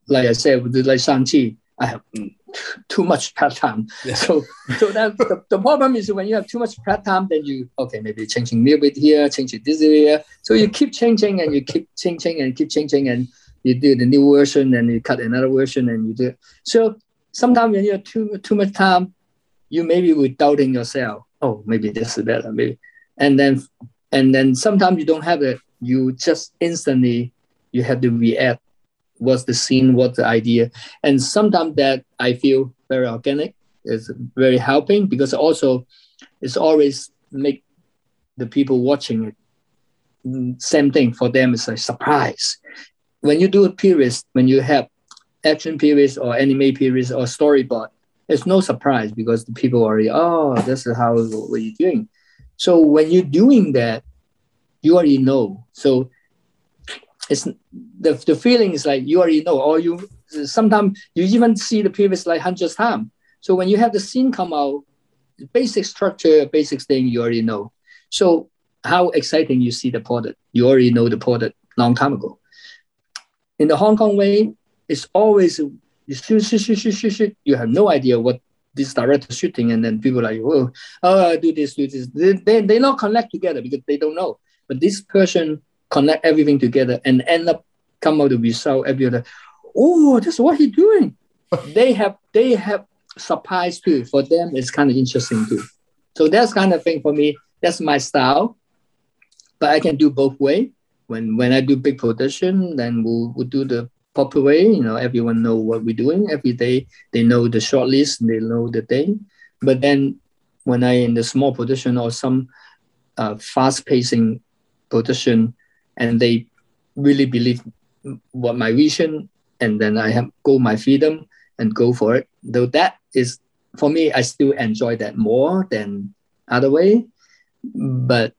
like I said, with like Shang-Chi, I have too much prep time. Yeah. So, so that the, the problem is when you have too much prep time, then you okay maybe changing a little bit here, changing this here. So you keep changing and you keep changing and keep changing and you do the new version and you cut another version and you do. So sometimes when you have too too much time, you maybe will doubting yourself. Oh, maybe this is better, maybe, and then and then sometimes you don't have it. You just instantly you have to react. What's the scene? What's the idea? And sometimes that I feel very organic is very helping because also it's always make the people watching it mm, same thing for them it's a surprise when you do a period when you have action periods or anime periods or storyboard it's no surprise because the people already oh this is how what you're doing? So when you're doing that you already know. So it's the, the feeling is like you already know or you sometimes you even see the previous like hundreds time. so when you have the scene come out basic structure basic thing you already know. So how exciting you see the product. You already know the product long time ago. In the hong kong way it's always you shoot, shoot, shoot, shoot, shoot, shoot. You have no idea what this director shooting, and then people are like, oh, oh, do this, do this. They, they, they not connect together because they don't know. But this person connect everything together and end up come out the result. Everybody, oh, that's what he doing. [laughs] they have they have surprise too. For them, it's kind of interesting too. So that's kind of thing for me. That's my style. But I can do both way. When when I do big production, then we'll, we'll do the way. You know, everyone know what we're doing every day. They know the short list. They know the thing. But then when I in the small production or some uh, fast pacing production, and they really believe what my vision, and then I have go my freedom and go for it. Though that is for me, I still enjoy that more than other way. But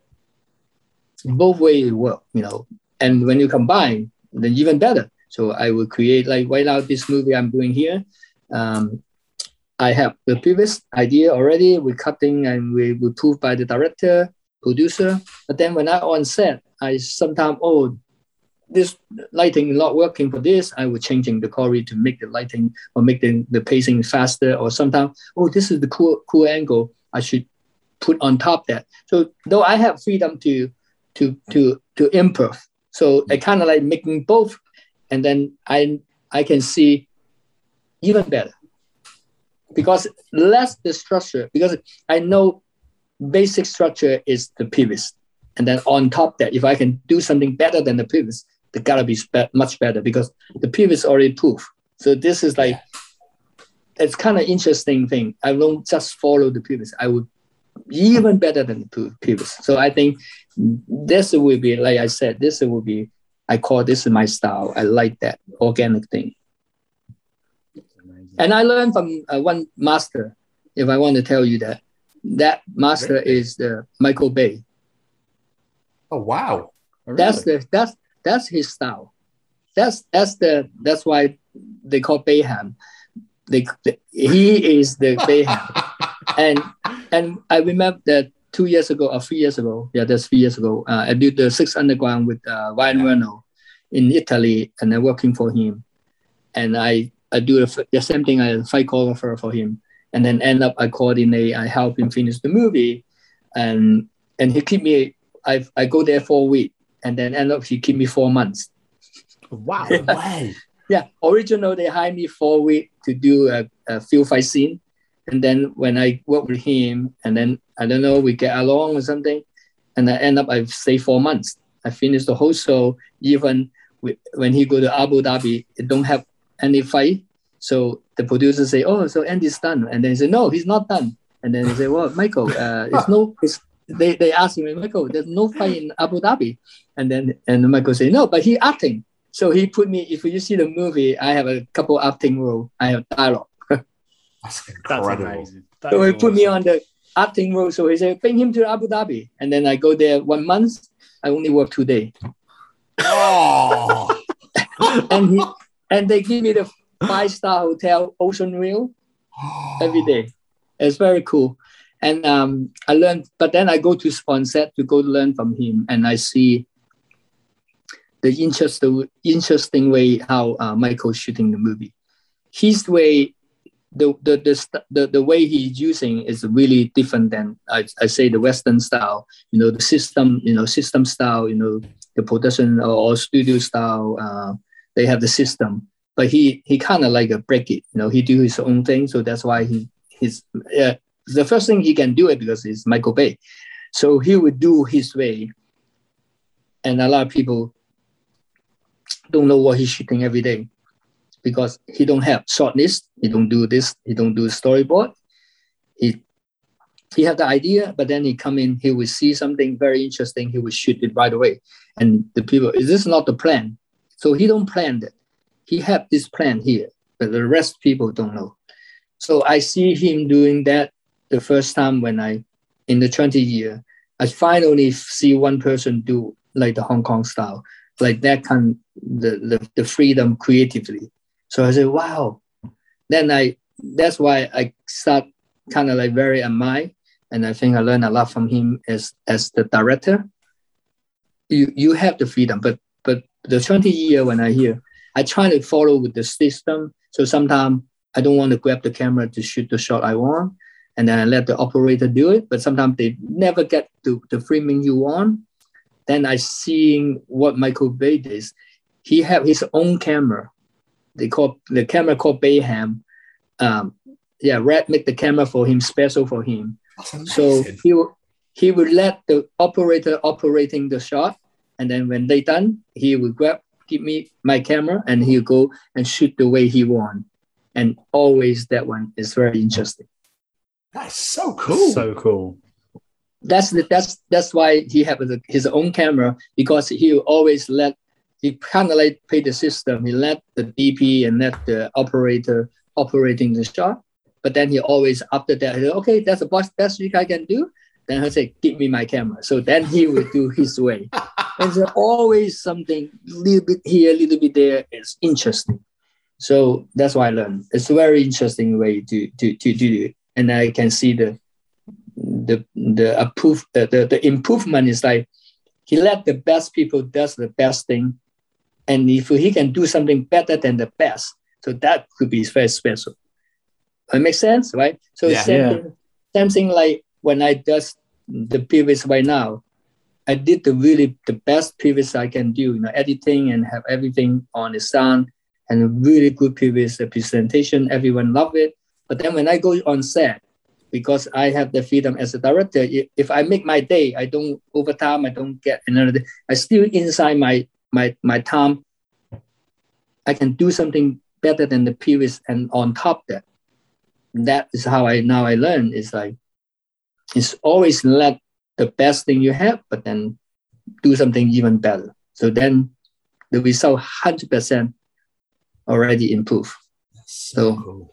both way work, you know. And when you combine, then even better. So I will create like right now this movie I'm doing here. Um, I have the previous idea already. We're cutting and we we prove by the director, producer. But then when I on set, I sometimes oh this lighting not working for this. I will changing the choreo to make the lighting or make the, the pacing faster. Or sometimes oh this is the cool cool angle. I should put on top that. So though I have freedom to to to to improve. So I kind of like making both and then I I can see even better because less the structure because I know basic structure is the previous, and then on top that if I can do something better than the previous, the gotta be much better because the previous already proof. So this is like it's kind of interesting thing. I won't just follow the previous. I would even better than the pre- previous. So I think this will be like I said. This will be I call this my style. I like that organic thing. And I learned from uh, one master. If I want to tell you that, that master is the Michael Bay. Oh wow! That's the that's that's his style. That's that's the that's why they call Bayhem. They, they he is the Bayhem, [laughs] and and I remember that two years ago or three years ago. Yeah, that's three years ago. Uh, I did the Six Underground with uh, Ryan Reynolds in Italy, and I'm working for him. And I I do the, the same thing. I fight choreographer for him, and then end up I coordinate. I help him finish the movie, and and he keep me. I I go there for a week, and then end up he keep me four months. Wow! way. [laughs] Yeah, original they hired me for a week to do a, a field fight scene, and then when I work with him, and then I don't know we get along or something, and I end up I stay four months. I finished the whole show. Even with, when he go to Abu Dhabi, it don't have any fight. So the producer say, "Oh, so Andy's done," and then he say, "No, he's not done." And then they say, "Well, Michael, uh, [laughs] it's no." It's, they they ask me, Michael, there's no fight in Abu Dhabi, and then and Michael say, "No, but he acting." So he put me. If you see the movie, I have a couple acting role. I have dialogue. [laughs] That's That's incredible. amazing. That So is he put me on the acting role. So he said, bring him to Abu Dhabi. And then I go there one month. I only work two days. Oh, [laughs] And he and they give me the five star hotel Ocean View every day. It's very cool. And um, I learned, but then I go to on set to go learn from him, and I see the interesting interesting way how uh, Michael's shooting the movie. His way, the the, the the the way he's using is really different than I, I say the Western style. You know the system, you know system style. You know the production or, or studio style. Uh, they have the system, but he he kind of like a break it. You know he do his own thing, so that's why he his uh, the first thing he can do it because it's Michael Bay. So he would do his way. And a lot of people don't know what he's shooting every day because he don't have short list. He don't do this. He don't do storyboard. He he have the idea, but then he come in. He will see something very interesting. He will shoot it right away. And the people, is this not the plan? So he don't plan that. He have this plan here, but the rest people don't know. So I see him doing that the first time when I, in the 20 year, I finally see one person do like the Hong Kong style, like that kind, the, the, the freedom creatively. So I said, wow. Then I, that's why I start kind of like very admire. And I think I learned a lot from him as, as the director. You, you have the freedom, but, but the 20 year when I hear, I try to follow with the system. So sometimes I don't want to grab the camera to shoot the shot I want and then I let the operator do it. But sometimes they never get to the framing you want. Then I seeing what Michael Bay did. He have his own camera. They call the camera called Bayhem. Um, yeah, Red make the camera for him, special for him. So he will he will let the operator operating the shot, and then when they done, he will grab give me my camera and he'll go and shoot the way he want. And always that one is very interesting. That's so cool. So cool. That's the, that's that's why he have the, his own camera because he will always let he kind of like pay the system. He let the DP and let the operator operating the shot, but then he always after that, he, okay, that's the best best trick I can do. Then he'll say, "Give me my camera." So then he will do his way. [laughs] and there's always something little bit here, little bit there. It's interesting. So that's why I learned. It's a very interesting way to to to do it and I can see the the the approve the, the, the improvement is like he let the best people does the best thing, and if he can do something better than the best, so that could be very special. It makes sense, right? So Yeah. same, Yeah. Thing, same thing like when I does the previous right now, I did the really the best previous I can do, you know, editing and have everything on the sound and really good previous presentation. Everyone love it. But then when I go on set, because I have the freedom as a director, if, if I make my day, I don't overtime, I don't get another day. I still inside my my my time. I can do something better than the previous, and on top that, that is how I now I learn. Is like it's always let the best thing you have, but then do something even better. So then the result hundred percent already improve. so So- cool.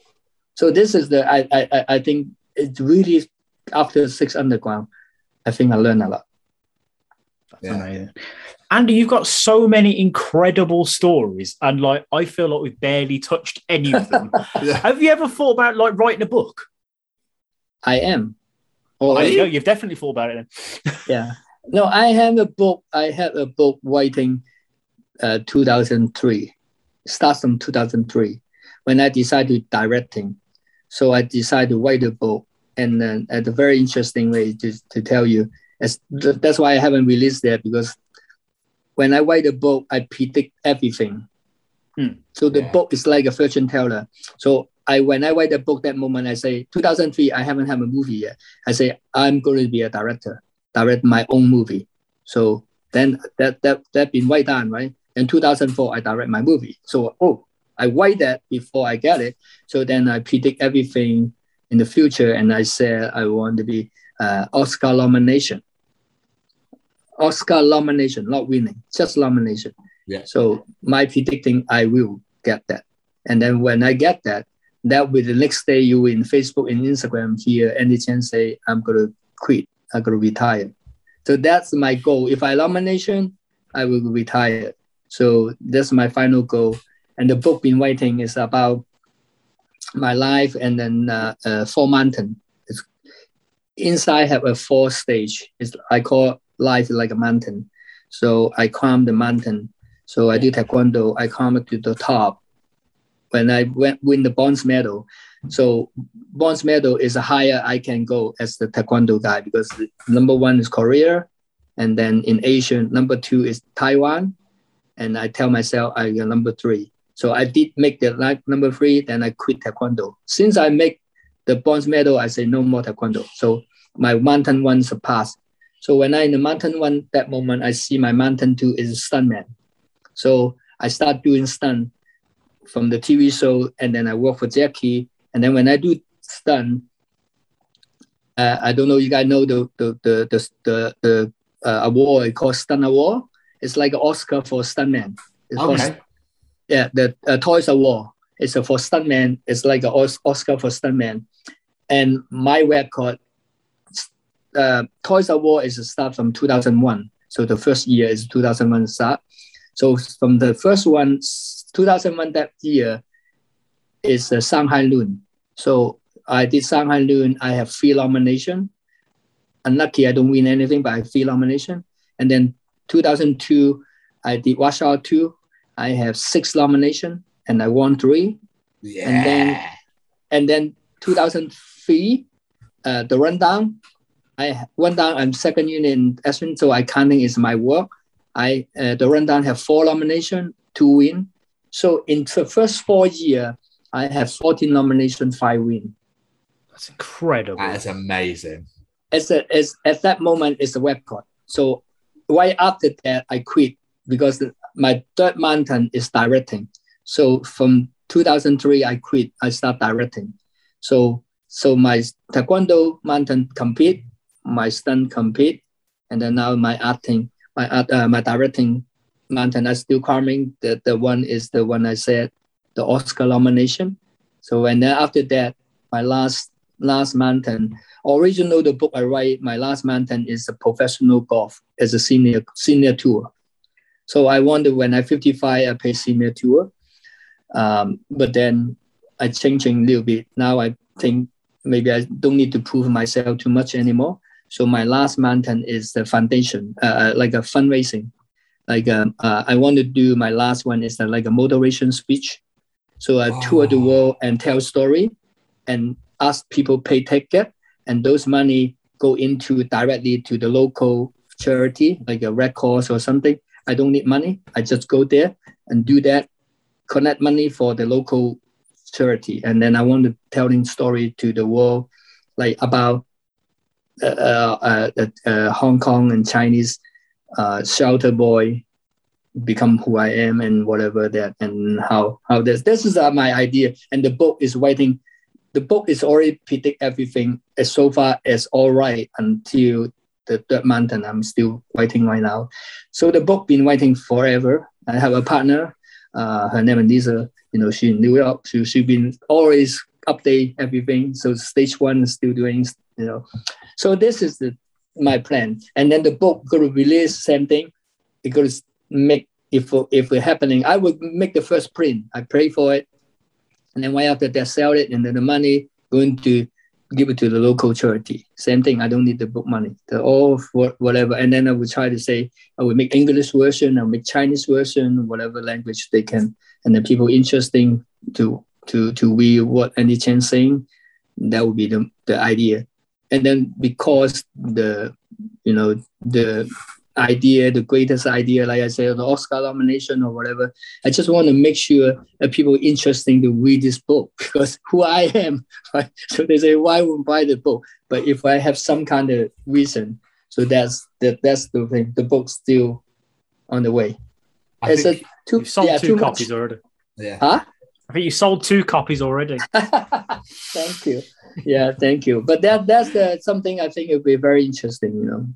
So this is the I I I- I think it's really after six underground, I think I learned a lot. That's Yeah. amazing. Andy, you've got so many incredible stories, and like I feel like we've barely touched any of them. [laughs] Yeah. Have you ever thought about like writing a book? I am. Oh, There you go. You've definitely thought about it. Then. [laughs] yeah. No, I have a book. I had a book writing, uh, 2003. Starts from 2003, when I decided directing. So I decided to write a book, and then at a very interesting way to, to tell you. As, th- that's why I haven't released that because when I write a book, I predict everything. Hmm. So the Yeah. book is like a fortune teller. So I when I write a book that moment, I say 2003. I haven't had a movie yet. I say I'm going to be a director, direct my own movie. So then that that that been right down, right? In 2004, I direct my movie. So oh, I write that before I get it. So then I predict everything in the future, and I said I want to be uh, Oscar nomination. Oscar nomination, not winning, just nomination. Yeah. So my predicting, I will get that, and then when I get that, that will the next day you in Facebook and Instagram hear any chance say I'm gonna quit, I'm gonna retire. So that's my goal. If I nomination, I will retire. So that's my final goal. and the book been waiting is about my life and then uh, uh, four mountain. It's, inside have a four stage. It's I call life is like a mountain. So I climb the mountain. So I do taekwondo. I climb to the top. When I went, win the bronze medal, so bronze medal is the higher I can go as the taekwondo guy because number one is Korea, and then in Asia number two is Taiwan, and I tell myself I am number three. So I did make the like number three, then I quit taekwondo. Since I make the bronze medal, I say no more taekwondo. So my mountain one surpassed. So when I in the mountain one, that moment I see my mountain two is stuntman. So I start doing stunt from the TV show, and then I work for Jackie. And then when I do stunt, uh, I don't know you guys know the the the the the, the uh, award called Stunt Award. It's like an Oscar for stuntman. It's called- Okay. yeah, the uh, Taurus Award. It's a, for stuntman. It's like an Oscar for stuntman. And my record, uh, Taurus Award is a start from 2001. So the first year is 2001 start. So from the first one, 2001 that year is uh, Shanghai Noon. So I did Shanghai Noon. I have three nomination. Unlucky I don't win anything, but I have three nomination. And then 2002, I did Rush Hour 2. I have six nomination and I won three. Yeah. And then and then 2003, uh, the rundown. I rundown. I'm second unit in Ashwin, so I counting is my work. I uh, the rundown have four nomination, two win. So in the first four year, I have 14 nomination, five win. That's incredible. that is amazing. As a, as at that moment is the record. So right after that, I quit because my third mountain is directing. So from 2003, I quit. I start directing. So so my taekwondo mountain compete, my stunt compete, and then now my acting, my art, uh, my directing mountain I still climbing. The the one is the one I said, the Oscar nomination. So and then after that, my last last mountain. Original the book I write, my last mountain is a professional golf as a senior senior tour. So I wonder when I 55, I play senior tour. Um, but then I changing a little bit. Now I think maybe I don't need to prove myself too much anymore. So my last mountain is the foundation, uh, like a fundraising. Like um, uh, I want to do my last one is uh, like a motivation speech. So I tour the Oh. world and tell story, and ask people pay ticket, and those money go into directly to the local charity, like a Red Cross or something. I don't need money. I just go there and do that, collect money for the local charity, and then I want to telling story to the world, like about uh, uh, uh, uh, Hong Kong and Chinese uh, shelter boy become who I am and whatever that and how how this this is uh, my idea and the book is waiting. The book is already predict everything as so far as all right until the third month and I'm still writing right now. So the book been waiting forever. I have a partner. Uh, her name is Lisa. You know, she in New York. She she been always update everything. So stage one is still doing. You know, so this is the my plan. And then the book going to release same thing. It going to make if if it happening. I would make the first print. I pray for it, and then right after that sell it, and then the money going to give it to the local charity. Same thing. I don't need the book money. The all for whatever. And then I would try to say I would make English version. I will make Chinese version, whatever language they can, and then people interesting to to to read what Andy Cheng saying. That would be the the idea. And then because the you know the idea, the greatest idea, like I said, the Oscar nomination or whatever. I just want to make sure that people interesting to read this book [laughs] because who I am, [laughs] right? So they say, why would buy the book? But if I have some kind of reason, so that's that that's the thing. The book's still on the way. I It's think, a too You've sold yeah, two copies much. already. yeah. Huh? I think you sold two copies already. [laughs] thank you. Yeah, thank you. But that that's the something I think it would be very interesting, you know.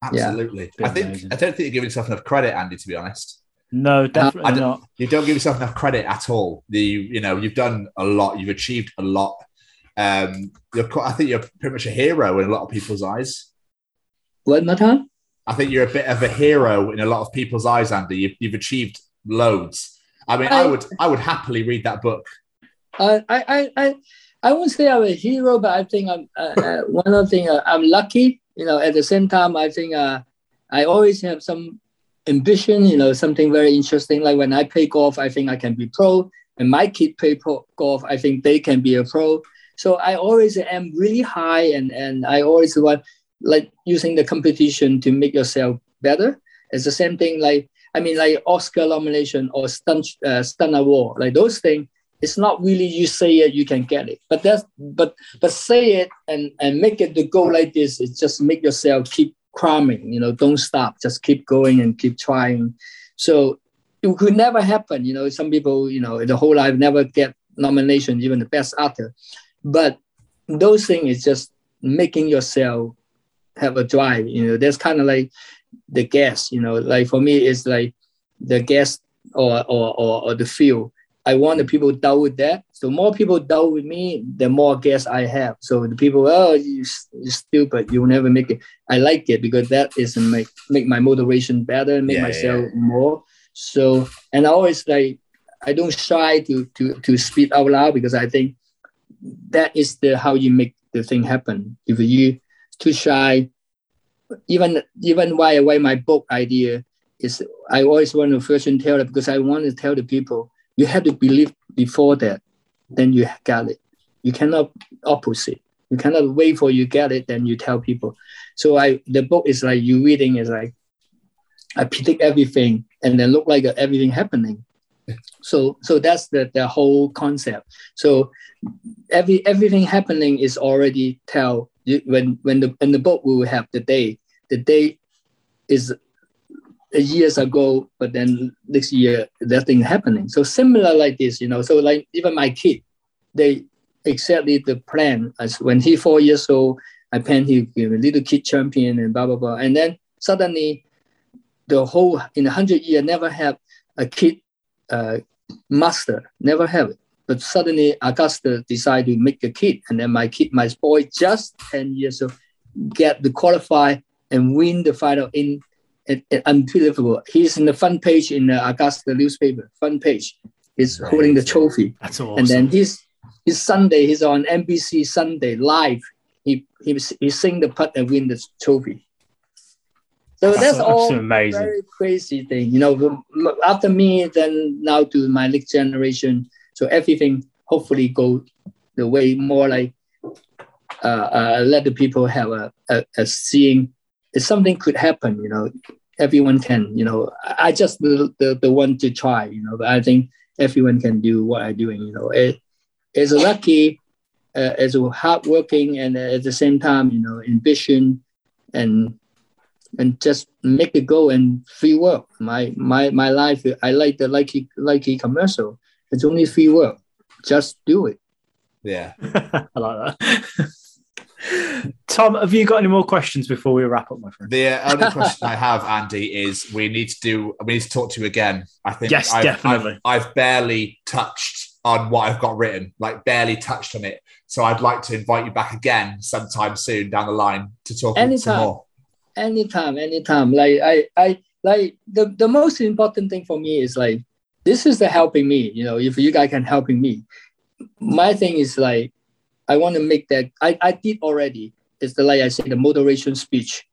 Absolutely. Be I think amazing. I don't think you're giving yourself enough credit, Andy. To be honest, No, definitely I don't- not. you don't give yourself enough credit at all. The you know you've done a lot. You've achieved a lot. Um, you're quite, I think you're pretty much a hero in a lot of people's eyes. What Matan? I think you're a bit of a hero in a lot of people's eyes, Andy. You've, you've achieved loads. I mean, I, would I would happily read that book. I, I, I, I won't say I'm a hero, but I think I'm uh, uh, one of the things uh, I'm lucky. You know, at the same time, I think uh, I always have some ambition. You know, something very interesting. Like when I play golf, I think I can be pro. And my kid play pro golf, I think they can be a pro. So I always am really high, and and I always want like using the competition to make yourself better. It's the same thing like I mean like Oscar nomination or stunt uh, award like those things. It's not really you say it you can get it, but that's but but say it and and make it the goal like this. It's just make yourself keep cramming. You know, don't stop. Just keep going and keep trying. So it could never happen. You know, some people you know the whole life never get nomination, even the best actor. But those things is just making yourself have a drive. You know, that's kind of like the gas. You know, like for me, it's like the gas or or or, or the fuel. I want the people down with that. So more people down with me, the more gas I have. So the people, oh, you, you're stupid. You'll never make it. I like it because that is make make my motivation better, make Yeah, myself more. So and I always like I don't shy to to to speak out loud because I think that is the how you make the thing happen. If you too shy, even even why why my book idea is I always want to first tell it because I want to tell the people you have to believe before that, then you got it. You cannot opposite. You cannot wait for you get it, then you tell people. So I the book is like you reading is like I predict everything and then look like everything happening. So so that's the, the whole concept. So every everything happening is already tell when when the in the book we will have the day. The day is years ago, but then next year that thing happening. So similar like this, you know. So like even my kid, they exactly the plan as when he four years old, I plan he be a little kid champion and blah blah blah. And then suddenly the whole in a hundred year never have a kid uh, master, never have it. But suddenly Augusta decided to make a kid, and then my kid, my boy, just ten years old, get to qualify and win the final in it, it- unbelievable. He's in the front page in the Augusta newspaper, front page. He's holding the trophy. That's awesome. And then his his Sunday, he's on NBC Sunday live. He he he sing the putt and win the trophy. So That's- that's, that's all amazing. very crazy thing. You know, after me, then now to my next generation. So everything hopefully go the way more like uh, uh, let the people have a, a, a seeing if something could happen. You know, everyone can. You know, I just the, the the one to try. You know, but I think everyone can do what I'm doing. You know, it, it's lucky, uh, it's hardworking, and at the same time, you know, ambition, and and just make it go and free work. My my my life, I like the Nike Nike commercial. It's only free work. Just do it. Yeah. [laughs] I like that. Tom, have you got any more questions before we wrap up, my friend? The uh, only [laughs] question I have, Andy, is we need to do. We need to talk to you again. I think. Yes, I've, definitely. I've, I've barely touched on what I've got written, like barely touched on it. So I'd like to invite you back again sometime soon down the line to talk some Anytime. more. anytime anytime like i i like the, the most important thing for me is like this is the helping me you know if you guys can helping me my thing is like i want to make that i, I did already it's the like i say the motivation speech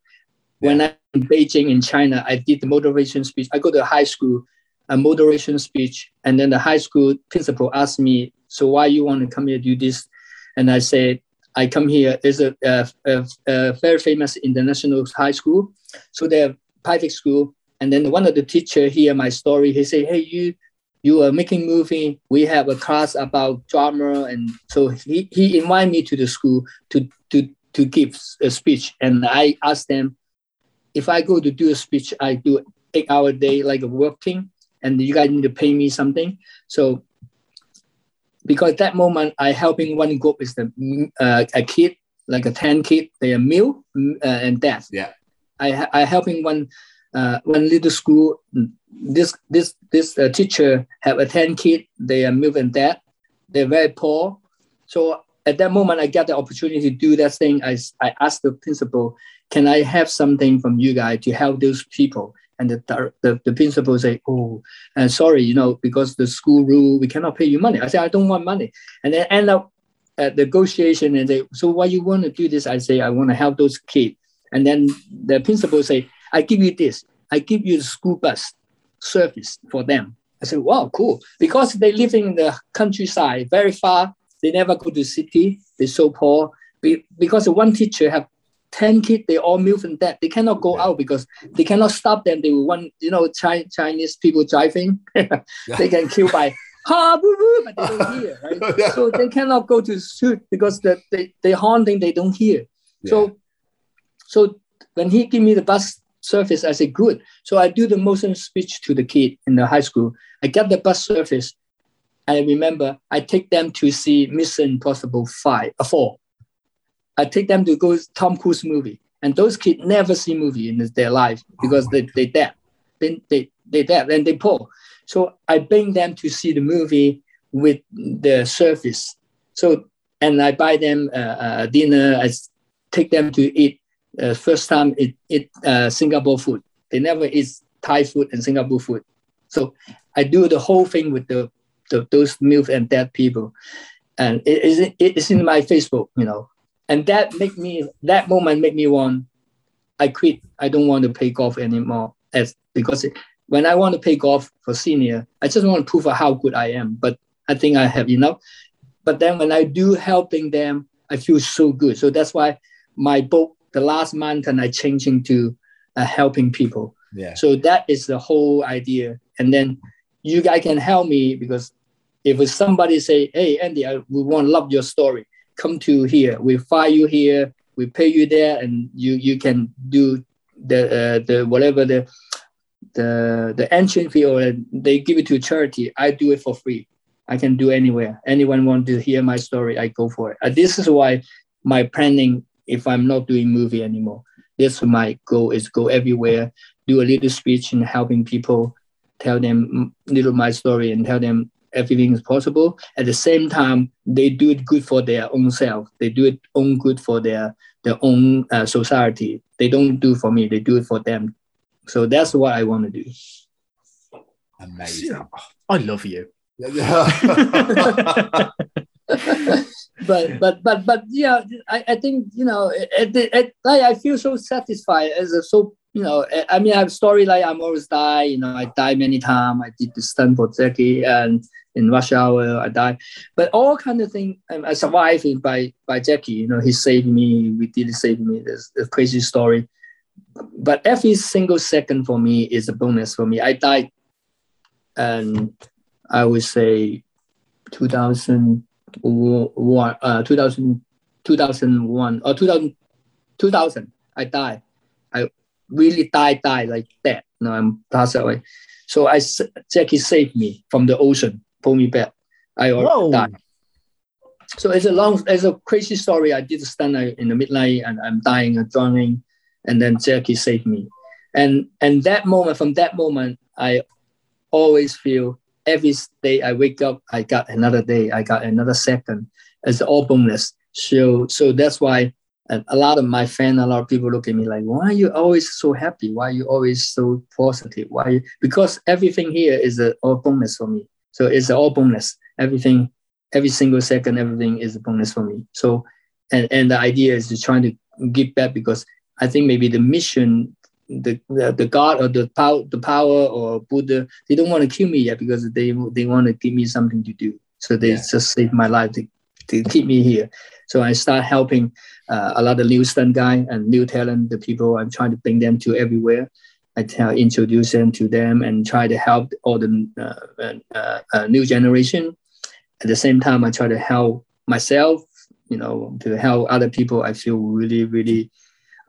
when i'm in beijing in china i did the motivation speech i go to high school a motivation speech and then the high school principal asked me so why you want to come here do this and i said I come here is a, a, a, a very famous international high school. So they have private school. And then one of the teacher hear my story. He say, hey, you you are making movie. We have a class about drama. And so he, he invited me to the school to, to, to give a speech. And I asked them, if I go to do a speech, I do eight hour day, like a working, and you guys need to pay me something. So because that moment I helping one group is the uh, a kid like a 10 kid they are meal uh, and death Yeah. I I helping one uh, one little school this this this uh, teacher have a 10 kid they are meal and death they're very poor so at that moment I get the opportunity to do that thing I I asked the principal can I have something from you guys to help those people And the, the, the principal say, oh, uh, sorry, you know, because the school rule, we cannot pay you money. I say, I don't want money. And then end up at negotiation and they, so why you want to do this? I say, I want to help those kids. And then the principal say, I give you this. I give you the school bus service for them. I said, wow, cool. Because they live in the countryside, very far. They never go to city. They're so poor. Be- because one teacher have 10 kids, they all move and that. They cannot go out because they cannot stop them. They will want, you know, Chi- Chinese people driving. [laughs] they can kill by [laughs] ha boo boo, but they don't hear, [laughs] right? Yeah. So they cannot go to shoot because the, they, they haunting, they don't hear. So so when he give me the bus service, I say good. So I do the motion speech to the kid in the high school. I get the bus surface I remember I take them to see Mission Impossible five, uh, four. I take them to go Tom Cruise movie, and those kids never see movie in their life because they they deaf, they they they deaf and they poor. So I bring them to see the movie with the surface So and I buy them uh, uh, dinner. i take them to eat. Uh, first time eat, eat uh, Singapore food. They never eat Thai food and Singapore food. So I do the whole thing with the, the those milk and dead people, and it is it, it's in my Facebook, you know, and that make me that moment make me want. I quit. I don't want to play golf anymore, as because it, when I want to play golf for senior, I just want to prove how good I am. But I think I have enough. But then when I do helping them, I feel so good. So that's why my book, The Last Mountain, I changing into uh, helping people. Yeah. So that is the whole idea. And then you guys can help me because if somebody say, "Hey, Andy, I, we want to love your story. Come to here. We fire you here. We pay you there, and you you can do the uh, the whatever the the the entry fee or they give it to charity. I do it for free. I can do anywhere. Anyone want to hear my story, I go for it. Uh, this is why my planning. If I'm not doing movie anymore, this my goal is go everywhere, do a little speech and helping people, tell them little my story and tell them everything is possible. At the same time, they do it good for their own self. They do it own good for their their own uh, society. They don't do for me. They do it for them. So that's what I want to do. Amazing. I love you. [laughs] [laughs] But but but but yeah, I, I think you know at the, at, like I feel so satisfied as a so you know I mean I have story like I'm always die you know I die many times I did the stunt for Jackie and in rush hour I die. But all kind of thing um, I survived by by Jackie you know he saved me we did save me there's a crazy story. But every single second for me is a bonus for me. I died and I would say 2000 one, uh, 2000, 2001 or 2000, 2000, I died. I really died, died like that. No, I'm passed away. So I Jackie saved me from the ocean, pulled me back. I Whoa. died. So it's a long, it's a crazy story. I did stand uh, in the midnight and I'm dying and drowning, and then Jackie saved me. And and that moment, from that moment, I always feel every day I wake up, I got another day, I got another second. It's all bonus. So so that's why a, lot of my fans, a lot of people look at me like, why are you always so happy? Why are you always so positive? Why? you-" Because everything here is a all bonus for me. So it's all bonus. Everything, every single second, everything is a bonus for me. So and and the idea is to try to give back because I think maybe the mission the, the God or the power the power or Buddha they don't want to kill me yet because they they want to give me something to do. So they Yeah. just save my life to, to keep me here. So I start helping uh, a lot of new stunt guy and new talent, the people I'm trying to bring them to everywhere. I tell introduce them to them and try to help all the uh, uh, uh, new generation. At the same time, I try to help myself, you know, to help other people. I feel really, really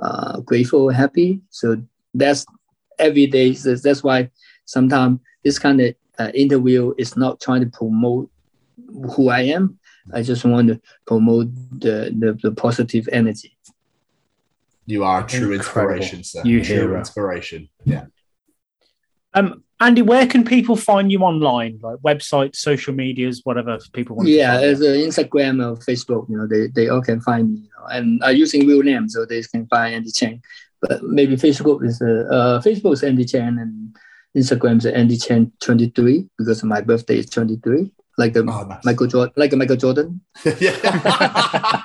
uh, grateful, happy. So that's every day. So that's why sometimes this kind of uh, interview is not trying to promote who I am. I just want to promote the, the, the positive energy. You are true Incredible. inspiration, sir. You true hero. inspiration. Yeah. Um, Andy, where can people find you online? Like websites, social medias, whatever people want. Yeah, to as find Instagram or Facebook, you know, they, they all can find me. You know, and I'm using real name, so they can find Andy Cheng. but maybe Facebook is uh, uh Facebook is Andy Chan and Instagram is Andy Chan twenty three because my birthday is twenty three, like the Oh, nice. Michael Jordan, like a Michael Jordan. yeah.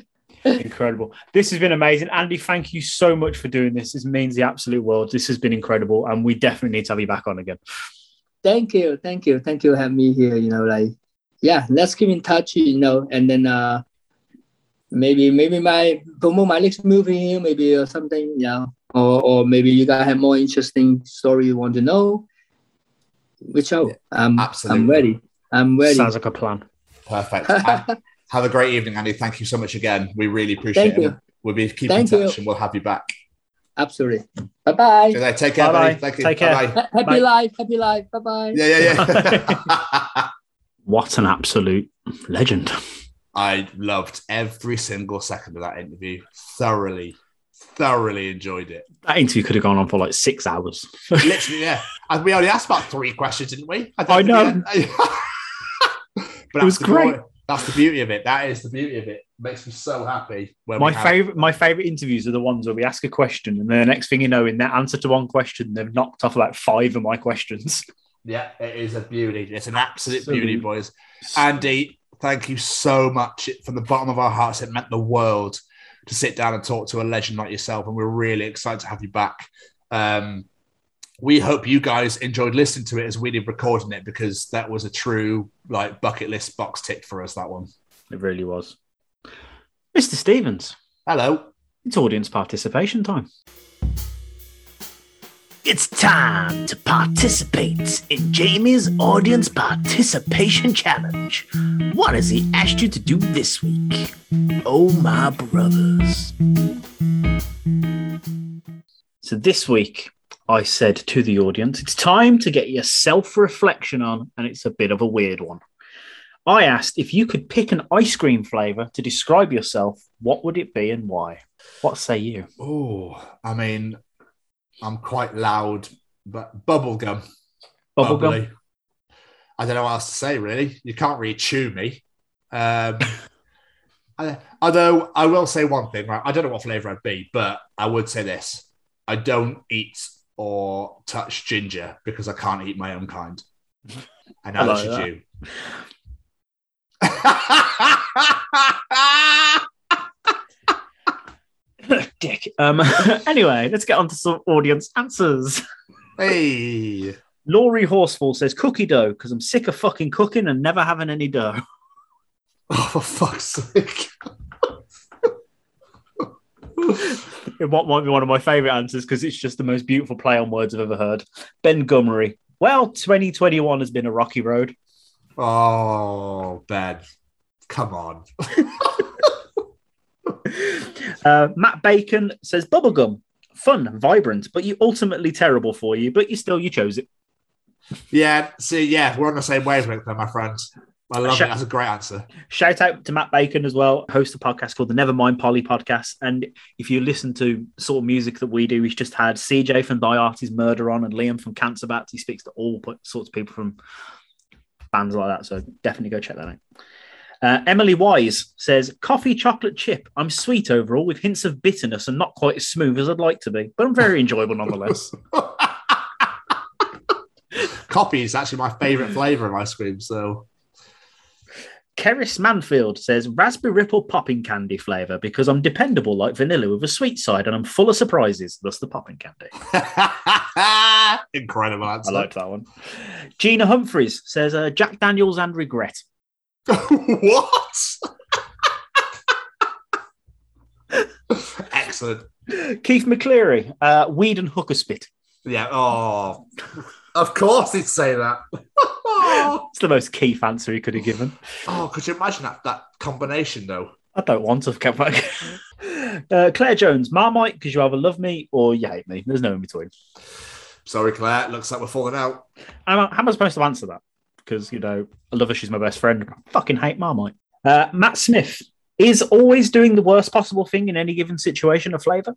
[laughs] [laughs] [laughs] Incredible. This has been amazing. Andy, thank you so much for doing this. This means the absolute world. This has been incredible. And we definitely need to have you back on again. thank you, thank you, thank you, for having me here. You know, like yeah, let's keep in touch. You know, and then uh maybe maybe my promote my next movie, maybe or something. Yeah, or or maybe you guys have more interesting story you want to know. Which out. I'm absolutely. I'm ready. I'm ready. Sounds like a plan. Perfect. [laughs] And have a great evening, Andy. Thank you so much again. We really appreciate Thank it. you. We'll be keeping Thank in touch you. and we'll have you back. Absolutely. Bye bye. Okay, Take care, Bye-bye. buddy. Thank you. Take care. Bye-bye. Happy Bye. life. Happy life. Bye bye. Yeah, yeah, yeah. [laughs] [laughs] What an absolute legend. I loved every single second of that interview. Thoroughly, thoroughly enjoyed it. That interview could have gone on for like six hours. [laughs] Literally, yeah. And we only asked about three questions, didn't we? don't I know. but It was great. glory- That's the beauty of it. That is the beauty of it. Makes me so happy. When my have- favorite, my favorite interviews are the ones where we ask a question, and then the next thing you know, in their answer to one question, they've knocked off about five of my questions. Yeah, it is a beauty. It's an absolute Absolute. beauty, boys. Andy, thank you so much. From the bottom of our hearts, it meant the world to sit down and talk to a legend like yourself. And we're really excited to have you back. Um, we hope you guys enjoyed listening to it as we did recording it because that was a true like bucket list box tick for us. That one. It really was. Mr. Stevens, Hello. it's audience participation time. It's time to participate in Jamie's Audience Participation Challenge. What has he asked you to do this week? Oh, my brothers. So, this week, I said to the audience, it's time to get your self reflection on, and it's a bit of a weird one. I asked if you could pick an ice cream flavor to describe yourself, what would it be and why? What say you? Oh, I mean, I'm quite loud, but bubblegum. Bubblegum? bubbly. I don't know what else to say, really. You can't really chew me. Um, [laughs] I- although I will say one thing, right? I don't know what flavor I'd be, but I would say this I don't eat or touch ginger because I can't eat my own kind. [laughs] And I like should that. you. [laughs] Dick. Um, [laughs] anyway, let's get on to some audience answers. hey. Laurie Horsefall says cookie dough because I'm sick of fucking cooking and never having any dough. Oh, for fuck's sake. It might, be one of my favorite answers because it's just the most beautiful play on words I've ever heard. Ben Gummery. Well, 2021 has been a rocky road. Oh, Ben. Come on. [laughs] Uh, Matt Bacon says bubblegum. Fun, vibrant, but you ultimately terrible for you, but you still you chose it. Yeah, see, yeah, we're on the same wavelength there, my friends. I love Sure. it. That's a great answer. Shout out to Matt Bacon as well, host a podcast called the Nevermind Polly podcast. And if you listen to sort of music that we do, he's just had CJ from Thy Art Is Murder on and Liam from Cancer Bats. He speaks to all sorts of people from bands like that. So definitely go check that out. Uh, Emily Wise says, Coffee chocolate chip. I'm sweet overall with hints of bitterness and not quite as smooth as I'd like to be, but I'm very enjoyable nonetheless. [laughs] Coffee is actually my favorite flavor of ice cream. So, Keris Manfield says raspberry ripple popping candy flavor because I'm dependable like vanilla with a sweet side and I'm full of surprises, thus the popping candy. [laughs] incredible answer. I liked that one. Gina Humphreys says uh, Jack Daniels and regret. [laughs] what? Excellent. Keith McCleary, uh, weed and hooker spit. Yeah. Oh, of course he'd say that. [laughs] The most Keith answer he could have given. oh, could you imagine that that combination though? I don't want to come back. [laughs] uh, Claire Jones, Marmite because you either love me or you hate me. There's no in between. Sorry, Claire. Looks like we're falling out. How, how am I supposed to answer that? Because, you know, I love her. She's my best friend. I fucking hate Marmite. Uh, Matt Smith is always doing the worst possible thing in any given situation a flavour.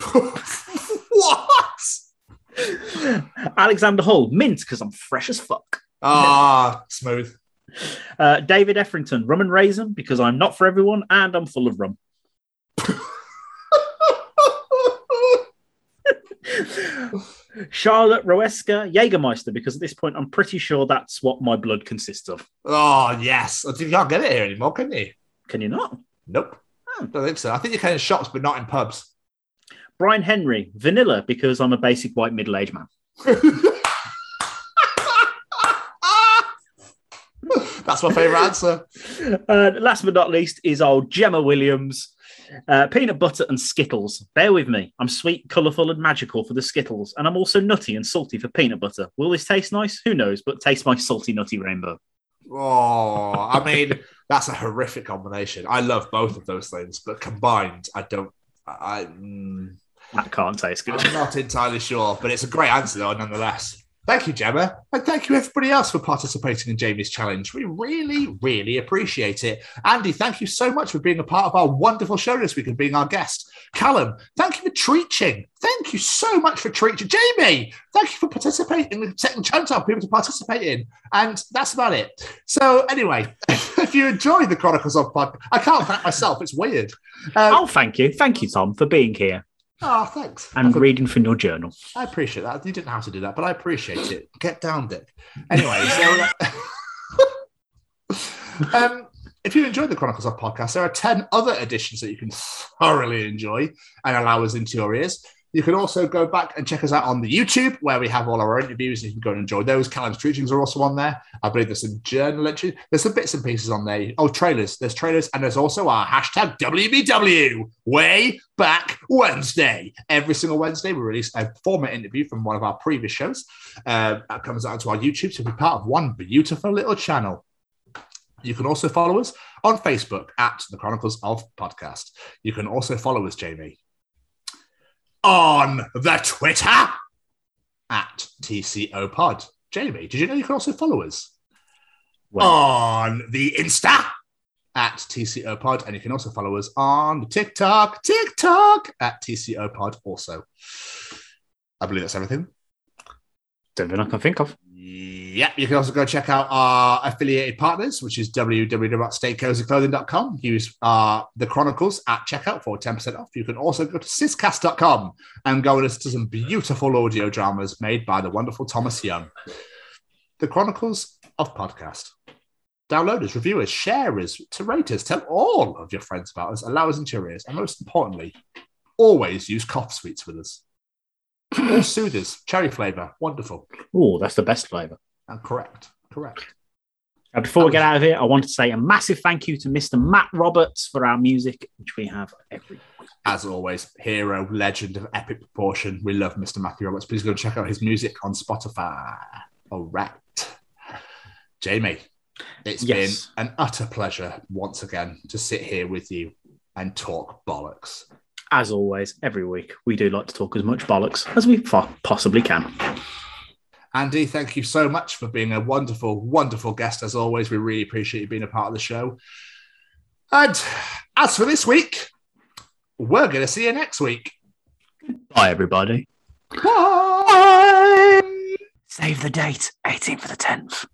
[laughs] what? Alexander Hull, mint because I'm fresh as fuck. Ah, [laughs] smooth. Uh, David Effrington, rum and raisin because I'm not for everyone and I'm full of rum. [laughs] Charlotte Roesca, Jägermeister because at this point I'm pretty sure that's what my blood consists of. Oh yes, you can't get it here anymore, can you? Can you not? Nope. Oh. Don't think so. I think you can in shops, but not in pubs. Brian Henry Vanilla because I'm a basic white middle-aged man. [laughs] That's my favourite answer. [laughs] Uh, last but not least is old Gemma Williams. Uh, peanut butter and Skittles. Bear with me. I'm sweet, colourful, and magical for the Skittles, and I'm also nutty and salty for peanut butter. Will this taste nice? Who knows? But taste my salty, nutty rainbow. Oh, I mean, [laughs] that's a horrific combination. I love both of those things, but combined, I don't. I, mm, That can't taste good. I'm not entirely sure, but it's a great answer though, nonetheless. Thank you, Gemma. And thank you, everybody else, for participating in Jamie's challenge. We really, really appreciate it. Andy, thank you so much for being a part of our wonderful show this week and being our guest. Callum, thank you for treaching. Thank you so much for treaching. Jamie, thank you for participating in setting challenge up people to participate in. And that's about it. So, anyway, [laughs] if you enjoy the Chronicles of Pod, I can't thank myself. It's weird. Um, Oh, thank you. Thank you, Tom, for being here oh, thanks. and reading from your journal. I appreciate that. You didn't have to do that, but I appreciate it. Get down, Dick. Anyway, so [laughs] um, if you enjoyed the Chronicles of Podcast, there are 10 other editions that you can thoroughly enjoy and allow us into your ears. You can also go back and check us out on the YouTube where we have all our interviews. You can go and enjoy those. Callum's Treachings are also on there. I believe there's some journal entries. There's some bits and pieces on there. Oh, trailers. There's trailers. And there's also our hashtag WBW way back Wednesday. Every single Wednesday, we release a former interview from one of our previous shows. Uh, that comes out to our YouTube. So be part of one beautiful little channel. You can also follow us on Facebook at the Chronicles of Podcast. You can also follow us, Jamie, on the Twitter at TCO Pod. Jamie, did you know you can also follow us on the Insta at TCO Pod? And you can also follow us on TikTok, TikTok at TCO Pod also. I believe that's everything. don't think I can think of. Yeah, you can also go check out our affiliated partners, which is www.staycozyclothing.com. Use uh, the Chronicles at checkout for 10% off. You can also go to syscast.com and go and listen to some beautiful audio dramas made by the wonderful Thomas Young. The Chronicles of Podcast. Download us, review us, share us, to rate us, tell all of your friends about us, allow us into your ears, and most importantly, always use cough sweets with us. Soothers, cherry flavour, wonderful. Oh, that's the best flavour. And uh, correct, correct. Now, before we get out of here, I want to say a massive thank you to Mr. Matt Roberts for our music, which we have every week. As always, hero, legend of epic proportion. We love Mr. Matthew Roberts. Please go and check out his music on Spotify. All right. Jamie, it's Yes. been an utter pleasure once again to sit here with you and talk bollocks. As always, every week, we do like to talk as much bollocks as we possibly can. Andy, thank you so much for being a wonderful, wonderful guest as always. We really appreciate you being a part of the show. And as for this week, we're going to see you next week. Bye, everybody. Bye. Save the date, 18th for the 10th.